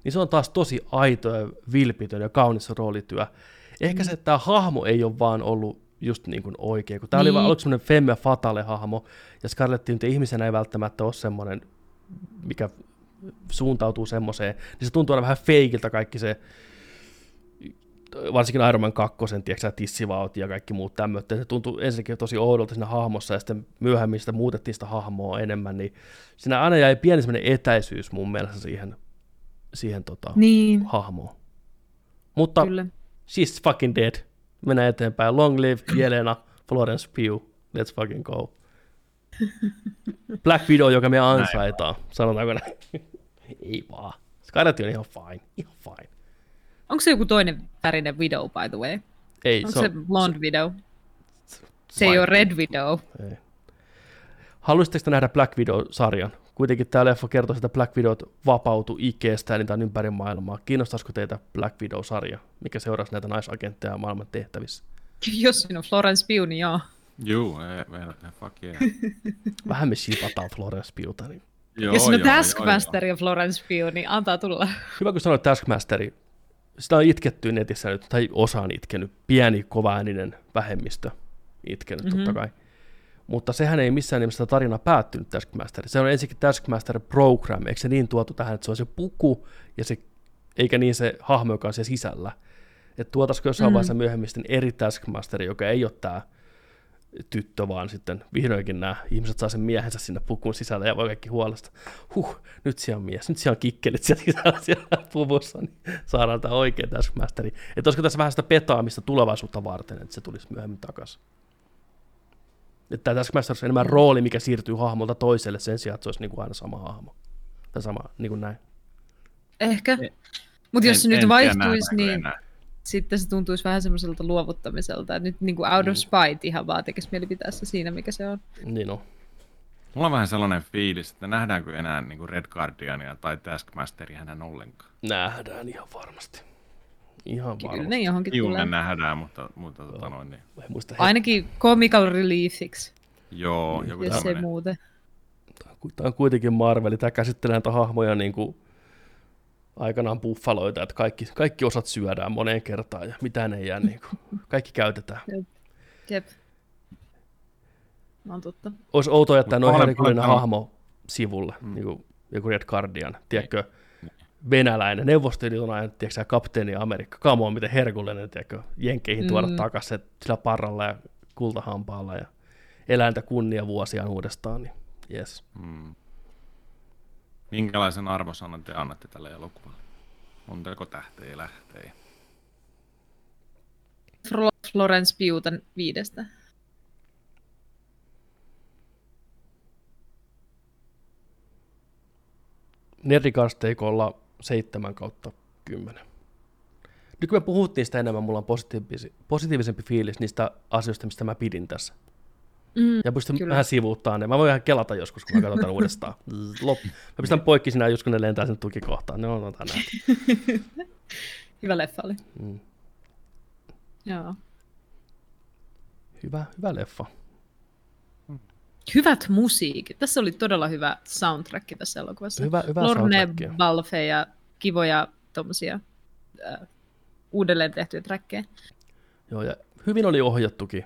Speaker 1: niin se on taas tosi aito ja vilpitön ja kaunis roolityö. Ehkä se, että tämä hahmo ei ole vaan ollut just niin kuin oikein, kun tämä niin. oli vaan aluksi semmoinen femme fatale hahmo, ja Scarlett nyt ihmisenä ei välttämättä ole semmoinen, mikä suuntautuu semmoiseen, niin se tuntuu aina vähän feikiltä kaikki se, varsinkin Iron Man 2, tiedätkö, sä, tissivaut ja kaikki muut tämmöiset, se tuntuu ensinnäkin tosi oudolta siinä hahmossa, ja sitten myöhemmin sitä muutettiin sitä hahmoa enemmän, niin siinä aina jäi pieni semmoinen etäisyys mun mielestä siihen, siihen tota,
Speaker 3: Niin,
Speaker 1: hahmoon. Mutta
Speaker 3: kyllä.
Speaker 1: she's fucking dead. Mennään eteenpäin. Long live Jelena, Florence Pugh. Let's fucking go. Black Widow, joka me ansaitaan. Sanotaanko näin? Ei vaan. Scarlett on ihan fine. Ihan fine.
Speaker 3: Onko se joku toinen värinen Widow, by the way?
Speaker 1: Ei,
Speaker 3: Onko
Speaker 1: se
Speaker 3: se,
Speaker 1: on,
Speaker 3: Blonde Widow? Se ei ole Red Widow.
Speaker 1: ei. Haluaisitteko te nähdä Black Widow-sarjan? Kuitenkin tämä leffa kertoo, että Black Widow vapautui Ikeestä, eli on ympäri maailmaa. Kiinnostaisiko teitä Black Widow-sarja, mikä seurasi näitä naisagentteja maailman tehtävissä?
Speaker 3: Jos siinä on Florence Pugh, niin joo.
Speaker 2: Juu, ei, ei, fuck yeah.
Speaker 1: Vähän me shipataan Florence Pughta, niin
Speaker 2: joo,
Speaker 3: Jos on Taskmaster ja Florence Pugh, niin antaa tulla.
Speaker 1: Hyvä, kun sanoit Taskmasteri. Sitä on itketty netissä nyt, tai osa on itkenyt. Pieni, kovaääninen vähemmistö itkenyt mm-hmm. totta kai. Mutta sehän ei missään nimessä tarina päättynyt Taskmaster. Se on ensinnäkin Taskmaster Program, eikö se niin tuotu tähän, että se on se puku, ja se, eikä niin se hahmo, joka on siellä sisällä. Että tuotaisiko jossain mm. vaiheessa myöhemmin sitten eri Taskmaster, joka ei ole tämä tyttö, vaan sitten vihdoinkin nämä ihmiset saa sen miehensä sinne pukun sisälle ja voi kaikki huolesta. Huh, nyt siellä on mies, nyt siellä on kikkelit siellä sisällä siellä puvussa, niin saadaan tämä oikea Taskmasteri. Että olisiko tässä vähän sitä petaamista tulevaisuutta varten, että se tulisi myöhemmin takaisin. Että tämä Taskmaster on enemmän rooli, mikä siirtyy hahmolta toiselle sen sijaan, että se olisi niin kuin aina sama hahmo. Tai sama, niin kuin näin.
Speaker 3: Ehkä. Mutta jos
Speaker 2: En-
Speaker 3: se nyt
Speaker 2: en
Speaker 3: vaihtuisi, niin
Speaker 2: enää.
Speaker 3: Sitten se tuntuisi vähän semmoiselta luovuttamiselta. että nyt niin kuin out of spite ihan vaan tekisi mieli pitää se siinä, mikä se on.
Speaker 1: Niin on.
Speaker 2: Mulla on vähän sellainen fiilis, että nähdäänkö enää niin kuin Red Guardiania tai Taskmasteria hänen ollenkaan.
Speaker 1: Nähdään ihan varmasti. Ihan
Speaker 3: Kyllä
Speaker 1: varmasti.
Speaker 3: ne johonkin
Speaker 2: Juu,
Speaker 3: tulee.
Speaker 2: ne nähdään, mutta, mutta tota noin, niin.
Speaker 1: Muista
Speaker 3: Ainakin comical reliefiksi,
Speaker 2: Joo, joku
Speaker 3: jos ei
Speaker 2: tämmöinen.
Speaker 3: muuten.
Speaker 1: Tämä on kuitenkin Marveli, tämä käsittelee näitä hahmoja niin kuin aikanaan buffaloita, että kaikki, kaikki osat syödään moneen kertaan ja mitään ei jää, niin kuin, kaikki käytetään.
Speaker 3: Jep. On totta.
Speaker 1: Olisi outoa jättää noin herkullinen hahmo sivulle, mm. niin kuin joku Red Guardian, tiedätkö, venäläinen, Neuvostoliiton ajan, tiedätkö kapteeni Amerikka, come on, miten herkullinen, tiedätkö, jenkkeihin tuoda
Speaker 3: mm.
Speaker 1: takaisin sillä parralla ja kultahampaalla ja eläintä kunnia vuosiaan uudestaan, niin yes.
Speaker 2: Mm. Minkälaisen arvosanan te annatte tälle elokuvalle? Montako tähteä lähtee?
Speaker 3: Florence Pugh'n viidestä.
Speaker 1: Nerdikasteikolla 7 kautta 10. Nyt kun me puhuttiin sitä enemmän, mulla on positiivisi, positiivisempi fiilis niistä asioista, mistä mä pidin tässä.
Speaker 3: Mm.
Speaker 1: Ja pystyn
Speaker 3: Kyllä.
Speaker 1: vähän sivuuttaa ne. Mä voin ihan kelata joskus, kun mä katson tämän uudestaan. Lop. Mä pistän poikki sinä, just kun ne lentää sen tukikohtaan. Ne on otan näitä.
Speaker 3: Hyvä leffa oli.
Speaker 1: Mm.
Speaker 3: Joo.
Speaker 1: Hyvä, hyvä leffa.
Speaker 3: Hyvät musiikit. Tässä oli todella hyvä soundtrack tässä elokuvassa.
Speaker 1: Hyvä, hyvä
Speaker 3: Lorne. Balfe ja kivoja tommosia äh, uudelleen tehtyjä trackeja.
Speaker 1: Joo, ja hyvin oli ohjattukin.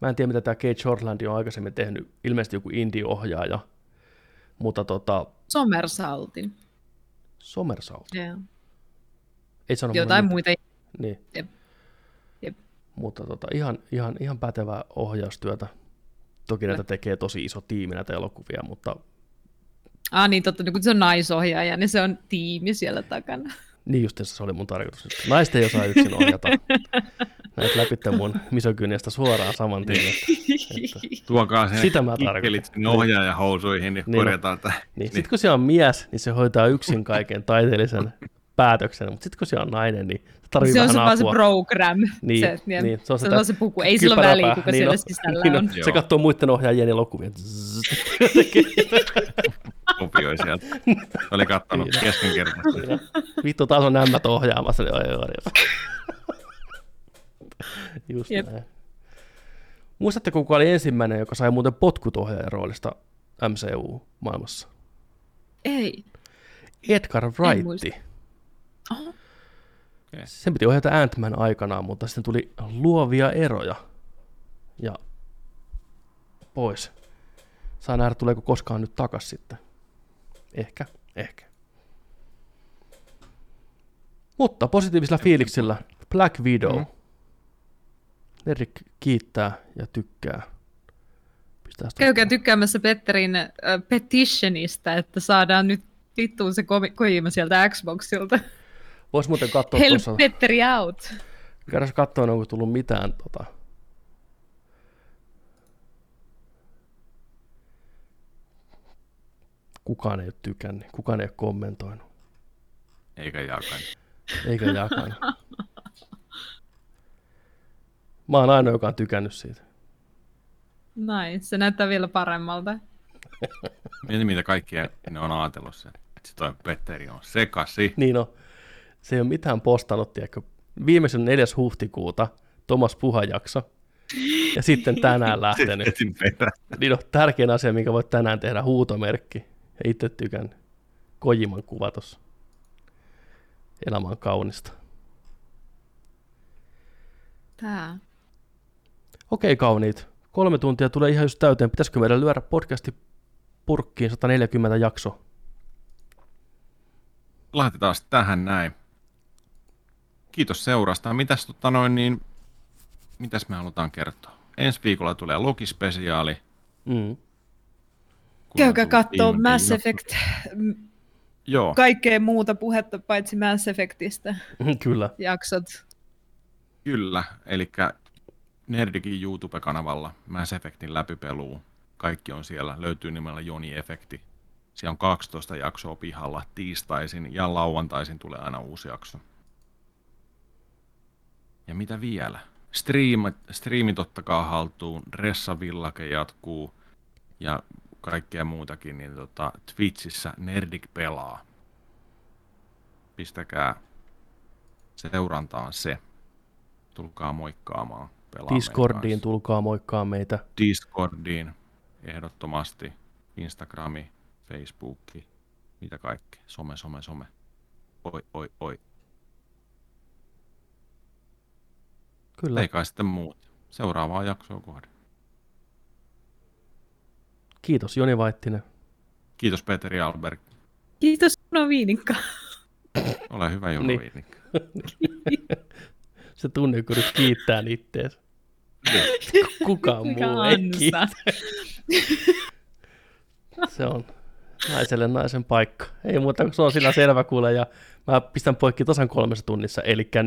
Speaker 1: Mä en tiedä, mitä tämä Kate Shortland on aikaisemmin tehnyt. Ilmeisesti joku indie-ohjaaja. Mutta tota,
Speaker 3: Somersaltin.
Speaker 1: Somersault.
Speaker 3: Yeah.
Speaker 1: Ei sano
Speaker 3: Jotain
Speaker 1: mitään.
Speaker 3: muita.
Speaker 1: Niin.
Speaker 3: Jep. Jep.
Speaker 1: Mutta tota, ihan, ihan, ihan pätevää ohjaustyötä. Toki näitä tekee tosi iso tiimi näitä elokuvia, mutta
Speaker 3: Ah niin, totta, niin kun se on naisohjaaja, niin se on tiimi siellä takana.
Speaker 1: niin just se oli mun tarkoitus. Naiset ei osaa yksin ohjata. Näet läpitte mun misogyniasta suoraan saman tien. Että, että,
Speaker 2: Tuokaa se
Speaker 1: Sitä mä
Speaker 2: kikkelit
Speaker 1: tarkoitan.
Speaker 2: sinne ohjaajahousuihin, niin,
Speaker 1: Niin.
Speaker 2: korjataan tämä.
Speaker 1: niin. Sitten kun se on mies, niin se hoitaa yksin kaiken taiteellisen päätöksen, mutta sitten kun se on nainen, niin se tarvii
Speaker 3: Se on
Speaker 1: vähän
Speaker 3: se vaan se
Speaker 1: apua.
Speaker 3: program.
Speaker 1: Niin,
Speaker 3: se, niin,
Speaker 1: niin,
Speaker 3: se on se, vaan se puku. Ei sillä ole väliä, kuka
Speaker 1: Niin
Speaker 3: siellä
Speaker 1: on,
Speaker 3: sisällä
Speaker 1: niin
Speaker 3: on.
Speaker 1: Se
Speaker 2: Joo.
Speaker 1: katsoo muiden ohjaajien elokuvia.
Speaker 2: Kopioi sieltä. Oli kattonut
Speaker 1: Niin.
Speaker 2: keskenkertaisesti.
Speaker 1: Vittu, taas on nämät ohjaamassa. Niin, oi, oi, oi. Just
Speaker 3: Jep.
Speaker 1: näin. Muistatteko, kuka oli ensimmäinen, joka sai muuten potkut ohjaajan roolista MCU-maailmassa?
Speaker 3: Ei.
Speaker 1: Edgar. Wright.
Speaker 3: Oho.
Speaker 1: Sen piti ohjata Ant-Man aikanaan, mutta sitten tuli luovia eroja. Ja pois. Saa nähdä, tuleeko koskaan nyt takas sitten. Ehkä, ehkä. Mutta positiivisella fiiliksillä Black Widow.
Speaker 2: Mhm.
Speaker 1: Erik kiittää ja tykkää.
Speaker 3: Käykää tykkäämässä Petterin äh, petitionista, että saadaan nyt vittuun se Kojima sieltä Xboxilta.
Speaker 1: Vois muuten katsoa
Speaker 3: Help
Speaker 1: tuossa.
Speaker 3: Petteri out.
Speaker 1: Käydään katsoa, onko tullut mitään tota... Kukaan ei ole tykännyt, kukaan ei ole kommentoinut,
Speaker 2: Eikä jakan.
Speaker 1: eikä jakanut. Mä oon ainoa, joka on tykännyt siitä.
Speaker 3: Näin, se näyttää vielä paremmalta.
Speaker 2: Mieti, mitä kaikkia ne on ajatellut sen. Että se toi Petteri on sekasi.
Speaker 1: Niin no, se ei ole mitään postannut, tiedätkö. Viimeisen 4. huhtikuuta Thomas Puha jakso. Ja sitten tänään lähtenyt. Niin on tärkein asia, minkä voit tänään tehdä, huutomerkki. Ja itse tykän Kojiman kuva tossa. Elämä on kaunista.
Speaker 3: Tää.
Speaker 1: Okei kauniit. Kolme tuntia tulee ihan just täyteen. Pitäisikö meidän lyödä podcasti purkkiin 140 jakso?
Speaker 2: Laitetaan sitten tähän näin. Kiitos seurasta. Mitäs, tota noin, niin, mitäs me halutaan kertoa? ensi viikolla tulee Loki-spesiaali.
Speaker 1: Mm.
Speaker 3: Käykää
Speaker 2: viimeinen
Speaker 3: Mass. Effect,
Speaker 2: Joo,
Speaker 3: kaikkea muuta puhetta paitsi Mass Effectistä
Speaker 1: Kyllä.
Speaker 3: jaksot.
Speaker 2: kyllä. Eli Nerdikin YouTube-kanavalla Mass Effectin läpipeluu. Kaikki on siellä. Löytyy nimellä Joni Efekti. Siellä on 12 jaksoa pihalla tiistaisin ja lauantaisin tulee aina uusi jakso. Ja mitä vielä? Streamit, streamit ottakaa haltuun, Dressavillake jatkuu ja kaikkea muutakin, niin tota, Twitchissä Nerdik pelaa. Pistäkää seurantaan se. Tulkaa moikkaamaan. Pelaa
Speaker 1: Discordiin tulkaa moikkaa meitä.
Speaker 2: Discordiin ehdottomasti, Instagrami, Facebookki, mitä kaikkea, some, some, some. Oi, oi, oi.
Speaker 1: Kyllä.
Speaker 2: Ei kai sitten muuta. Seuraavaa jaksoa kohden.
Speaker 1: Kiitos Joni Vaittinen.
Speaker 2: Kiitos Peteri Alberg.
Speaker 3: Kiitos Uno Viinikka.
Speaker 2: Ole hyvä Juno
Speaker 1: Niin.
Speaker 2: Viinikka.
Speaker 1: Se tunne, kun nyt kiittää itteensä. Kukaan
Speaker 3: Mikä
Speaker 1: muu ei kiitä. Se on naiselle naisen paikka. Ei muuta kuin se on sillä selvä kuule ja mä pistän poikki tasan kolmessa tunnissa, eli nyt.